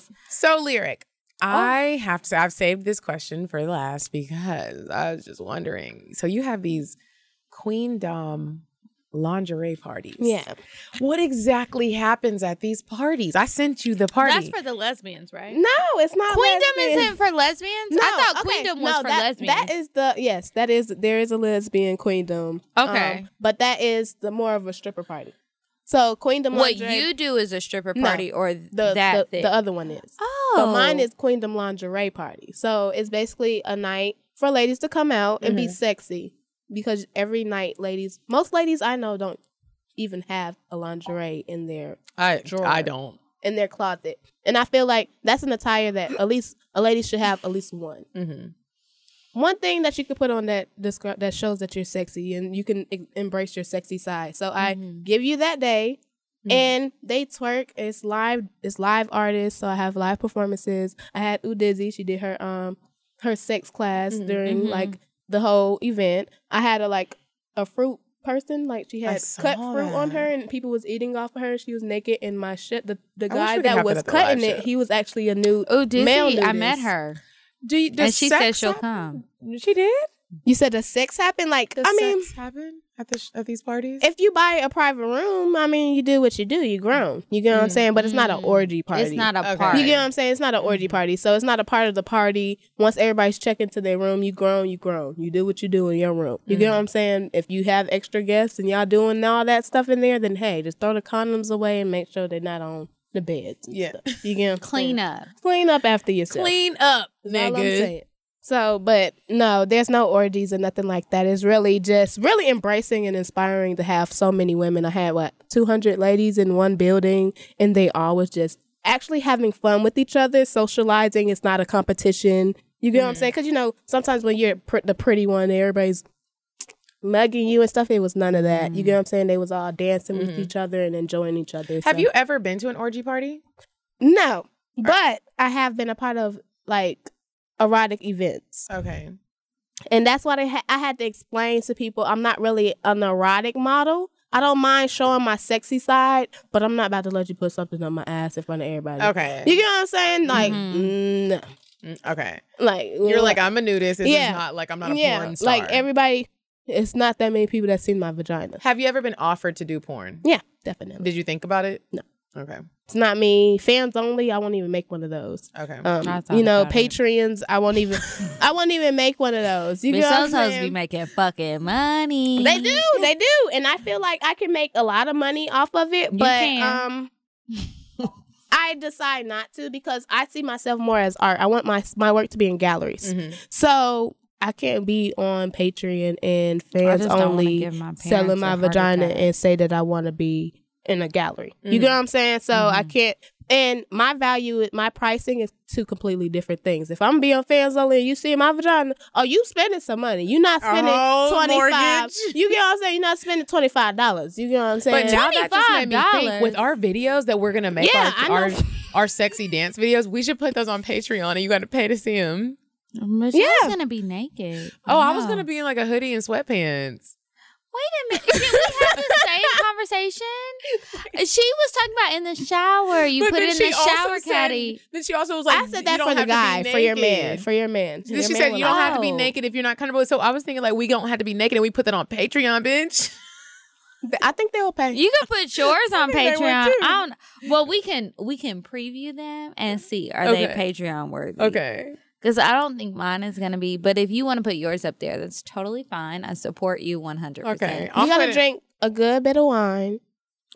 Speaker 2: Pills.
Speaker 1: So lyric.
Speaker 2: Oh.
Speaker 1: I have to. I've saved this question for last because I was just wondering. So you have these queendom lingerie parties.
Speaker 6: yeah.
Speaker 1: What exactly happens at these parties? I sent you the party.
Speaker 2: That's for the lesbians, right?
Speaker 6: No, it's not.
Speaker 2: Queendom
Speaker 6: lesbian.
Speaker 2: isn't for lesbians.
Speaker 6: No,
Speaker 2: I thought
Speaker 6: okay,
Speaker 2: queendom was
Speaker 6: no,
Speaker 2: for
Speaker 6: that,
Speaker 2: lesbians.
Speaker 6: That is the yes, that is there is a lesbian queendom.
Speaker 2: Okay.
Speaker 6: um, but that is the more of a stripper party. So queendom Lingerie.
Speaker 2: what you do is a stripper
Speaker 6: No,
Speaker 2: party, or
Speaker 6: the
Speaker 2: that
Speaker 6: the,
Speaker 2: thing.
Speaker 6: the other one is.
Speaker 2: oh,
Speaker 6: But mine is queendom lingerie party. So it's basically a night for ladies to come out and
Speaker 2: Mm-hmm.
Speaker 6: be sexy because every night ladies, most ladies I know don't even have a lingerie in their
Speaker 1: I
Speaker 6: drawer.
Speaker 1: I don't.
Speaker 6: in their closet. And I feel like that's an attire that at least a lady should have at least one.
Speaker 1: Mm-hmm.
Speaker 6: One thing that you could put on that descri- that shows that you're sexy and you can e- embrace your sexy side. So I
Speaker 1: Mm-hmm.
Speaker 6: give you that day. And they twerk. It's live. It's live artists. So I have live performances. I had Udizzy. She did her um her sex class
Speaker 1: Mm-hmm.
Speaker 6: during like the whole event. I had a like a fruit person. Like she had cut
Speaker 1: saw
Speaker 6: fruit on her, and people was eating off of her. She was naked, and my shit. The the guy that was
Speaker 1: that at the live
Speaker 6: cutting it,
Speaker 1: show.
Speaker 6: he was actually a new
Speaker 2: Oh,
Speaker 6: male
Speaker 2: Dizzy, I met her.
Speaker 1: Do you, does
Speaker 2: And she said she'll
Speaker 1: happen?
Speaker 2: come.
Speaker 1: She did.
Speaker 6: You said the sex happened. Like
Speaker 1: Does
Speaker 6: I mean,
Speaker 1: sex happen at the sh- at these parties?
Speaker 6: if you buy a private room, I mean, you do what you do. You grown. You get what I'm mm. saying? But it's not an mm. orgy party.
Speaker 2: It's not a
Speaker 1: Okay.
Speaker 2: party.
Speaker 6: You get what I'm saying? It's not an mm. orgy party. So it's not a part of the party. Once everybody's checking to their room, you grown, you grown. You do what you do in your room. You get what I'm saying? If you have extra guests and y'all doing all that stuff in there, then hey, just throw the condoms away and make sure they're not on the beds.
Speaker 1: Yeah.
Speaker 6: stuff. You get what
Speaker 2: Clean up.
Speaker 6: Clean up after yourself.
Speaker 1: Clean up,
Speaker 6: That's all I'm
Speaker 1: nigga.
Speaker 6: So, but no, there's no orgies or nothing like that. It's really just really embracing and inspiring to have so many women. I had what 200 ladies in one building, and they all was just actually having fun with each other, socializing. It's not a competition. You get what I'm mm-hmm. saying? Because you know, sometimes when you're pr- the pretty one, everybody's mugging you and stuff. It was none of that. You get what I'm saying? They was all dancing with each other and enjoying each other.
Speaker 1: Have
Speaker 6: So-
Speaker 1: you ever been to an orgy party?
Speaker 6: No, but I have been a part of like erotic events.
Speaker 1: Okay.
Speaker 6: And that's what I, ha- I had to explain to people. I'm not really an erotic model. I don't mind showing my sexy side, but I'm not about to let you put something on my ass in front of everybody.
Speaker 1: Okay.
Speaker 6: You get what I'm saying? Like, mm, no.
Speaker 1: Mm, okay.
Speaker 6: like
Speaker 1: You're like I'm a nudist. This
Speaker 6: Yeah.
Speaker 1: not like I'm not a
Speaker 6: yeah,
Speaker 1: porn star.
Speaker 6: like everybody. It's not that many people that seen my vagina.
Speaker 1: Have you ever been offered to do porn?
Speaker 6: Yeah, definitely.
Speaker 1: Did you think about it?
Speaker 6: No.
Speaker 1: Okay.
Speaker 6: It's not me. Fans only. I won't even make one of those.
Speaker 1: Okay.
Speaker 6: Um, you know,
Speaker 2: about it.
Speaker 6: Patreons. I won't even. I won't even make one of those. You
Speaker 2: Bitch,
Speaker 6: get what I'm
Speaker 2: those hoes
Speaker 6: saying?
Speaker 2: be making fucking money.
Speaker 6: They do, they do, and I feel like I can make a lot of money off of it.
Speaker 2: You
Speaker 6: but
Speaker 2: can.
Speaker 6: um, I decide not to because I see myself more as art. I want my my work to be in galleries,
Speaker 2: Mm-hmm.
Speaker 6: so I can't be on Patreon and fans
Speaker 2: just don't wanna
Speaker 6: only
Speaker 2: my
Speaker 6: selling my vagina and say that I want to be in a gallery. You get what I'm saying? So
Speaker 2: Mm-hmm.
Speaker 6: I can't. And my value, my pricing is two completely different things. If I'm being fans only and you see my vagina, oh, you spending some money. You're not spending
Speaker 1: Oh,
Speaker 6: twenty five.
Speaker 1: mortgage.
Speaker 6: You get what I'm saying? You're not spending twenty five dollars. You get what I'm saying?
Speaker 1: But now that just made me think
Speaker 2: $25.
Speaker 1: with our videos that we're gonna make
Speaker 6: Yeah, I
Speaker 1: our, our our sexy dance videos, we should put those on Patreon and you got to pay to see them.
Speaker 2: Michelle's
Speaker 6: Yeah.
Speaker 2: gonna be naked.
Speaker 1: Oh, I was gonna be in like a hoodie and sweatpants.
Speaker 2: Wait a minute. Did we have the same conversation? She was talking about in the shower. You
Speaker 1: But
Speaker 2: put it in the
Speaker 1: also
Speaker 2: shower
Speaker 1: said-
Speaker 2: caddy.
Speaker 1: Then she also was like,
Speaker 6: I said
Speaker 1: "You
Speaker 6: that
Speaker 1: don't
Speaker 6: for the
Speaker 1: have to
Speaker 6: guy, for your man, for your man.
Speaker 1: Then
Speaker 6: Your
Speaker 1: she
Speaker 6: man
Speaker 1: said you don't
Speaker 6: like-
Speaker 1: have to be
Speaker 2: Oh.
Speaker 1: naked if you're not comfortable. So I was thinking like we don't have to be naked and we put that on Patreon, bitch.
Speaker 6: I think they will pay.
Speaker 2: You can put yours on
Speaker 1: think
Speaker 2: Patreon.
Speaker 1: too.
Speaker 2: I don't. Well, we can we can preview them and see are
Speaker 1: Okay.
Speaker 2: they Patreon worthy.
Speaker 1: Okay.
Speaker 2: Because I don't think mine is gonna be. But if you want to put yours up there, that's totally fine. I support you one hundred
Speaker 1: Okay.
Speaker 2: percent.
Speaker 1: I'll
Speaker 6: you gotta drink a good bit of wine.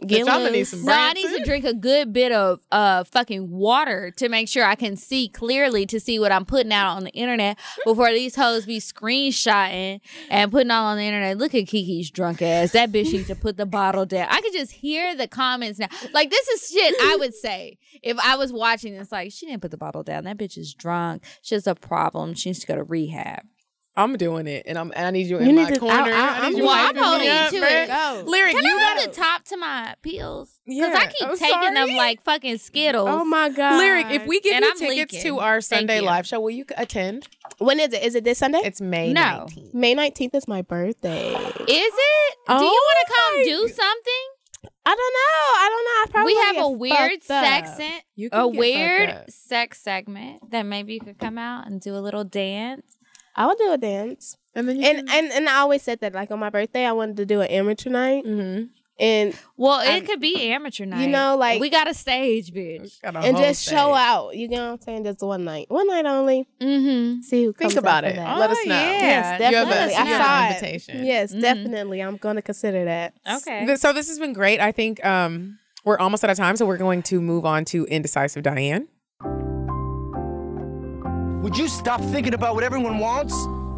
Speaker 6: Get
Speaker 1: I'ma need some
Speaker 2: No, I need to drink a good bit of uh fucking water to make sure I can see clearly to see what I'm putting out on the internet before these hoes be screenshotting and putting all on the internet. Look at Kiki's drunk ass. That bitch needs to put the bottle down. I could just hear the comments now. Like this is shit I would say if I was watching this. Like she didn't put the bottle down. That bitch is drunk. She has a problem. She needs to go to rehab.
Speaker 1: I'm doing it, and I'm. And I need you
Speaker 6: You
Speaker 1: in
Speaker 6: need
Speaker 1: my
Speaker 6: to-
Speaker 1: corner.
Speaker 6: I- I-
Speaker 1: I,
Speaker 6: I'm-
Speaker 1: need you
Speaker 2: Well, I'm
Speaker 1: hyping me
Speaker 2: holding you
Speaker 1: up,
Speaker 2: to
Speaker 1: man.
Speaker 2: it.
Speaker 6: Go.
Speaker 1: Lyric,
Speaker 2: Can
Speaker 1: you
Speaker 2: I
Speaker 1: got
Speaker 2: have the top to my pills? Because
Speaker 1: Yeah,
Speaker 2: I keep
Speaker 1: I'm
Speaker 2: taking them like fucking Skittles.
Speaker 6: Oh my god.
Speaker 1: Lyric, if we give
Speaker 2: And
Speaker 1: you
Speaker 2: I'm
Speaker 1: tickets
Speaker 2: leaking.
Speaker 1: to our Sunday live show, will you attend?
Speaker 6: when is it? Is it this Sunday?
Speaker 1: It's May
Speaker 2: No.
Speaker 1: 19th.
Speaker 6: May 19th is my birthday.
Speaker 2: Is it? Do you
Speaker 6: Oh
Speaker 2: want to come do something?
Speaker 6: I don't know. I don't know. I probably
Speaker 2: we have a weird
Speaker 6: fucked
Speaker 2: sex sen-
Speaker 1: You can
Speaker 2: a weird sex segment that maybe you could come out and do a little dance.
Speaker 6: I would do a dance.
Speaker 1: And then you
Speaker 6: And and and I always said that like on my birthday I wanted to do an amateur night.
Speaker 1: Mhm.
Speaker 6: And
Speaker 2: Well, it
Speaker 6: I'm-
Speaker 2: could be amateur night.
Speaker 6: You know, like-
Speaker 2: we got a stage, bitch.
Speaker 1: A
Speaker 6: and
Speaker 1: whole
Speaker 6: just show out. You know what I'm saying? Just one night. One night only.
Speaker 2: Mm-hmm.
Speaker 6: See who comes
Speaker 1: Think about it.
Speaker 6: that.
Speaker 1: Let us
Speaker 2: Oh,
Speaker 1: know.
Speaker 2: yeah.
Speaker 6: Yes,
Speaker 1: You have
Speaker 6: definitely.
Speaker 1: a, you
Speaker 6: I
Speaker 1: have
Speaker 6: saw
Speaker 1: an
Speaker 6: it.
Speaker 1: invitation.
Speaker 6: Yes,
Speaker 2: Mhm.
Speaker 6: definitely. I'm gonna consider that.
Speaker 2: Okay.
Speaker 1: So this has been great. I think um, we're almost out of time, so we're going to move on to indecisive Diane.
Speaker 8: Would you stop thinking about what everyone wants?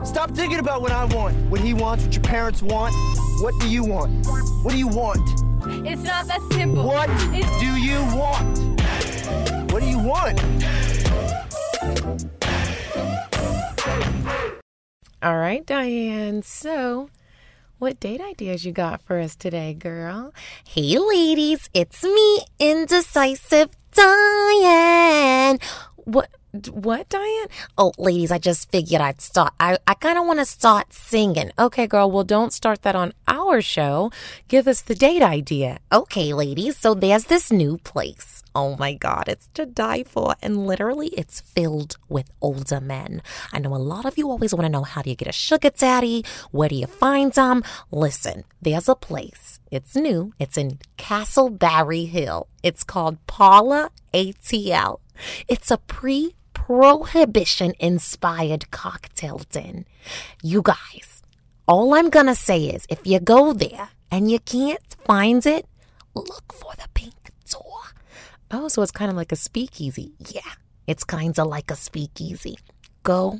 Speaker 8: Stop thinking about what I want, what he wants, what your parents want. What do you want? What do you want?
Speaker 9: It's not that simple.
Speaker 8: What do you want? What do you want?
Speaker 1: All right, Diane. So, what date ideas you got for us today, girl?
Speaker 7: Hey, ladies, it's me, indecisive Diane. What?
Speaker 1: What, Diane?
Speaker 7: Oh, ladies, I just figured I'd start. I, I kind of want to start singing.
Speaker 1: Okay, girl. Well, don't start that on our show. Give us the date idea.
Speaker 7: Okay, ladies, so there's this new place. Oh my God, it's to die for. And literally, it's filled with older men. I know a lot of you always want to know how do you get a sugar daddy? Where do you find them? Listen, there's a place. It's new. It's in Castleberry Hill. It's called Paula ATL. It's a pre prohibition inspired cocktail den. You guys, all I'm gonna say is if you go there and you can't find it, look for the pink door.
Speaker 1: Oh, so it's kind of like a speakeasy.
Speaker 7: Yeah, it's kind of like a speakeasy. Go,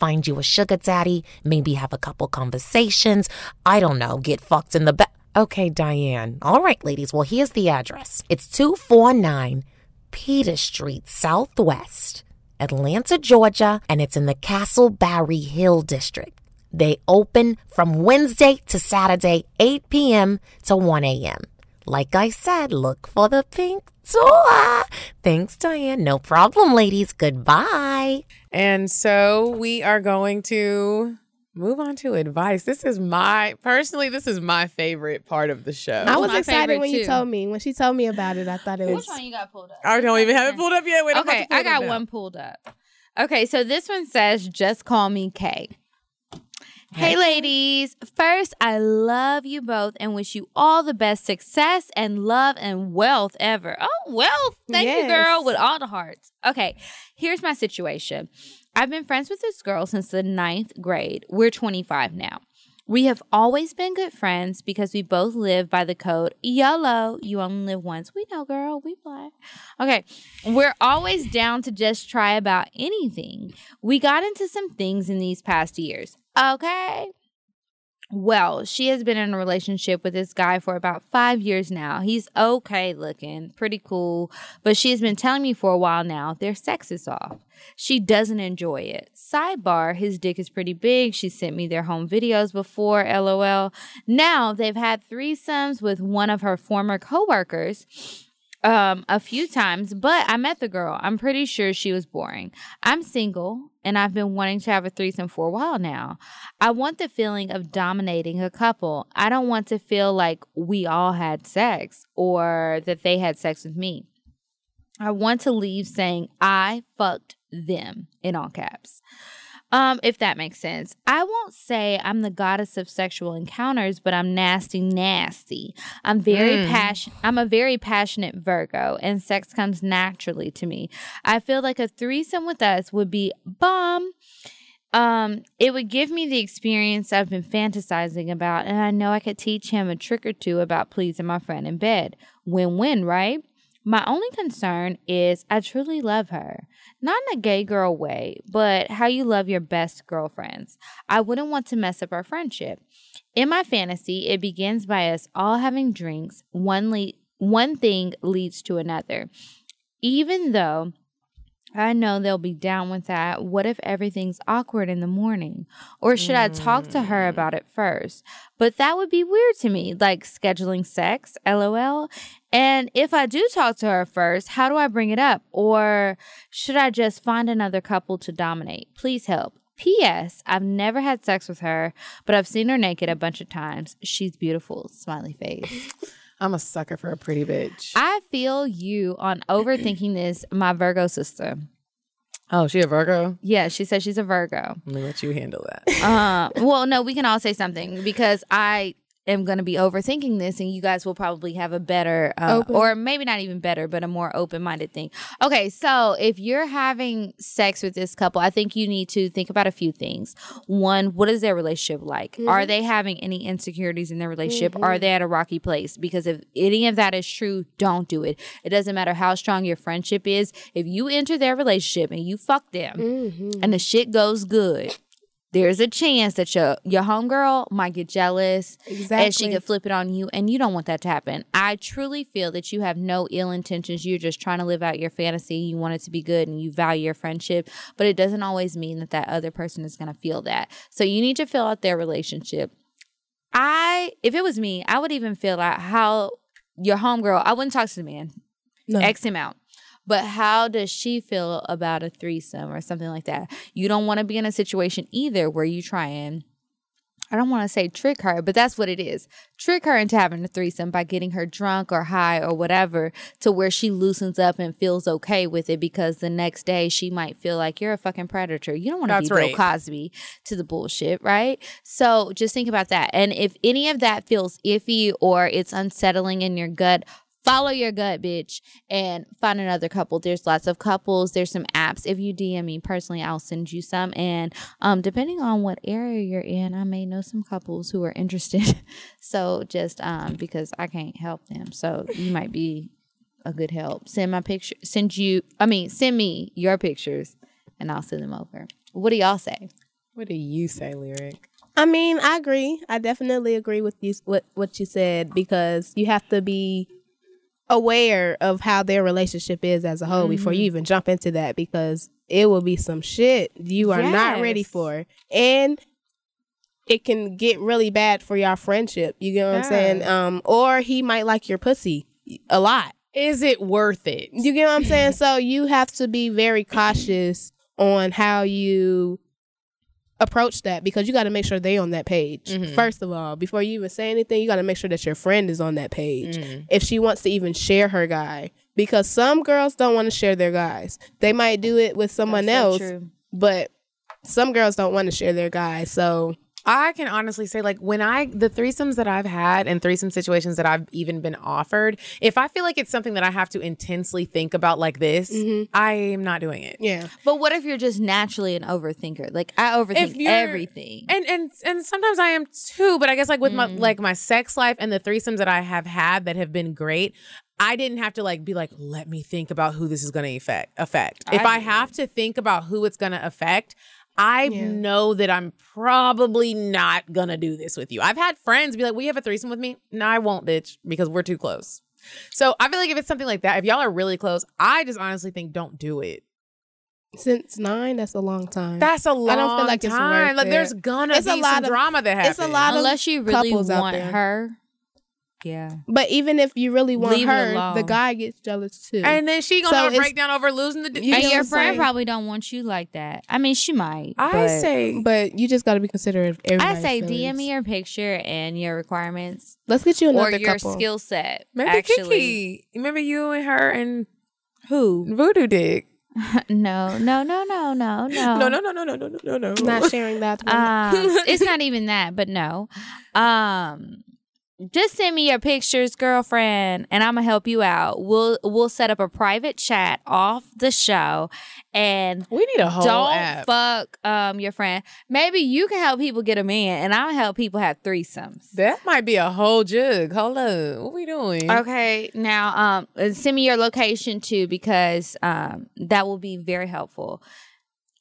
Speaker 7: find you a sugar daddy, maybe have a couple conversations. I don't know, get fucked in the back.
Speaker 1: Okay, Diane.
Speaker 7: All right, ladies. Well, here's the address. It's 249 Peters Street Southwest, Atlanta, Georgia, and it's in the Castleberry Hill District. They open from Wednesday to Saturday, 8 p.m. to 1 a.m. Like I said, look for the pink door. Thanks, Diane. No problem, ladies. Goodbye.
Speaker 1: And so we are going to move on to advice. This is my personally, this is my favorite part of the show.
Speaker 6: I was
Speaker 2: my
Speaker 6: excited
Speaker 2: favorite
Speaker 6: when you
Speaker 2: too.
Speaker 6: told me. When she told me about it, I thought it was.
Speaker 2: Which one you got pulled up?
Speaker 1: I don't even have it pulled up yet. Wait,
Speaker 2: okay, I got one pulled up. Okay, so this one says, "Just call me Kay." Hey, ladies. First, I love you both and wish you all the best success and love and wealth ever. Oh, wealth. Thank you, girl, with all the hearts. Okay, here's my situation. I've been friends with this girl since the ninth grade. We're 25 now. We have always been good friends because we both live by the code YOLO. You only live once. We know, girl. We play. Okay. We're always down to just try about anything. We got into some things in these past years. Okay. Well, she has been in a relationship with this guy for about five years now. He's okay looking, pretty cool, but she has been telling me for a while now their sex is off. She doesn't enjoy it. Sidebar, his dick is pretty big. She sent me their home videos before, lol. Now they've had threesomes with one of her former coworkers um a few times, but I met the girl. I'm pretty sure she was boring. I'm single and I've been wanting to have a threesome for a while now. I want the feeling of dominating a couple. I don't want to feel like we all had sex or that they had sex with me. I want to leave saying I fucked them in all caps. Um, if that makes sense. I won't say I'm the goddess of sexual encounters, but I'm nasty, nasty. I'm very
Speaker 1: Mm.
Speaker 2: passion I'm a very passionate Virgo, and sex comes naturally to me. I feel like a threesome with us would be bomb. Um, it would give me the experience I've been fantasizing about, and I know I could teach him a trick or two about pleasing my friend in bed. Win win, right? My only concern is I truly love her. Not in a gay girl way, but how you love your best girlfriends. I wouldn't want to mess up our friendship. In my fantasy, it begins by us all having drinks. One le- one thing leads to another. Even though I know they'll be down with that. What if everything's awkward in the morning? Or should I talk to her hmm. about it first? But that would be weird to me, like scheduling sex, lol. And if I do talk to her first, how do I bring it up? Or should I just find another couple to dominate? Please help. P.S. I've never had sex with her, but I've seen her naked a bunch of times. She's beautiful. Smiley face.
Speaker 1: I'm a sucker for a pretty bitch.
Speaker 2: I feel you on overthinking this, my Virgo sister.
Speaker 1: Oh, she a Virgo?
Speaker 2: Yeah, she says she's a Virgo.
Speaker 1: Let me let you handle that.
Speaker 2: Uh, well, no, we can all say something because I am going to be overthinking this, and you guys will probably have a better, uh, or maybe not even better, but a more open minded thing. Okay, so if you're having sex with this couple, I think you need to think about a few things. One, what is their relationship like? Are mm-hmm. they having any insecurities in their relationship? Are mm-hmm. they at a rocky place? Because if any of that is true, don't do it. It doesn't matter how strong your friendship is. If you enter their relationship and you fuck them, mm-hmm. and the shit goes good, there's a chance that your your homegirl might get jealous and she
Speaker 6: Exactly.
Speaker 2: could flip it on you and you don't want that to happen. I truly feel that you have no ill intentions. You're just trying to live out your fantasy. You want it to be good and you value your friendship, but it doesn't always mean that that other person is going to feel that. So you need to fill out their relationship. I if it was me, I would even fill out how your homegirl, I wouldn't talk to the man.
Speaker 6: No.
Speaker 2: X him out. But how does she feel about a threesome or something like that? You don't want to be in a situation either where you try and I don't want to say trick her, but that's what it is. Trick her into having a threesome by getting her drunk or high or whatever to where she loosens up and feels okay with it because the next day she might feel like you're a fucking predator. You don't want to be
Speaker 1: That's
Speaker 2: Bill
Speaker 1: right.
Speaker 2: Cosby to the bullshit, right? So just think about that. And if any of that feels iffy or it's unsettling in your gut, follow your gut, bitch, and find another couple. There's lots of couples. There's some apps. If you DM me personally, I'll send you some. And um, depending on what area you're in, I may know some couples who are interested. so just um, because I can't help them, so you might be a good help. Send my picture. Send you. I mean, send me your pictures, and I'll send them over. What do y'all say?
Speaker 1: What do you say, lyric?
Speaker 6: I mean, I agree. I definitely agree with you what what you said because you have to be aware of how their relationship is as a whole before you even jump into that because it will be some shit you are not ready for. And it can get really bad for your friendship. You get what I'm saying? Um or he might like your pussy a lot.
Speaker 1: Is it worth it?
Speaker 6: You get what I'm saying? So you have to be very cautious on how you approach that because you got to make sure they on that page.
Speaker 1: Mhm.
Speaker 6: First of all, before you even say anything, you got to make sure that your friend is on that page.
Speaker 1: Mm.
Speaker 6: If she wants to even share her guy, because some girls don't want to share their guys. They might do it with someone
Speaker 2: That's
Speaker 6: else,
Speaker 2: true.
Speaker 6: but some girls don't want to share their guys. So
Speaker 1: I can honestly say, like, when I, the threesomes that I've had and threesome situations that I've even been offered, if I feel like it's something that I have to intensely think about like this, I am not doing it.
Speaker 6: yeah,
Speaker 2: But what if you're just naturally an overthinker? Like I overthink everything.
Speaker 1: And and and sometimes I am too, but I guess like with my
Speaker 2: Mm.
Speaker 1: like my sex life and the threesomes that I have had that have been great, I didn't have to like be like, let me think about who this is gonna affect affect. if
Speaker 2: I
Speaker 1: I have to think about who it's gonna affect, I know that I'm probably not gonna do this with you. I've had friends be like, "We have a threesome with me." No, I won't, bitch, because we're too close. So I feel like if it's something like that, if y'all are really close, I just honestly think don't do it.
Speaker 6: since nine, that's a long time.
Speaker 1: That's a long
Speaker 6: I don't feel like it's
Speaker 1: time.
Speaker 6: worth
Speaker 1: like
Speaker 6: it.
Speaker 1: there's gonna
Speaker 6: It's
Speaker 1: be
Speaker 6: a lot
Speaker 1: some
Speaker 6: of-
Speaker 1: drama that happens.
Speaker 6: it's a lot of
Speaker 2: Unless you really want her. Yeah.
Speaker 6: But even if you really want
Speaker 2: Leave
Speaker 6: her, the guy gets jealous too.
Speaker 1: And then she gonna
Speaker 6: So
Speaker 1: have a breakdown over losing the.
Speaker 6: You
Speaker 2: and your friend
Speaker 6: saying?
Speaker 2: probably don't want you like that. I mean, she might.
Speaker 1: I
Speaker 2: but
Speaker 1: say,
Speaker 6: But you just got to be considerate of
Speaker 2: I say
Speaker 6: feelings.
Speaker 2: DM me your picture and your requirements
Speaker 6: Let's get you
Speaker 2: or
Speaker 6: another
Speaker 2: your
Speaker 6: couple.
Speaker 2: skill set.
Speaker 1: maybe
Speaker 2: actually,
Speaker 1: Kiki. Remember you and her and
Speaker 2: who?
Speaker 1: Voodoo Dick.
Speaker 2: no, no, no, no, no, no,
Speaker 1: No, no, no, no, no, no, no, no, no.
Speaker 6: Not sharing that. One.
Speaker 2: Um, it's not even that, but no. Um, just send me your pictures, girlfriend, and I'm gonna help you out. We'll we'll set up a private chat off the show, and
Speaker 1: We need a whole
Speaker 2: don't
Speaker 1: app.
Speaker 2: fuck um your friend. Maybe you can help people get a man, and I'll help people have threesomes.
Speaker 1: that might be a whole jug. Hold up, what we doing?
Speaker 2: Okay, now um send me your location too because um that will be very helpful.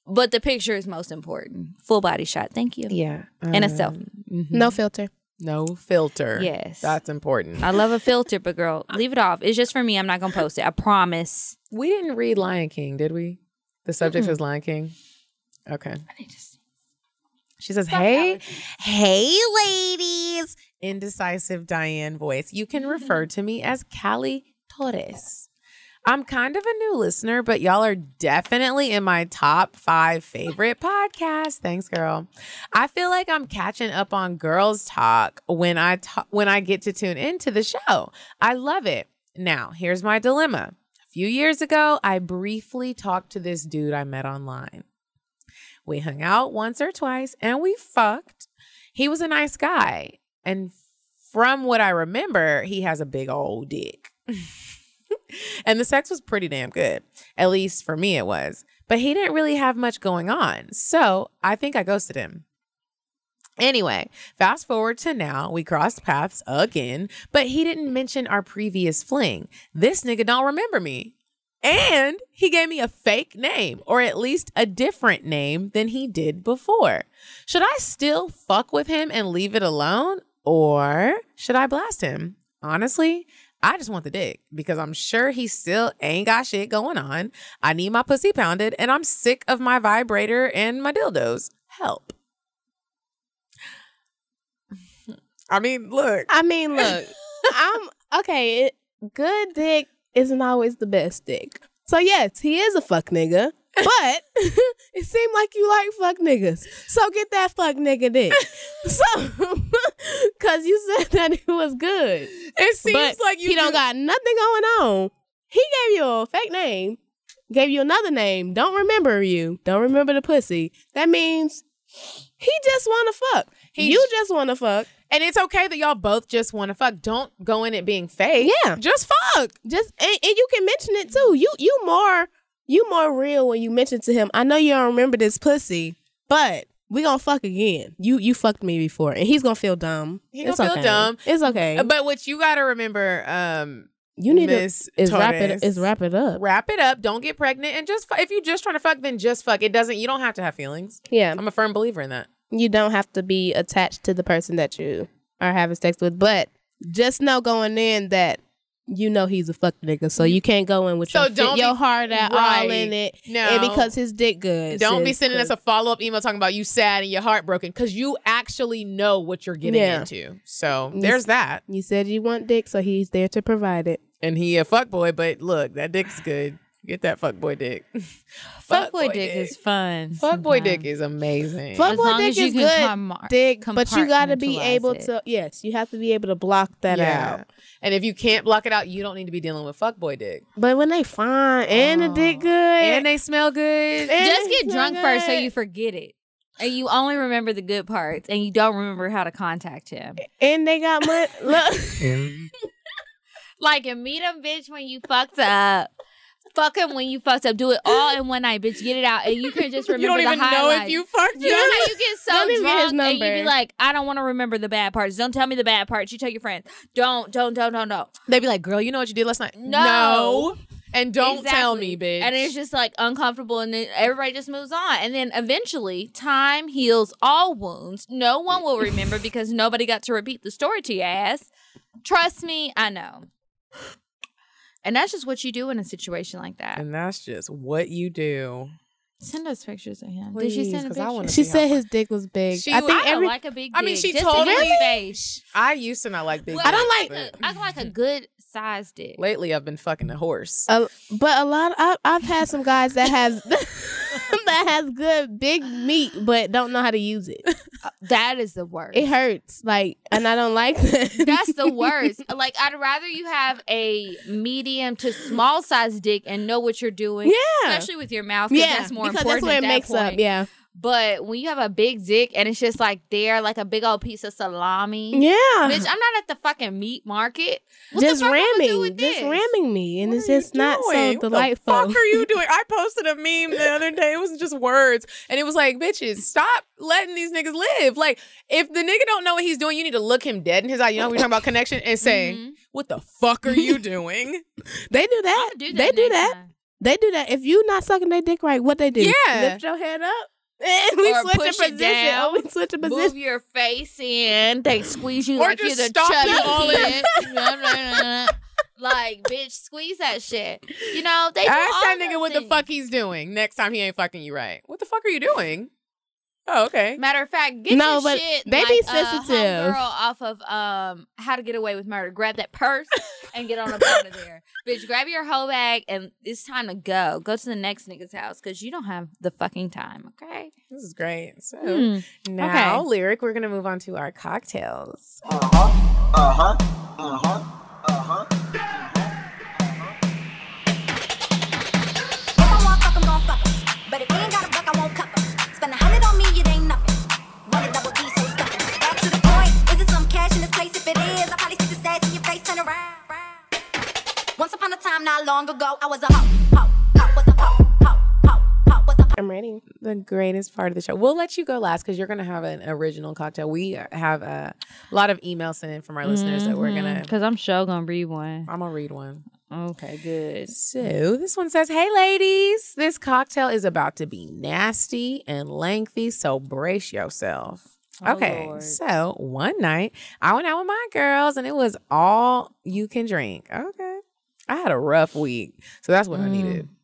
Speaker 2: But the picture is most important. Full body shot. Thank you.
Speaker 1: Yeah,
Speaker 2: And a
Speaker 1: um,
Speaker 2: selfie.
Speaker 1: mhm.
Speaker 6: no filter.
Speaker 1: No filter.
Speaker 2: Yes.
Speaker 1: that's important.
Speaker 2: I love a filter, but girl, leave it off. It's just for me. I'm not gonna post it. I promise.
Speaker 1: we didn't read Lion King, did we? The subject says Lion King. Okay. She says, "Hey, hey, ladies." Indecisive Diane voice. You can mm-hmm. refer to me as Callie Torres. I'm kind of a new listener, but y'all are definitely in my top five favorite podcasts. Thanks, girl. I feel like I'm catching up on girls talk when I ta- when I get to tune into the show. I love it. Now, here's my dilemma. A few years ago, I briefly talked to this dude I met online. We hung out once or twice and we fucked. He was a nice guy. And from what I remember, he has a big old dick. and the sex was pretty damn good. At least for me, it was. But he didn't really have much going on. So I think I ghosted him. Anyway, fast forward to now, we crossed paths again, but he didn't mention our previous fling. This nigga don't remember me. And he gave me a fake name, or at least a different name than he did before. Should I still fuck with him and leave it alone? Or should I blast him? Honestly, I just want the dick because I'm sure he still ain't got shit going on. I need my pussy pounded and I'm sick of my vibrator and my dildos. Help. I mean, look.
Speaker 6: I mean, look, I'm okay. It, good dick isn't always the best dick. So yes, he is a fuck nigga, but it seemed like you like fuck niggas. So get that fuck nigga dick. so, cause you said that it was good.
Speaker 1: It seems
Speaker 6: But
Speaker 1: like you
Speaker 6: he don't got nothing going on. He gave you a fake name, gave you another name. Don't remember you. Don't remember the pussy. That means he just want to fuck.
Speaker 1: He
Speaker 6: you just want to fuck.
Speaker 1: And it's okay that y'all both just want to fuck. Don't go in it being fake.
Speaker 6: Yeah.
Speaker 1: Just fuck.
Speaker 6: Just and, and you can mention it too. You you more you more real when you mentioned to him. I know you don't remember this pussy, but we gonna fuck again. You you fucked me before, and he's gonna feel dumb.
Speaker 1: He
Speaker 6: It's
Speaker 1: gonna feel
Speaker 6: okay.
Speaker 1: dumb.
Speaker 6: It's okay.
Speaker 1: But what you got to remember, um,
Speaker 6: you need
Speaker 1: Miss
Speaker 6: to is wrap it is wrap it up.
Speaker 1: wrap it up. Don't get pregnant, and just fu- if you're just trying to fuck, then just fuck. It doesn't. You don't have to have feelings.
Speaker 6: Yeah,
Speaker 1: I'm a firm believer in that.
Speaker 6: you don't have to be attached to the person that you are having sex with, but just know going in that you know he's a fuck nigga, so mm. you can't go in with
Speaker 1: So
Speaker 6: your, fit-
Speaker 1: don't
Speaker 6: your
Speaker 1: be-
Speaker 6: heart out all
Speaker 1: Right.
Speaker 6: in it,
Speaker 1: No.
Speaker 6: and because his dick good.
Speaker 1: Don't be sending us a follow up email talking about you sad and your heart broken because you actually know what you're getting
Speaker 6: Yeah.
Speaker 1: into. So
Speaker 6: You
Speaker 1: there's that.
Speaker 6: You said you want dick, so he's there to provide it.
Speaker 1: And he a fuck boy, but look, that dick's good. Get that fuck boy dick.
Speaker 2: Fuckboy dick is fun.
Speaker 1: Fuck boy dick is amazing.
Speaker 6: Fuck
Speaker 2: As
Speaker 6: boy
Speaker 2: long
Speaker 6: dick
Speaker 2: as you
Speaker 6: is
Speaker 2: can
Speaker 6: good
Speaker 2: com-
Speaker 6: dick, but you got to be able
Speaker 2: it.
Speaker 6: to. Yes, you have to be able to block that
Speaker 1: yeah.
Speaker 6: out.
Speaker 1: And if you can't block it out, you don't need to be dealing with fuck boy dick.
Speaker 6: But when they fine and the dick oh. good,
Speaker 1: And they smell good.
Speaker 6: and
Speaker 2: Just get
Speaker 6: smell
Speaker 2: drunk first so you forget it. And you only remember the good parts and you don't remember how to contact him.
Speaker 6: and they got money. Look,
Speaker 2: Like and meet him, bitch, when you fucked up. Fuck him when you fucked up. Do it all in one night, bitch. Get it out. And you can just remember
Speaker 1: you don't
Speaker 2: the
Speaker 1: even know if you fucked
Speaker 2: You know
Speaker 1: up.
Speaker 2: how you get so
Speaker 6: Don't even get his
Speaker 2: drunk and you be like, I don't want to remember the bad parts. Don't tell me the bad parts. You tell your friends. Don't, don't, don't, don't, don't.
Speaker 1: They'd be like, girl, you know what you did last night?
Speaker 2: No.
Speaker 1: And don't tell
Speaker 2: Exactly.
Speaker 1: me, bitch.
Speaker 2: And it's just like uncomfortable, and then everybody just moves on. And then eventually, time heals all wounds. No one will remember because nobody got to repeat the story to your ass. Trust me, I know. And that's just what you do in a situation like that.
Speaker 1: and that's just what you do.
Speaker 2: Send us pictures of him. Did she send a
Speaker 1: 'cause I
Speaker 2: picture?
Speaker 6: she said his dick was big.
Speaker 1: She-
Speaker 6: I think
Speaker 2: I don't
Speaker 6: every.
Speaker 2: like a big.
Speaker 1: I mean, she
Speaker 2: Just
Speaker 1: told
Speaker 2: in
Speaker 1: me-
Speaker 2: face.
Speaker 1: I used to not like big
Speaker 2: Well,
Speaker 6: I don't
Speaker 1: dicks,
Speaker 2: like.
Speaker 1: but
Speaker 2: A, I like a good sized dick.
Speaker 1: lately I've been fucking a horse.
Speaker 6: Uh, but a lot, I, I've had some guys that has that has good big meat, but don't know how to use it.
Speaker 2: That is the worst.
Speaker 6: It hurts, like, and I don't like that.
Speaker 2: That's the worst. like I'd rather you have a medium to small size dick and know what you're doing.
Speaker 6: Yeah.
Speaker 2: Especially with your mouth.
Speaker 6: yeah,
Speaker 2: That's more
Speaker 6: because
Speaker 2: important.
Speaker 6: that's what it
Speaker 2: that
Speaker 6: makes up. Yeah,
Speaker 2: But when you have a big dick and it's just like there, like a big old piece of salami.
Speaker 6: yeah.
Speaker 2: Bitch, I'm not at the fucking meat market. What
Speaker 6: just
Speaker 2: the fuck I'ma do
Speaker 6: ramming, just ramming me, and
Speaker 1: What
Speaker 6: it's just not so delightful.
Speaker 1: What the fuck are you doing? I posted a meme the other day. It was just words, and it was like, "Bitches, stop letting these niggas live." Like, if the nigga don't know what he's doing, you need to look him dead in his eye. You know, what we talking about connection, and say,
Speaker 2: Mhm.
Speaker 1: "What the fuck are you doing?"
Speaker 6: They do that.
Speaker 2: Do that
Speaker 6: they do that.
Speaker 2: time.
Speaker 6: They do that. If you not sucking their dick right, what they do?
Speaker 1: Yeah.
Speaker 6: lift your head up. And we
Speaker 2: Or
Speaker 6: switch
Speaker 2: push
Speaker 6: a position.
Speaker 2: down.
Speaker 6: Oh, we switch a
Speaker 2: Move
Speaker 6: position.
Speaker 2: your face in. They squeeze you
Speaker 1: Or
Speaker 2: like you're
Speaker 1: just
Speaker 2: the
Speaker 1: stop
Speaker 2: chubby
Speaker 1: all in.
Speaker 2: kid. like, bitch, squeeze that shit. You know, they do
Speaker 1: Ask that nigga
Speaker 2: those
Speaker 1: what the fuck he's doing next time he ain't fucking you right. What the fuck are you doing? Oh, okay.
Speaker 2: Matter of fact, get
Speaker 6: No,
Speaker 2: your
Speaker 6: but
Speaker 2: shit
Speaker 6: they
Speaker 2: like,
Speaker 6: be
Speaker 2: uh,
Speaker 6: sensitive.
Speaker 2: homegirl off of um How to Get Away with Murder. Grab that purse and get on up out of there, bitch. Grab your whole bag and it's time to go. Go to the next nigga's house because you don't have the fucking time. Okay.
Speaker 1: This is great. So
Speaker 2: Hmm.
Speaker 1: now,
Speaker 2: Okay.
Speaker 1: lyric, we're gonna move on to our cocktails.
Speaker 10: If Spend a hundred on me, it ain't nothing. Run a double D, so stuffing. Back to the point. Is it some cash in this place? If it is, I'll probably stick the stats in your face, turn around. Once upon a time, not long ago, I was a hoe, hoe,
Speaker 6: I'm ready.
Speaker 1: the greatest part of the show. We'll let you go last because you're going to have an original cocktail. We have a lot of emails sent in from our listeners that we're going to. Mm-hmm.
Speaker 2: Because I'm sure gonna read one.
Speaker 1: I'm going to read one.
Speaker 2: Okay, good.
Speaker 1: So this one says, Hey ladies, this cocktail is about to be nasty and lengthy, so brace yourself.
Speaker 2: Oh,
Speaker 1: okay,
Speaker 2: Lord.
Speaker 1: so one night I went out with my girls and it was all you can drink. Okay. I had a rough week, so that's what I needed. Mm.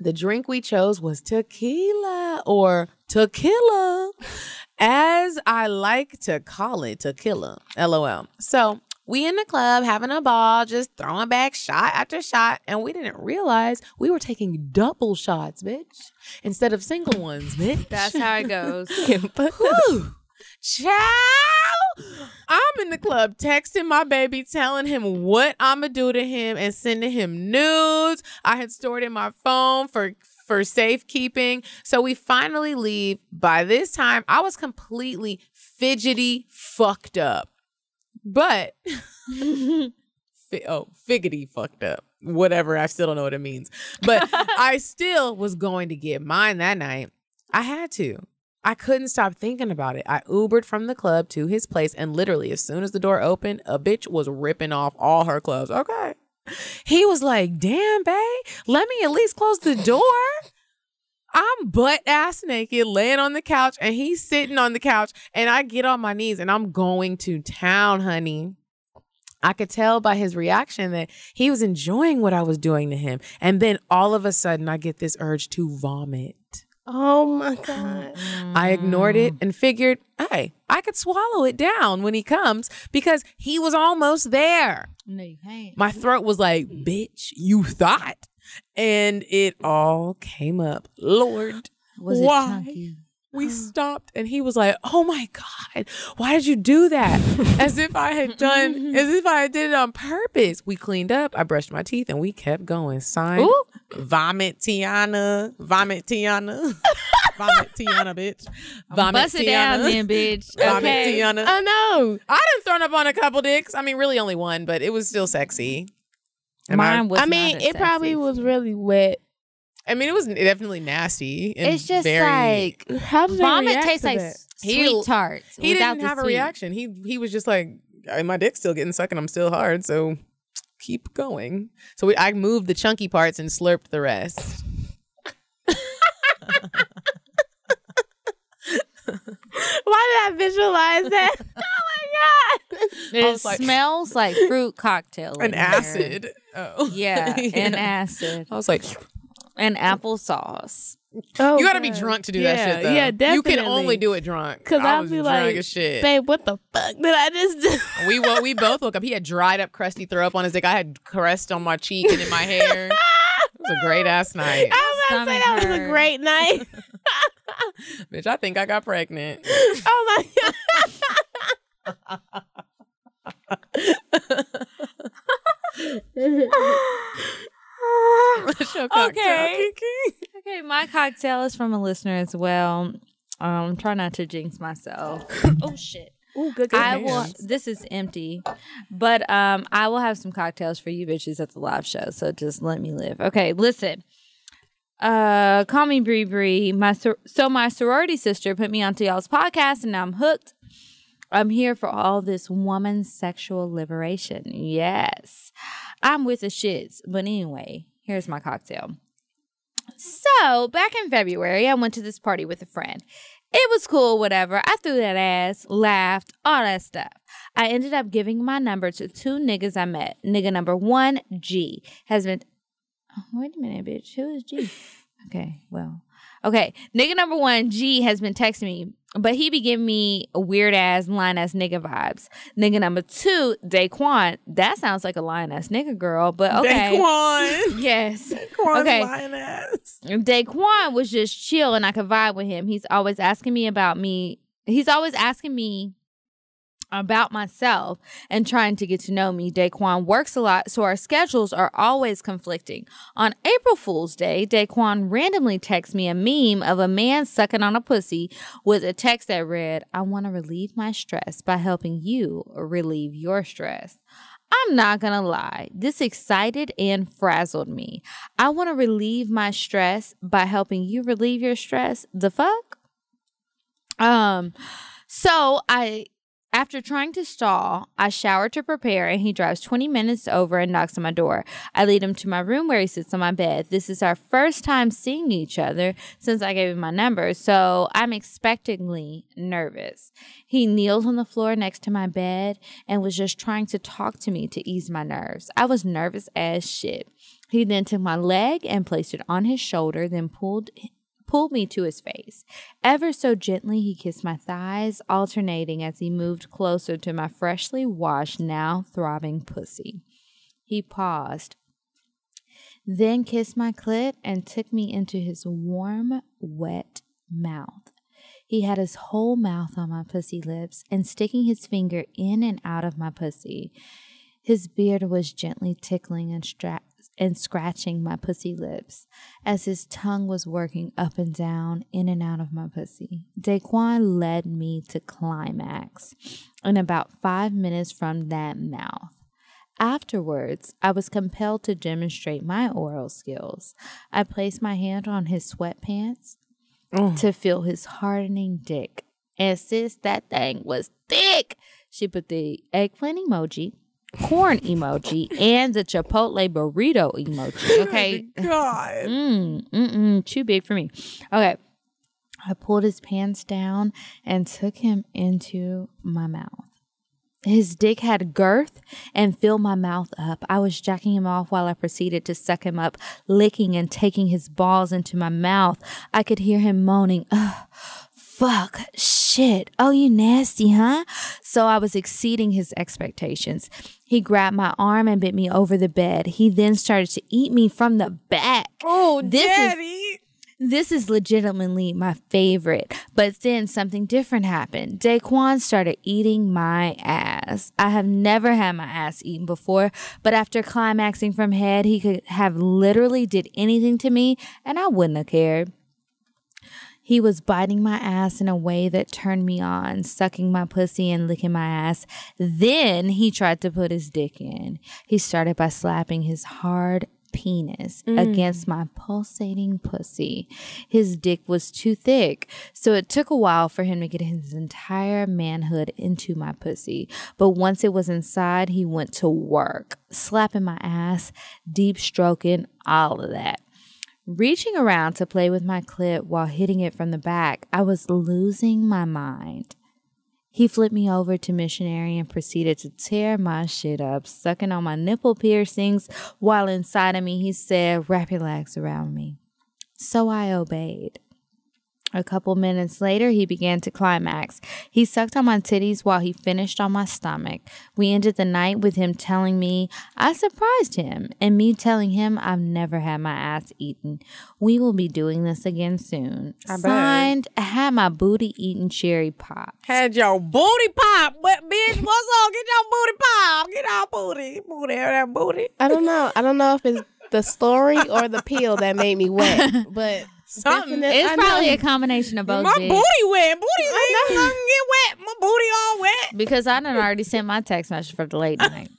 Speaker 1: The drink we chose was tequila or tequila, as I like to call it, tequila. LOL. So we in the club having a ball, just throwing back shot after shot, and we didn't realize we were taking double shots, bitch, instead of single ones, bitch.
Speaker 2: That's how it goes.
Speaker 1: Whew. Child, I'm in the club texting my baby, telling him what I'ma do to him and sending him nudes. I had stored in my phone for for safekeeping. So we finally leave. By this time, I was completely fidgety, fucked up. But oh, figgity fucked up. Whatever. I still don't know what it means. But I still was going to get mine that night. I had to. I couldn't stop thinking about it. I Ubered from the club to his place, and literally, as soon as the door opened, a bitch was ripping off all her clothes. Okay. He was like, damn, babe, let me at least close the door. I'm butt ass naked, laying on the couch, and he's sitting on the couch, and I get on my knees and I'm going to town, honey. I could tell by his reaction that he was enjoying what I was doing to him. And then all of a sudden, I get this urge to vomit.
Speaker 6: Oh my mm-hmm. God.
Speaker 1: I ignored it and figured, hey, I could swallow it down when he comes because he was almost there.
Speaker 2: No, you can't.
Speaker 1: My throat was like, bitch, you thought. And it all came up. Lord,
Speaker 2: Was it
Speaker 1: why?
Speaker 2: chunky?
Speaker 1: We uh-huh. stopped and he was like, oh my God, why did you do that? As if I had done, as if I did it on purpose. We cleaned up, I brushed my teeth, and we kept going. Signed,
Speaker 2: Ooh.
Speaker 1: Vomit Tiana, Vomit Tiana, Vomit Tiana, bitch. Vomit
Speaker 2: Bust it down then, bitch.
Speaker 1: Vomit
Speaker 2: Okay.
Speaker 1: Tiana.
Speaker 6: I know.
Speaker 1: I done thrown up on a couple dicks. I mean, really only one, but it was still sexy. Am I-
Speaker 2: Mine was
Speaker 6: I mean, it
Speaker 2: as
Speaker 6: probably was really wet.
Speaker 1: I mean, it was definitely nasty. And
Speaker 2: It's just
Speaker 1: very,
Speaker 2: like
Speaker 6: How did
Speaker 2: vomit
Speaker 6: react
Speaker 2: tastes
Speaker 6: to
Speaker 2: like
Speaker 6: that?
Speaker 1: He-
Speaker 2: sweet tarts.
Speaker 1: he
Speaker 2: without
Speaker 1: didn't
Speaker 2: the
Speaker 1: have a
Speaker 2: sweet.
Speaker 1: reaction. He he was just like, "Uh, my dick's still getting sucked and I'm still hard, so keep going. So we, I moved the chunky parts and slurped the rest.
Speaker 6: Why did I visualize that? oh my God.
Speaker 2: It
Speaker 1: like-
Speaker 2: smells like fruit cocktail.
Speaker 1: An
Speaker 2: here.
Speaker 1: acid. Oh.
Speaker 2: Yeah, an acid.
Speaker 1: I was like,
Speaker 2: And applesauce.
Speaker 6: Oh,
Speaker 1: you got to be drunk to do
Speaker 6: yeah,
Speaker 1: that shit, though.
Speaker 6: Yeah,
Speaker 1: You can only do it drunk.
Speaker 6: Cause
Speaker 1: I
Speaker 6: I'll
Speaker 1: was
Speaker 6: be
Speaker 1: drunk
Speaker 6: like,
Speaker 1: as shit.
Speaker 6: babe, what the fuck did I just do?
Speaker 1: We wo- we both woke up. He had dried up, crusty throw up on his dick. I had crust on my cheek and in my hair. It was a great ass night,
Speaker 6: I was about to say that was a great night.
Speaker 1: bitch. I think I got pregnant.
Speaker 6: oh my
Speaker 1: What's your cocktail,
Speaker 2: Okay.
Speaker 1: Kiki?
Speaker 2: Okay, my cocktail is from a listener as well. Um, try not to jinx myself. oh shit.
Speaker 6: Ooh, good,
Speaker 2: I will. This is empty, but um, I will have some cocktails for you bitches at the live show. So just let me live. Okay, listen. Uh, call me Bree Bree. My sor- so my sorority sister put me onto y'all's podcast, and now I'm hooked. I'm here for all this woman's sexual liberation. Yes, I'm with the shits. But anyway, here's my cocktail. So back in February, I went to this party with a friend. It was cool, whatever. I threw that ass, laughed, all that stuff. I ended up giving my number to two niggas I met. Nigga number one, G, has been. Oh, wait a minute, bitch. Who is G? Okay, well. Okay, nigga number one, G, has been texting me, but he be giving me a weird ass, line ass nigga vibes. Nigga number two, Daquan, that sounds like a lion ass nigga girl, but okay.
Speaker 1: Daquan.
Speaker 2: Yes.
Speaker 1: Daquan's
Speaker 2: okay.
Speaker 1: lying ass.
Speaker 2: Daquan was just chill and I could vibe with him. He's always asking me about me. He's always asking me about myself and trying to get to know me. Daquan works a lot, so our schedules are always conflicting. On April Fool's Day, Daquan randomly texts me a meme of a man sucking on a pussy with a text that read, I want to relieve my stress by helping you relieve your stress. I'm not gonna lie, this excited and frazzled me. I want to relieve my stress by helping you relieve your stress. The fuck? Um, so I After trying to stall, I shower to prepare, and he drives 20 minutes over and knocks on my door. I lead him to my room where he sits on my bed. This is our first time seeing each other since I gave him my number, so I'm expectantly nervous. He kneels on the floor next to my bed and was just trying to talk to me to ease my nerves. I was nervous as shit. He then took my leg and placed it on his shoulder, then pulled pulled me to his face. Ever so gently, he kissed my thighs, alternating as he moved closer to my freshly washed, now throbbing pussy. He paused, then kissed my clit and took me into his warm, wet mouth. He had his whole mouth on my pussy lips and sticking his finger in and out of my pussy. His beard was gently tickling and, stra- and scratching my pussy lips as his tongue was working up and down, in and out of my pussy. Daquan led me to climax in about five minutes from that mouth. Afterwards, I was compelled to demonstrate my oral skills. I placed my hand on his sweatpants oh. to feel his hardening dick. And sis, that thing was thick. She put the eggplant emoji, corn emoji, and the chipotle burrito emoji. Okay.
Speaker 1: God.
Speaker 2: Mm, mm-mm, too big for me. Okay. I pulled his pants down and took him into my mouth. His dick had girth and filled my mouth up. I was jacking him off while I proceeded to suck him up, licking and taking his balls into my mouth. I could hear him moaning, Ugh, fuck, shit, oh, you nasty, huh? So I was exceeding his expectations. He grabbed my arm and bit me over the bed. He then started to eat me from the back.
Speaker 1: Oh,
Speaker 2: This is- This is legitimately my favorite. But then something different happened. Daquan started eating my ass. I have never had my ass eaten before, but after climaxing from head, he could have literally did anything to me and I wouldn't have cared. He was biting my ass in a way that turned me on, sucking my pussy and licking my ass. Then he tried to put his dick in. He started by slapping his hard penis mm. against my pulsating pussy. His dick was too thick, so it took a while for him to get his entire manhood into my pussy. But once it was inside, he went to work, slapping my ass, deep stroking, all of that. Reaching around to play with my clit while hitting it from the back, I was losing my mind. He flipped me over to missionary and proceeded to tear my shit up, sucking on my nipple piercings while inside of me he said, Wrap your legs around me. So I obeyed. A couple minutes later, he began to climax. He sucked on my titties while he finished on my stomach. We ended the night with him telling me I surprised him, and me telling him I've never had my ass eaten. We will be doing this again soon.
Speaker 1: I bet.
Speaker 2: Signed, had my booty eaten cherry pop.
Speaker 1: Had your booty pop, but bitch, what's up? Get your booty pop. Get our booty. Booty, that booty.
Speaker 6: I don't know. I don't know if it's the story or the peel that made me wet, but
Speaker 1: Something.
Speaker 2: It's
Speaker 6: I
Speaker 2: probably
Speaker 6: know.
Speaker 2: a combination of both.
Speaker 1: My booty wet. Booty wet. Gonna get wet. My booty all wet.
Speaker 2: Because I done already sent my text message for the late night.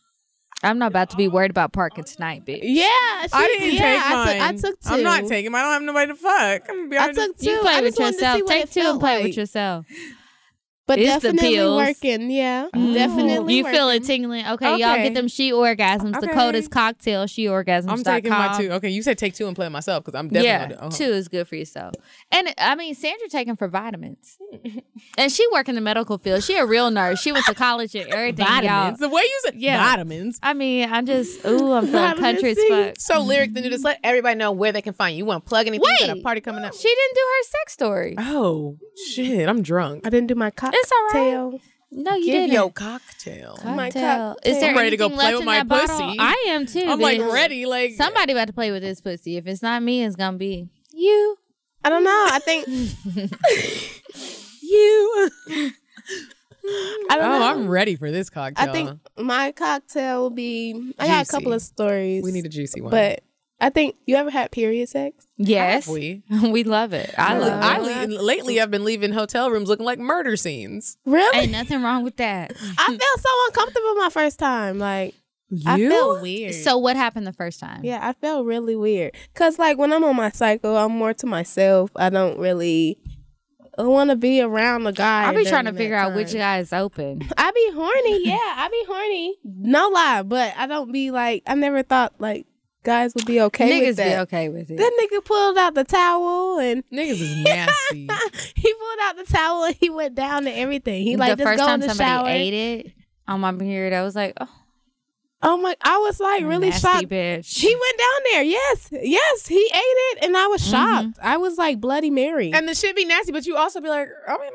Speaker 2: I'm not about to be worried about parking tonight, bitch.
Speaker 6: Yeah,
Speaker 1: I
Speaker 6: she-
Speaker 1: didn't
Speaker 6: yeah,
Speaker 1: take
Speaker 6: I took, I took two.
Speaker 1: I'm not taking mine. I don't have nobody to fuck. I'm gonna be
Speaker 6: I took two.
Speaker 2: You play
Speaker 6: I
Speaker 2: with yourself. Take two and play
Speaker 6: like.
Speaker 2: with yourself.
Speaker 6: But
Speaker 2: It's the
Speaker 6: definitely
Speaker 2: pills.
Speaker 6: working. Yeah, definitely.
Speaker 2: You feel it tingling. Okay, y'all get them she orgasms. The code is cocktail she orgasms.
Speaker 1: I'm taking my two. Okay, you said take two and play it myself because I'm
Speaker 2: Yeah,
Speaker 1: definitely. uh-huh.
Speaker 2: two is good for yourself. And I mean, Sandra taking for vitamins, and she work in the medical field. She a real nurse. She went to college and everything. y'all.
Speaker 1: Vitamins. The way you said
Speaker 2: Yeah.
Speaker 1: vitamins.
Speaker 2: I mean, I'm just ooh, I'm feeling
Speaker 6: Vitamin
Speaker 2: country as fuck.
Speaker 1: So lyric, then you just let everybody know where they can find you. You want to plug anything? Got a party coming up?
Speaker 2: She didn't do her sex story.
Speaker 1: Oh shit! I'm drunk.
Speaker 6: I didn't do my cocktail.
Speaker 2: It's all right. No, you
Speaker 1: Give
Speaker 2: didn't.
Speaker 1: your cocktail.
Speaker 6: My
Speaker 2: Cocktail.
Speaker 6: cocktail.
Speaker 2: Is there
Speaker 1: I'm ready to go play with my
Speaker 2: that bottle?
Speaker 1: pussy.
Speaker 2: I am too.
Speaker 1: I'm like ready. Like
Speaker 2: Somebody about to play with this pussy. If it's not me, it's gonna be you.
Speaker 6: I don't know. I think
Speaker 1: you.
Speaker 6: I don't
Speaker 1: oh,
Speaker 6: know.
Speaker 1: I'm ready for this cocktail.
Speaker 6: I think my cocktail will be. I got a couple of stories.
Speaker 1: we need a juicy one.
Speaker 6: but I think you ever had period sex?
Speaker 2: Yes,
Speaker 1: we?
Speaker 2: we love it. I
Speaker 1: I,
Speaker 2: love
Speaker 1: I
Speaker 2: it.
Speaker 1: le- lately I've been leaving hotel rooms looking like murder scenes.
Speaker 6: Really?
Speaker 2: Ain't nothing wrong with that.
Speaker 6: I felt so uncomfortable my first time. Like I felt weird.
Speaker 2: So what happened the first time?
Speaker 6: yeah, I felt really weird. Cause like when I'm on my cycle, I'm more to myself. I don't really I want to be around the guy.
Speaker 2: I be trying to figure
Speaker 6: that
Speaker 2: out which guy is open.
Speaker 6: I be horny. Yeah, I be horny. No lie, but I don't be like. I never thought like guys would be okay
Speaker 2: Niggas
Speaker 6: with that.
Speaker 2: be okay with it.
Speaker 6: That nigga pulled out the towel and
Speaker 1: niggas is nasty.
Speaker 6: he pulled out the towel and he went down to everything. He like
Speaker 2: the
Speaker 6: just
Speaker 2: first
Speaker 6: go
Speaker 2: time
Speaker 6: in the
Speaker 2: somebody
Speaker 6: shower.
Speaker 2: ate it on my period, I was like, oh,
Speaker 6: Oh my! I was like really
Speaker 2: nasty
Speaker 6: shocked.
Speaker 2: bitch.
Speaker 6: He went down there. Yes, yes, he ate it, and I was shocked.
Speaker 2: Mm-hmm.
Speaker 6: I was like Bloody Mary.
Speaker 1: and the shit be nasty, but you also be like, I mean,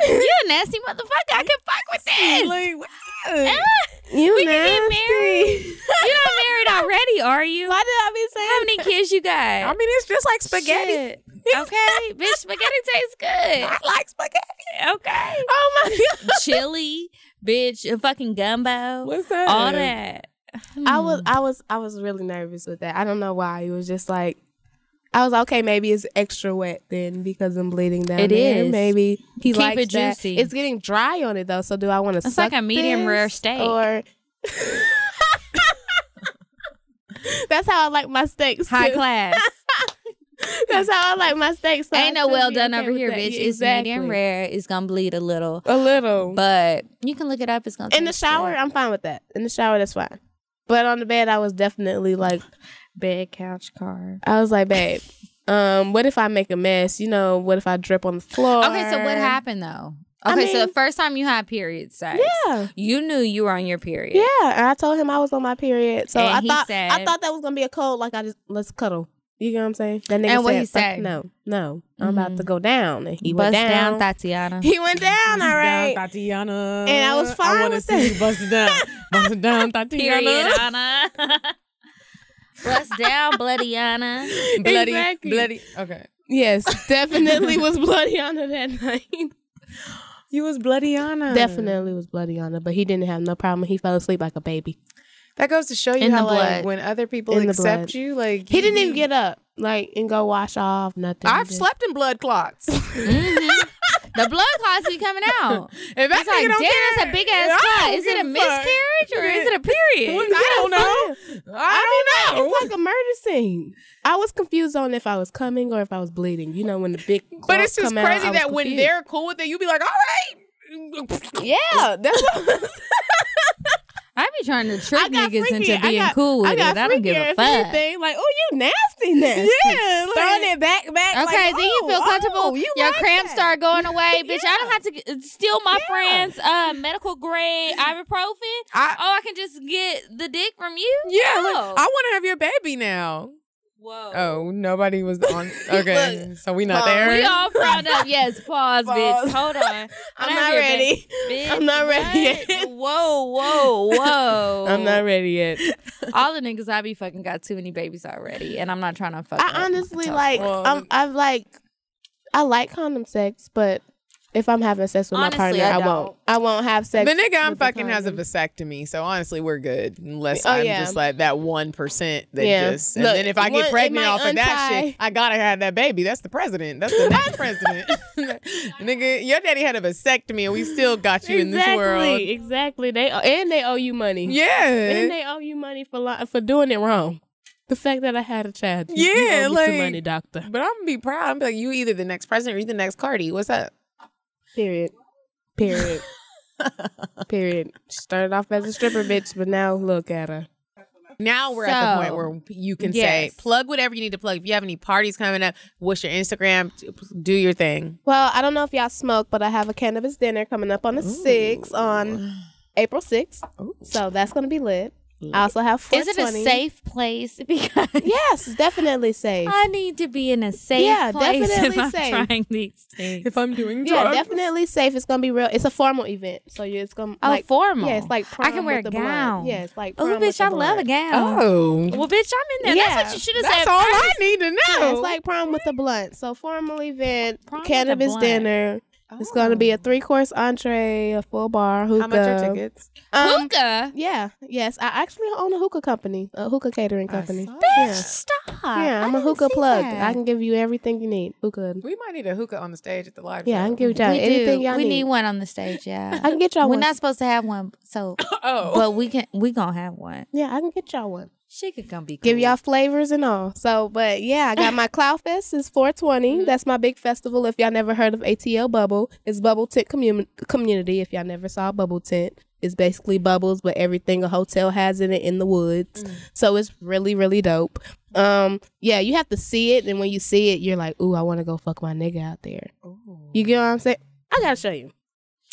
Speaker 2: you a nasty motherfucker. I can fuck with this.
Speaker 1: Like, what-
Speaker 2: Ah,
Speaker 6: you
Speaker 2: we can get
Speaker 6: nasty.
Speaker 2: married. You're not married already, are you?
Speaker 6: Why did I be saying?
Speaker 2: How many kids you got?
Speaker 1: I mean, it's just like spaghetti.
Speaker 2: Okay, bitch, spaghetti tastes good.
Speaker 1: I like spaghetti.
Speaker 2: Okay.
Speaker 6: Oh my god!
Speaker 2: Chili, bitch, a fucking gumbo.
Speaker 1: What's that?
Speaker 2: All that.
Speaker 6: I was, I was, I was really nervous with that. I don't know why. It was just like. I was like, okay. Maybe it's extra wet then because I'm bleeding down
Speaker 2: It
Speaker 6: there.
Speaker 2: is.
Speaker 6: Maybe he
Speaker 2: Keep
Speaker 6: likes
Speaker 2: it
Speaker 6: that.
Speaker 2: juicy.
Speaker 6: It's getting dry on it though. So do I want to?
Speaker 2: It's like a medium rare steak.
Speaker 6: Or that's how I like my steaks.
Speaker 2: High
Speaker 6: too.
Speaker 2: class.
Speaker 6: That's how I like my steaks. So I
Speaker 2: Ain't no
Speaker 6: should
Speaker 2: well
Speaker 6: be
Speaker 2: done
Speaker 6: okay
Speaker 2: over
Speaker 6: with
Speaker 2: here,
Speaker 6: that.
Speaker 2: bitch.
Speaker 6: Yeah,
Speaker 2: It's medium
Speaker 6: exactly.
Speaker 2: rare. It's gonna bleed a little,
Speaker 6: A little.
Speaker 2: but you can look it up. It's gonna
Speaker 6: in the
Speaker 2: taste
Speaker 6: shower,
Speaker 2: good.
Speaker 6: I'm fine with that. In the shower, that's fine. But on the bed, I was definitely like,
Speaker 2: bed, couch, car.
Speaker 6: I was like, babe, um, what if I make a mess? You know, what if I drip on the floor?
Speaker 2: Okay, so what happened though?
Speaker 6: I
Speaker 2: Okay, so the first time you had period sex,
Speaker 6: Yeah.
Speaker 2: you knew you were on your period.
Speaker 6: Yeah, and I told him I was on my period. So
Speaker 2: And
Speaker 6: I
Speaker 2: he
Speaker 6: thought I thought that was gonna be a code. Like I just let's cuddle. You know what I'm saying? That nigga
Speaker 2: And what
Speaker 6: said,
Speaker 2: he
Speaker 6: "Fuck
Speaker 2: say?
Speaker 6: No, no, I'm about to go down. And he
Speaker 2: Bust
Speaker 6: went down.
Speaker 2: down, Tatiana.
Speaker 6: he went down. All right.
Speaker 1: Down, Tatiana.
Speaker 6: And I was fine
Speaker 1: I wanna
Speaker 6: with
Speaker 1: see
Speaker 6: that.
Speaker 1: you bust it down. Bust it down, Tatiana.
Speaker 2: Period, Anna. Bust down, bloody Anna.
Speaker 1: Bloody,
Speaker 6: Exactly.
Speaker 1: bloody. Okay.
Speaker 6: Yes, definitely was bloody on her that night.
Speaker 1: You was bloody Anna.
Speaker 6: Definitely was bloody on her, but he didn't have no problem. He fell asleep like a baby.
Speaker 1: That goes to show you
Speaker 2: In the
Speaker 1: how like when other people
Speaker 6: In
Speaker 1: accept you, like
Speaker 6: He didn't even get up, like, and go wash off nothing.
Speaker 1: I've
Speaker 6: just-
Speaker 1: slept in blood clots.
Speaker 2: Mhm. The blood clots be coming out.
Speaker 1: If that
Speaker 2: It's like, damn,
Speaker 1: care,
Speaker 2: that's a big ass
Speaker 1: I
Speaker 2: clot. Is it
Speaker 1: give
Speaker 2: a
Speaker 1: fuck.
Speaker 2: miscarriage or is it a period?
Speaker 1: I don't know. I don't know.
Speaker 6: It's like a murder scene. I was confused on if I was coming or if I was bleeding. You know when the big.
Speaker 1: But it's just
Speaker 6: come out,
Speaker 1: crazy
Speaker 6: I was
Speaker 1: that when
Speaker 6: confused.
Speaker 1: they're cool with it, you'd be like, all right.
Speaker 6: Yeah, that's what
Speaker 2: I be trying to trick niggas
Speaker 6: freaky.
Speaker 2: into being
Speaker 6: got-
Speaker 2: cool with
Speaker 6: I got
Speaker 2: it. I don't give a fuck.
Speaker 6: anything. Like, oh, you nasty, nasty.
Speaker 1: Yeah, like-
Speaker 6: throwing it back, back.
Speaker 2: Okay,
Speaker 6: like,
Speaker 2: then you
Speaker 6: oh,
Speaker 2: feel comfortable.
Speaker 6: oh, you
Speaker 2: Your
Speaker 6: like
Speaker 2: cramps
Speaker 6: that.
Speaker 2: start going away, bitch. I don't have to steal my
Speaker 6: Yeah.
Speaker 2: friend's uh, medical grade ibuprofen.
Speaker 1: I-
Speaker 2: oh, I can just get the dick from you.
Speaker 1: Yeah, like,
Speaker 2: Oh.
Speaker 1: I want to have your baby now.
Speaker 2: Oh, whoa.
Speaker 1: Oh, nobody was on. Okay, so we not
Speaker 6: Pause.
Speaker 1: there.
Speaker 2: We all frowned up. Yes, pause, bitch. Hold on.
Speaker 6: I'm not ready.
Speaker 2: bitch,
Speaker 6: I'm not ready
Speaker 2: what?
Speaker 6: yet.
Speaker 2: Whoa, whoa, whoa.
Speaker 6: I'm not ready yet.
Speaker 2: All the niggas I be fucking got too many babies already, and I'm not trying to fuck. up
Speaker 6: I honestly like.
Speaker 1: Well,
Speaker 6: I'm. I've like. I like condom sex, but if I'm having sex with
Speaker 2: Honestly,
Speaker 6: my partner,
Speaker 2: I
Speaker 6: I, won't. I won't have sex.
Speaker 1: The nigga I'm fucking has a vasectomy, so honestly, we're good. Unless
Speaker 6: Oh,
Speaker 1: I'm
Speaker 6: yeah.
Speaker 1: just like that one percent that
Speaker 6: Yeah.
Speaker 1: just. And
Speaker 6: Look,
Speaker 1: then if I get
Speaker 6: it
Speaker 1: pregnant
Speaker 6: might
Speaker 1: off of that shit, I gotta have that baby. That's the president. That's the next president. nigga, your daddy had a vasectomy, and we still got you in this world.
Speaker 6: Exactly, exactly. They and they owe you money.
Speaker 1: Yeah.
Speaker 6: And they owe you money for li- for doing it wrong. The fact that I had a child.
Speaker 1: Yeah,
Speaker 6: you owe me
Speaker 1: like-
Speaker 6: some money, doctor.
Speaker 1: But I'm gonna be proud. I'm be like, you either the next president or you the next Cardi. What's up?
Speaker 6: Period. Period. Period. She started off as a stripper bitch, but now look at her.
Speaker 1: Now we're at the point where you can say plug whatever you need to plug. If you have any parties coming up, what's your Instagram? Do your thing.
Speaker 6: Well, I don't know if y'all smoke, but I have a cannabis dinner coming up on the 6th on April 6th. So that's going to be lit. I also have
Speaker 2: Is it a safe place? Because
Speaker 6: Yes, definitely safe.
Speaker 2: I need to be in a safe
Speaker 6: Yeah,
Speaker 2: place if
Speaker 6: definitely
Speaker 2: I'm
Speaker 6: safe.
Speaker 2: trying these things.
Speaker 1: If I'm doing
Speaker 6: yeah, definitely safe. It's gonna be real. It's a formal event, so you- it's gonna
Speaker 2: Oh,
Speaker 6: like
Speaker 2: formal.
Speaker 6: Yeah, it's like
Speaker 2: I can wear
Speaker 6: with
Speaker 2: a
Speaker 6: the blunt.
Speaker 2: gown.
Speaker 6: Yeah, it's like
Speaker 2: Oh,
Speaker 6: prom with
Speaker 2: bitch,
Speaker 6: the
Speaker 2: I love a gown.
Speaker 1: Oh,
Speaker 2: Well, bitch, I'm in there.
Speaker 6: Yeah.
Speaker 2: That's what you should have said.
Speaker 1: that's all
Speaker 2: first.
Speaker 1: I need to know.
Speaker 6: Yeah, it's like prom with the blunt. So formal event,
Speaker 2: Prom
Speaker 6: cannabis
Speaker 2: blunt.
Speaker 6: Dinner. It's gonna be a three course entree, a full bar, hookah.
Speaker 1: How much are tickets?
Speaker 6: Um,
Speaker 2: Hookah.
Speaker 6: Yeah, yes. I actually own a hookah company, a hookah catering company.
Speaker 2: Bitch,
Speaker 6: Yeah.
Speaker 2: stop.
Speaker 6: Yeah, I'm
Speaker 2: I
Speaker 6: a
Speaker 2: didn't
Speaker 6: hookah plug.
Speaker 2: that.
Speaker 6: I can give you everything you need. Hookah.
Speaker 1: We might need a hookah on the stage at the live
Speaker 6: Yeah, I
Speaker 1: show.
Speaker 6: can give y'all
Speaker 2: we
Speaker 6: anything
Speaker 2: do.
Speaker 6: y'all
Speaker 2: we
Speaker 6: need.
Speaker 2: need one on the stage. Yeah,
Speaker 6: I can get y'all
Speaker 2: We're
Speaker 6: one.
Speaker 2: not supposed to have one, so
Speaker 1: Oh,
Speaker 2: but we can. We gonna have one.
Speaker 6: yeah, I can get y'all one.
Speaker 2: She could come be cool.
Speaker 6: give y'all flavors and all. So, but yeah, I got my Cloud Fest is 420. That's my big festival. If y'all never heard of ATL Bubble, it's Bubble Tent commu- Community. If y'all never saw Bubble Tent, it's basically bubbles, but everything a hotel has in it in the woods. So it's really, really dope. Um, yeah, you have to see it, and when you see it, you're like, ooh, I want to go fuck my nigga out there. You get what I'm saying? I gotta show you.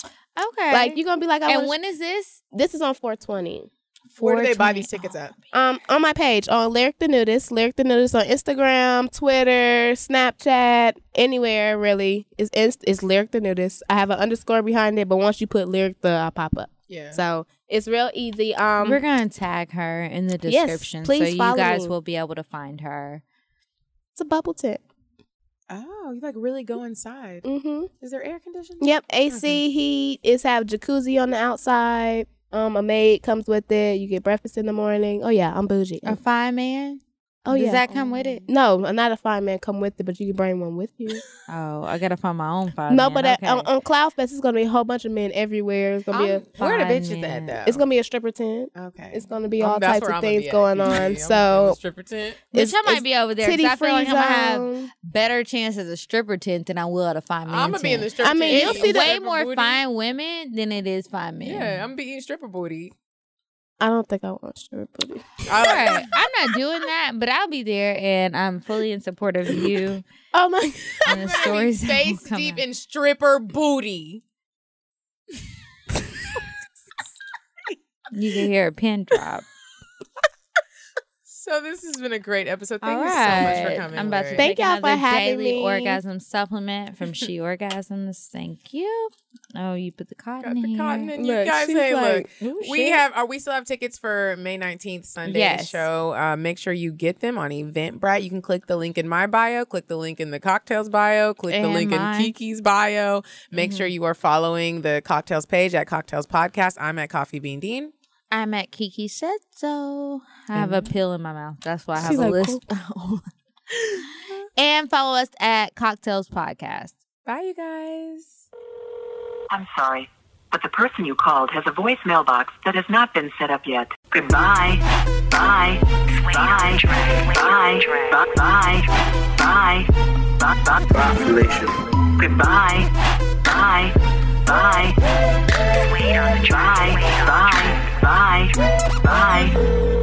Speaker 2: Okay.
Speaker 6: Like you're gonna be like, I
Speaker 2: and when is this?
Speaker 6: this is on 420.
Speaker 1: Where do they buy these tickets at?
Speaker 6: Um, on my page on Lyric the Nudist, Lyric the Nudist on Instagram, Twitter, Snapchat, anywhere really is inst- is Lyric the Nudist. I have an underscore behind it, but once you put Lyric the, I'll pop up.
Speaker 1: Yeah.
Speaker 6: So it's real easy. Um,
Speaker 2: We're gonna tag her in the
Speaker 6: Yes,
Speaker 2: description,
Speaker 6: please
Speaker 2: so you guys
Speaker 6: me.
Speaker 2: will be able to find her.
Speaker 6: it's a bubble tip.
Speaker 1: Oh, you like really go inside.
Speaker 6: Mm-hmm.
Speaker 1: Is there air conditioning?
Speaker 6: Yep, AC heat. It's have jacuzzi on the outside. Um, a maid comes with it. You get breakfast in the morning. Oh yeah, I'm bougie.
Speaker 2: A fine man.
Speaker 6: Oh
Speaker 2: Does
Speaker 6: yeah.
Speaker 2: that come with it?
Speaker 6: No, not a fine man come with it, but you can bring one with you.
Speaker 2: Oh, I gotta find my own fine man.
Speaker 6: no,
Speaker 2: man.
Speaker 6: but at,
Speaker 2: okay.
Speaker 6: on, on Cloudfest, it's gonna be a whole bunch of men everywhere. It's gonna be a
Speaker 1: Where the
Speaker 2: Fine
Speaker 1: bitches
Speaker 2: man.
Speaker 1: at though?
Speaker 6: It's gonna be a stripper tent.
Speaker 1: Okay.
Speaker 6: It's gonna be
Speaker 1: Um,
Speaker 6: all
Speaker 1: that's
Speaker 6: types of
Speaker 1: I'ma
Speaker 6: things
Speaker 1: be at,
Speaker 6: going on.
Speaker 1: in the
Speaker 6: So
Speaker 1: stripper tent.
Speaker 2: Bitch, I might be over there
Speaker 6: titty
Speaker 2: I feel like I'm gonna have better chance as a stripper tent than I will at a fine man.
Speaker 1: I'm gonna be in the stripper tent.
Speaker 6: I mean,
Speaker 1: tent.
Speaker 6: you'll see
Speaker 2: way more
Speaker 1: booty.
Speaker 2: fine women than it is fine men.
Speaker 1: Yeah, I'm gonna be eating stripper booty.
Speaker 6: I don't think I want stripper booty.
Speaker 1: All
Speaker 2: Right. I'm not doing that, but I'll be there and I'm fully in support of you
Speaker 6: Oh my!
Speaker 2: and the stories. that will
Speaker 1: Face
Speaker 2: come
Speaker 1: deep
Speaker 2: out.
Speaker 1: in stripper booty.
Speaker 2: You can hear a pin drop.
Speaker 1: So this has been a great episode. Thank
Speaker 2: All
Speaker 1: you
Speaker 2: right.
Speaker 1: so much for coming.
Speaker 2: I'm about to
Speaker 6: Thank
Speaker 2: take
Speaker 6: y'all for having
Speaker 2: daily
Speaker 6: me.
Speaker 2: orgasm supplement from She Orgasms. Thank you. Oh, you put the cotton
Speaker 1: Got the
Speaker 2: here.
Speaker 1: cotton in you
Speaker 6: Look,
Speaker 1: guys.
Speaker 6: she's
Speaker 1: Hey,
Speaker 6: like,
Speaker 1: look, we
Speaker 6: shit."
Speaker 1: have. Are we still have tickets for May 19th Sunday
Speaker 2: Yes.
Speaker 1: show? Uh, make sure you get them on Eventbrite. You can click the link in my bio, click the link in the Cocktales bio, click the link
Speaker 2: mine.
Speaker 1: in Kiki's bio. Make sure you are following the Cocktales page at Cocktales Podcast. I'm at Coffee Bean Dean.
Speaker 2: I'm at Kiki said so. I have a mm-hmm. pill in my mouth. That's why I have
Speaker 6: She's
Speaker 2: a
Speaker 6: like,
Speaker 2: list. Cool. and follow us at Cocktales Podcast.
Speaker 1: Bye, you guys.
Speaker 11: I'm sorry, but the person you called has a voice mailbox that has not been set up yet. Goodbye. Bye. Bye. Bye. Bye. Bye. Bye. Bye. Bye.
Speaker 8: Bye.
Speaker 11: Goodbye. Bye. Bye. Bye. Bye. Bye. Bye. Bye.